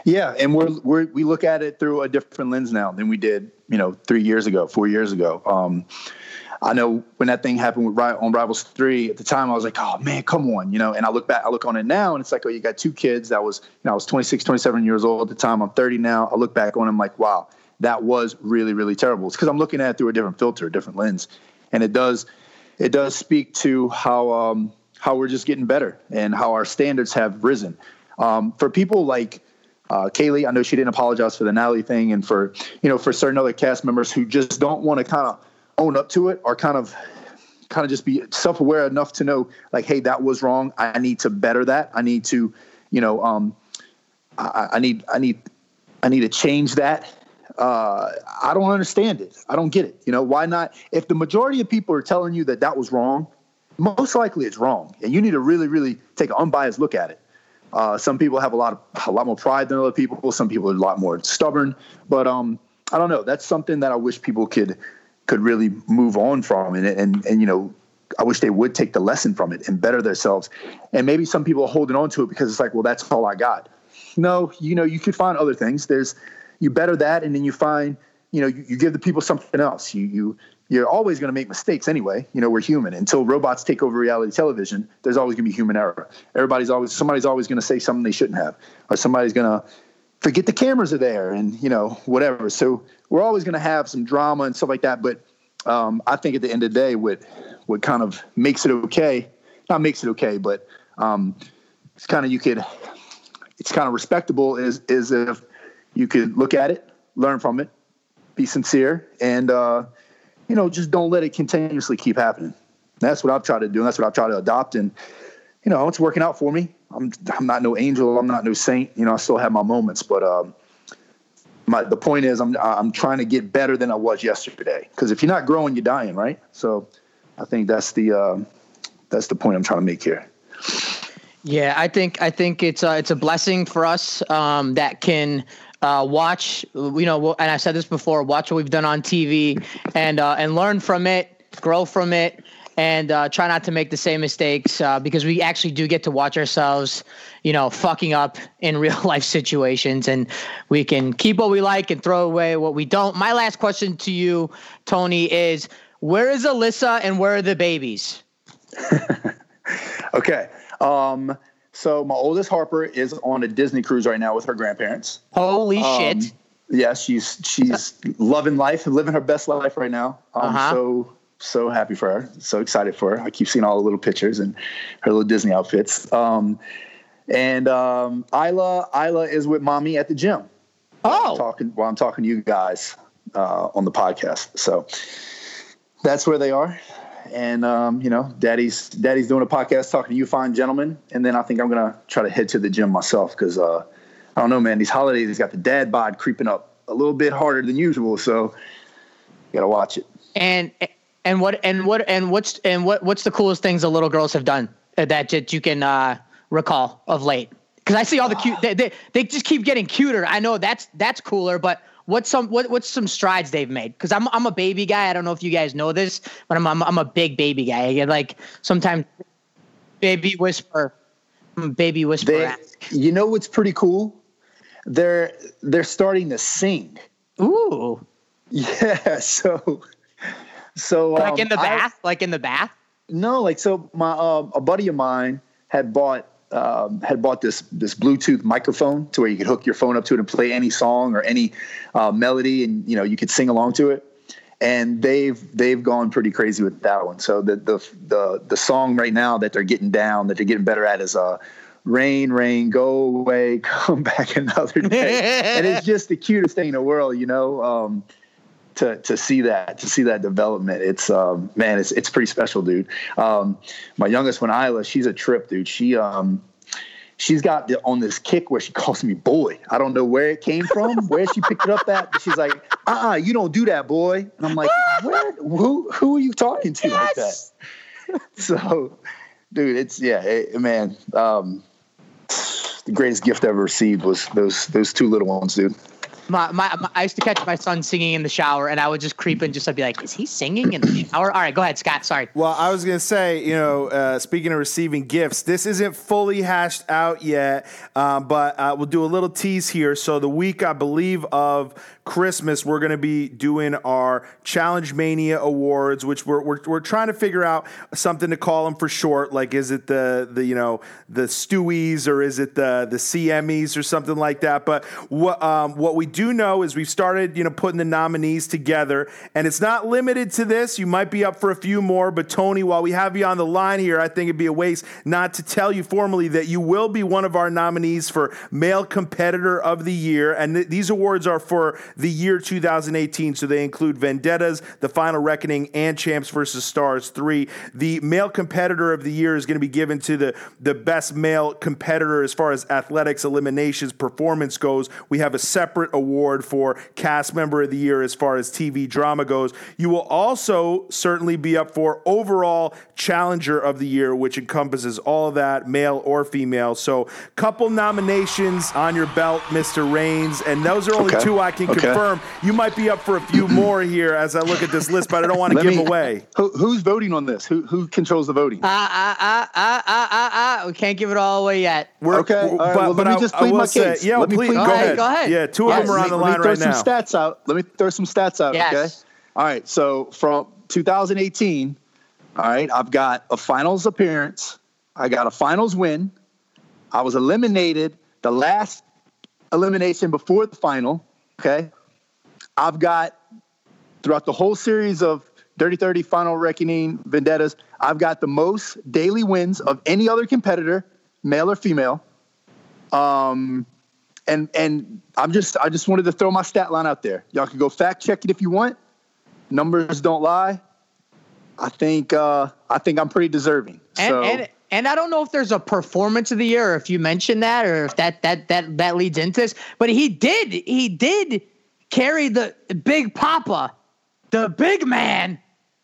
Yeah, and we're, we're we look at it through a different lens now than we did, you know, three years ago, four years ago. Um, I know when that thing happened with on Rivals three at the time, I was like, oh man, come on, you know. And I look back, I look on it now, and it's like, oh, you got two kids. That was, you know, I was 26, 27 years old at the time. I'm 30 now. I look back on, I'm like, wow, that was really, really terrible. It's because I'm looking at it through a different filter, a different lens, and it does, it does speak to how um, how we're just getting better and how our standards have risen. Um, for people like uh, Kayleigh, I know she didn't apologize for the Natalie thing, and for you know for certain other cast members who just don't want to kind of own up to it or kind of kind of just be self-aware enough to know like, hey, that was wrong. I need to better that. I need to, you know, um, I, I need I need I need to change that. Uh, I don't understand it. I don't get it. You know, why not? If the majority of people are telling you that that was wrong, most likely it's wrong, and you need to really, really take an unbiased look at it. Uh, some people have a lot of a lot more pride than other people. Some people are a lot more stubborn. But um, I don't know. That's something that I wish people could could really move on from, and and and you know, I wish they would take the lesson from it and better themselves. And maybe some people are holding on to it because it's like, well, that's all I got. No, you know, you could find other things. There's you better that, and then you find, you know, you, you give the people something else. You you you're always going to make mistakes anyway. You know, we're human. Until robots take over reality television, there's always going to be human error. Everybody's always somebody's always going to say something they shouldn't have, or somebody's going to forget the cameras are there and you know whatever. So we're always going to have some drama and stuff like that. But um, I think at the end of the day, what what kind of makes it okay, not makes it okay, but um, it's kind of you could, it's kind of respectable is is if you could look at it, learn from it, be sincere, and uh, you know just don't let it continuously keep happening. That's what I've tried to do. And that's what I've tried to adopt, and you know it's working out for me. I'm I'm not no angel. I'm not no saint. You know I still have my moments, but um, my the point is I'm I'm trying to get better than I was yesterday. Because if you're not growing, you're dying, right? So I think that's the uh, that's the point I'm trying to make here. Yeah, I think I think it's a, it's a blessing for us um, that can uh, watch. You know, and I said this before. Watch what we've done on TV and uh, and learn from it, grow from it, and uh, try not to make the same mistakes uh, because we actually do get to watch ourselves, you know, fucking up in real life situations, and we can keep what we like and throw away what we don't. My last question to you, Tony, is where is Alyssa and where are the babies? okay. Um, so my oldest Harper is on a Disney cruise right now with her grandparents. Holy Um, shit! Yeah, she's she's loving life, living her best life right now. I'm Uh-huh. so so happy for her, so excited for her. I keep seeing all the little pictures and her little Disney outfits. Um, and um, Isla Isla is with mommy at the gym. Oh, talking while I'm talking to you guys uh, on the podcast. So that's where they are. And um, you know, daddy's daddy's doing a podcast talking to you fine gentlemen. And then I think I'm gonna try to head to the gym myself because uh, I don't know, man. These holidays has got the dad bod creeping up a little bit harder than usual. So you gotta watch it. and and what and what and what's and what what's the coolest things the little girls have done uh, that that you can uh, recall of late? Because I see all the cute. They, they they just keep getting cuter. I know that's that's cooler, but. What's some what, what's some strides they've made? Because I'm I'm a baby guy. I don't know if you guys know this, but I'm I'm, I'm a big baby guy. I get like sometimes baby whisper, baby whisper. They, you know what's pretty cool? They're they're starting to sing. Ooh, Yeah. So so like um, in the I- bath, like in the bath. No, like so my um, a buddy of mine had bought um, had bought this this Bluetooth microphone to where you could hook your phone up to it and play any song or any uh, melody, and you know you could sing along to it. And they've they've gone pretty crazy with that one. So the the the the song right now that they're getting down that they're getting better at is uh, "Rain, Rain, Go Away, Come Back Another Day," and it's just the cutest thing in the world, you know. Um, to to see that to see that development it's um man it's it's pretty special dude. Um my youngest one Isla she's a trip dude. She um she's got the, on this kick where she calls me boy. I don't know where it came from where she picked it up at but she's like uh-uh you don't do that boy. And I'm like where who who are you talking to like that? So dude it's yeah it, man um the greatest gift I ever received was those those two little ones dude My, my, my, I used to catch my son singing in the shower, and I would just creep in, just to be like, "Is he singing in the shower?" All right, go ahead, Scott. Sorry. Well, I was to say, you know, uh, speaking of receiving gifts, this isn't fully hashed out yet, um, but uh, we'll do a little tease here. So, the week, I believe, of Christmas, we're to be doing our Challenge Mania Awards, which we're, we're, we're trying to figure out something to call them for short. Like, is it the, the you know, the Stewies or is it the, the CMEs or something like that? But what, um, what we do know is we've started, you know, putting the nominees together, and it's not limited to this. You might be up for a few more, but Tony, while we have you on the line here, I think it'd be a waste not to tell you formally that you will be one of our nominees for Male Competitor of the Year, and th- these awards are for the year 2018, so they include Vendettas, The Final Reckoning, and Champs vs. Stars 3. The Male Competitor of the Year is going to be given to the, the best male competitor as far as athletics, eliminations, performance goes. We have a separate award for Cast Member of the Year as far as TV drama goes. You will also certainly be up for Overall Challenger of the Year, which encompasses all of that, male or female. So, couple nominations on your belt, Mr. Raines, and those are only Okay. two I can Okay. confirm. You might be up for a few more here as I look at this list, but I don't want to give me- away. Who, who's voting on this? Who who controls the voting? Ah ah ah ah ah ah. We can't give it all away yet. We're- Okay, all right, but- well, but let me I- just I plead will my say- case. yeah, Let me please- plead go my ahead, go ahead. Yeah, two of Yes, them are on the let me throw some stats out. Let me throw some stats out. Yes. Okay. All right. So from 2018, all right, I've got a finals appearance. I got a finals win. I was eliminated the last elimination before the final. Okay. I've got throughout the whole series of Dirty 30 Final Reckoning Vendettas, I've got the most daily wins of any other competitor, male or female. Um, and and I'm just I just wanted to throw my stat line out there. Y'all can go fact check it if you want. Numbers don't lie. I think uh, I think I'm pretty deserving. And, so, and and I don't know if there's a performance of the year or if you mentioned that or if that that that that leads into this, but he did he did carry the big papa, the big man,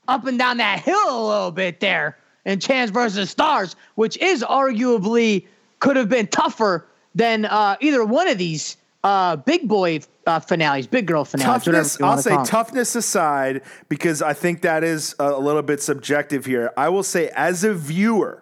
up and down that hill a little bit there in Champs versus Stars, which is arguably could have been tougher than uh, either one of these uh, big boy uh, finales, big girl finales. Toughness, I'll say toughness aside, because I think that is a little bit subjective here. I will say, as a viewer,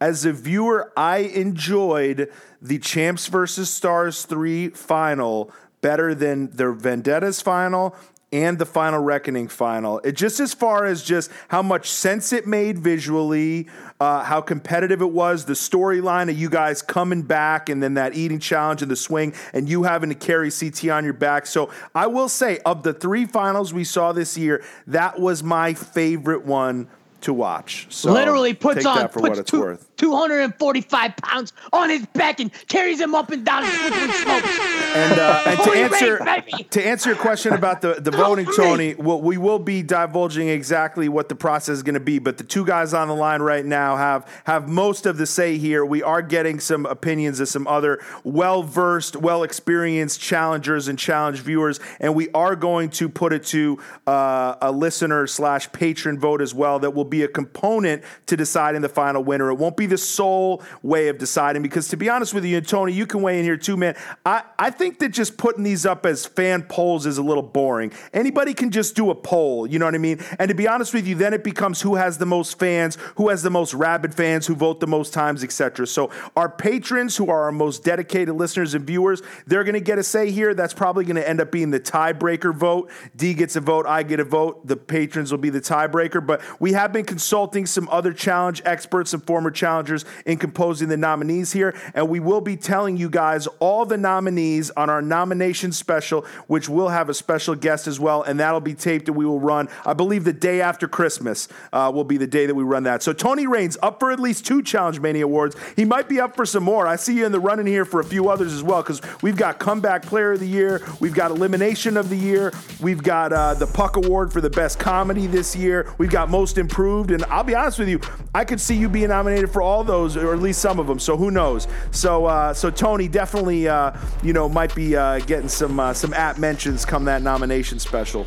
as a viewer, I enjoyed the Champs versus Stars 3 final better than their Vendettas final and the Final Reckoning final. It just as far as just how much sense it made visually, uh, how competitive it was, the storyline of you guys coming back, and then that eating challenge and the swing, and you having to carry CT on your back. So I will say, of the three finals we saw this year, that was my favorite one to watch. So literally puts take on that for puts what it's two, worth. 245 pounds on his back and carries him up and down slippery. And, uh, and to answer rain, to answer your question about the, the voting, Tony, well, we will be divulging exactly what the process is going to be. But the two guys on the line right now have have most of the say here. We are getting some opinions of some other well versed, well experienced challengers and challenge viewers, and we are going to put it to uh, a listener slash patron vote as well. That will be a component to deciding the final winner. It won't be the sole way of deciding because, to be honest with you, Tony, you can weigh in here too, man. I, I think that just putting these up as fan polls is a little boring. Anybody can just do a poll, you know what I mean? And to be honest with you, then it becomes who has the most fans, who has the most rabid fans, who vote the most times, etc. So our patrons, who are our most dedicated listeners and viewers, they're going to get a say here. That's probably going to end up being the tiebreaker vote. D gets a vote, I get a vote. The patrons will be the tiebreaker. But we have been consulting some other challenge experts and former challengers in composing the nominees here, and we will be telling you guys all the nominees on our nomination special, which will have a special guest as well, and that'll be taped and we will run. I believe the day after Christmas uh, will be the day that we run that. So Tony Raines up for at least two Challenge Mania awards. He might be up for some more. I see you in the running here for a few others as well because we've got Comeback Player of the Year, we've got Elimination of the Year, we've got uh, the Puck Award for the Best Comedy this year, we've got Most Improved, and I'll be honest with you, I could see you being nominated for all those or at least some of them. So who knows? So uh, so Tony definitely uh, you know might be uh, getting some uh, some app mentions come that nomination special.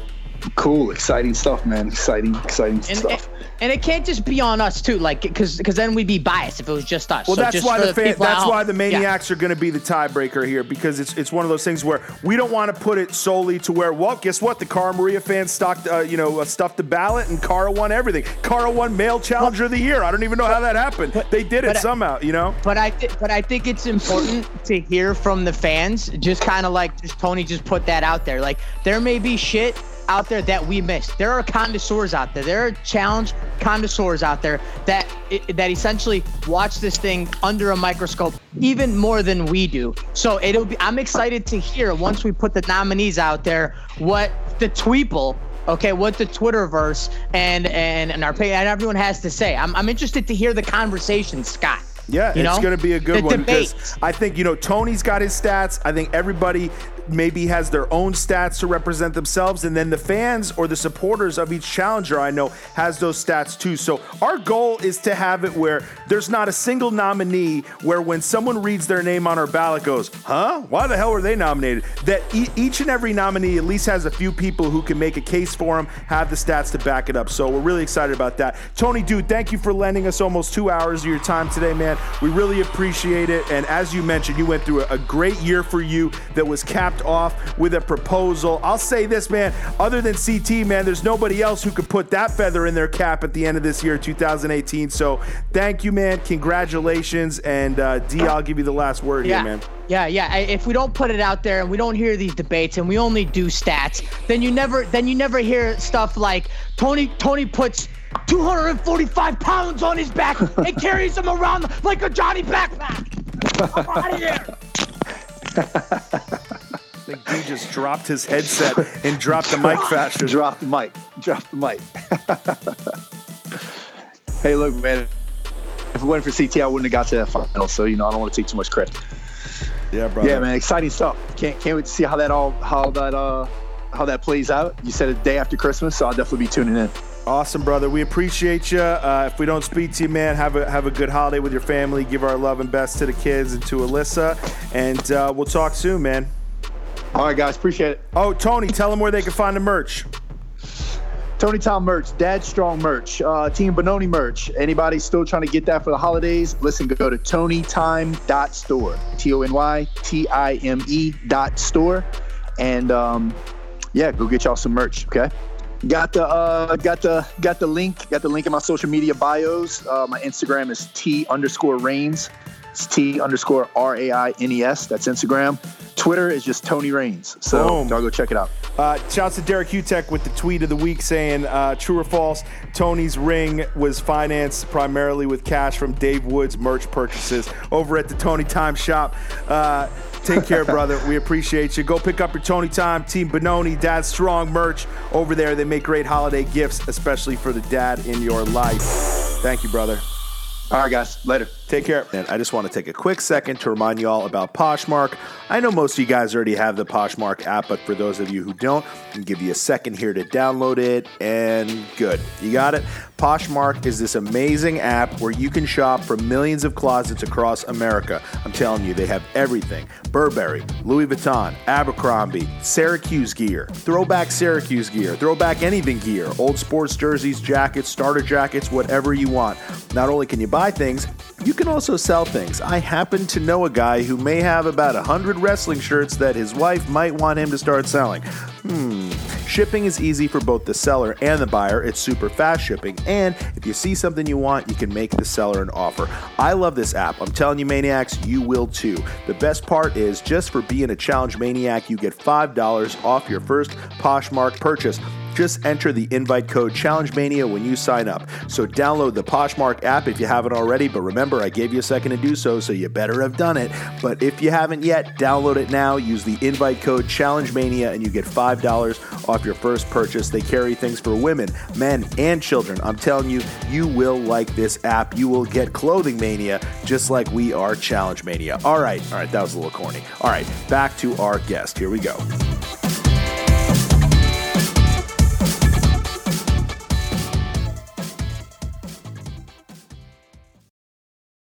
Cool, exciting stuff, man. Exciting, exciting And, stuff. and, and it can't just be on us too, like because because then we'd be biased if it was just us. Well, So that's just why for the, fan, that's why the Yeah. maniacs are going to be the tiebreaker here because it's it's one of those things where we don't want to put it solely to where well, guess what? The Cara Maria fans stocked uh, you know uh, stuffed the ballot and Cara won everything. Cara won male challenger of the year. I don't even know how that happened. they did it but I- somehow, you know. But I th- but I think it's important to hear from the fans. Just kind of like just Tony just put that out there. Like there may be shit out there that we missed. There are connoisseurs out there. There are challenge connoisseurs out there that that essentially watch this thing under a microscope even more than we do. So it'll be. I'm excited to hear once we put the nominees out there what the tweeple. Okay, what the Twitterverse and and and our pay and everyone has to say. I'm I'm interested to hear the conversation, Scott. Yeah, You it's going to be a good The one because debate. I think you know Tony's got his stats. I think everybody maybe has their own stats to represent themselves, and then the fans or the supporters of each challenger I know has those stats too. So our goal is to have it where there's not a single nominee where when someone reads their name on our ballot goes, "Huh? Why the hell were they nominated?" That e- each and every nominee at least has a few people who can make a case for them, have the stats to back it up. So we're really excited about that. Tony, dude, thank you for lending us almost two hours of your time today, man. We really appreciate it. And as you mentioned, you went through a, a great year for you that was capped off with a proposal. I'll say this, man, other than CT, man, there's nobody else who could put that feather in their cap at the end of this year, 2018. So thank you, man. Congratulations. And uh, D, I'll give you the last word Yeah. here, man. Yeah, yeah. If we don't put it out there and we don't hear these debates and we only do stats, then you never then you never hear stuff like Tony Tony puts 245 pounds on his back and carries him around like a Johnny backpack. I'm out of here. think he just dropped his headset and dropped the mic faster. Drop the mic. Drop the mic. hey, look, man. If it wasn't for CT, I wouldn't have got to that final. So you know, I don't want to take too much credit. Yeah, brother. Yeah, man, exciting stuff. Can't can't wait to see how that all how that uh how that plays out. You said a day after Christmas, so I'll definitely be tuning in. Awesome, brother. We appreciate you. Uh, if we don't speak to you, man, have a have a good holiday with your family. Give our love and best to the kids and to Alyssa, and uh, we'll talk soon, man. All right, guys, appreciate it. Oh, Tony, tell them where they can find the merch. Tony Time merch, Dad Strong merch, uh, Team Benoni merch. Anybody still trying to get that for the holidays? Listen, go to tonytime.store. T O N Y T I M E dot store. And um, yeah, go get y'all some merch, okay? Got the uh, got the got the link. Got the link in my social media bios. Uh, my Instagram is T underscore Raines. It's T underscore R A I N E S. That's Instagram. Twitter is just Tony Raines. So Boom. y'all go check it out. Uh, shouts to Derek Hutek with the tweet of the week saying, uh, true or false, Tony's ring was financed primarily with cash from Dave Wood's merch purchases over at the Tony Time shop. Uh, take care, brother. We appreciate you. Go pick up your Tony Time, Team Benoni, Dad Strong merch over there. They make great holiday gifts, especially for the dad in your life. Thank you, brother. All right, guys. Later. Take care. And I just want to take a quick second to remind you all about Poshmark. I know most of you guys already have the Poshmark app, but for those of you who don't, I can give you a second here to download it. And good. You got it? Poshmark is this amazing app where you can shop from millions of closets across America. I'm telling you, they have everything Burberry, Louis Vuitton, Abercrombie, Syracuse gear, throwback Syracuse gear, throwback anything gear, old sports jerseys, jackets, starter jackets, whatever you want. Not only can you buy things, you can also sell things. I happen to know a guy who may have about 100 wrestling shirts that his wife might want him to start selling. Hmm. Shipping is easy for both the seller and the buyer. It's super fast shipping. And if you see something you want, you can make the seller an offer. I love this app. I'm telling you, maniacs, you will too. The best part is just for being a challenge maniac, you get $5 off your first Poshmark purchase. Just enter the invite code ChallengeMania when you sign up. So download the Poshmark app if you haven't already, but remember, I gave you a second to do so, so you better have done it. But if you haven't yet, download it now. Use the invite code ChallengeMania and you get $5 off your first purchase. They carry things for women, men, and children. I'm telling you, you will like this app. You will get clothing mania just like we are Challenge Mania. All right, all right, that was a little corny. All right, back to our guest. Here we go.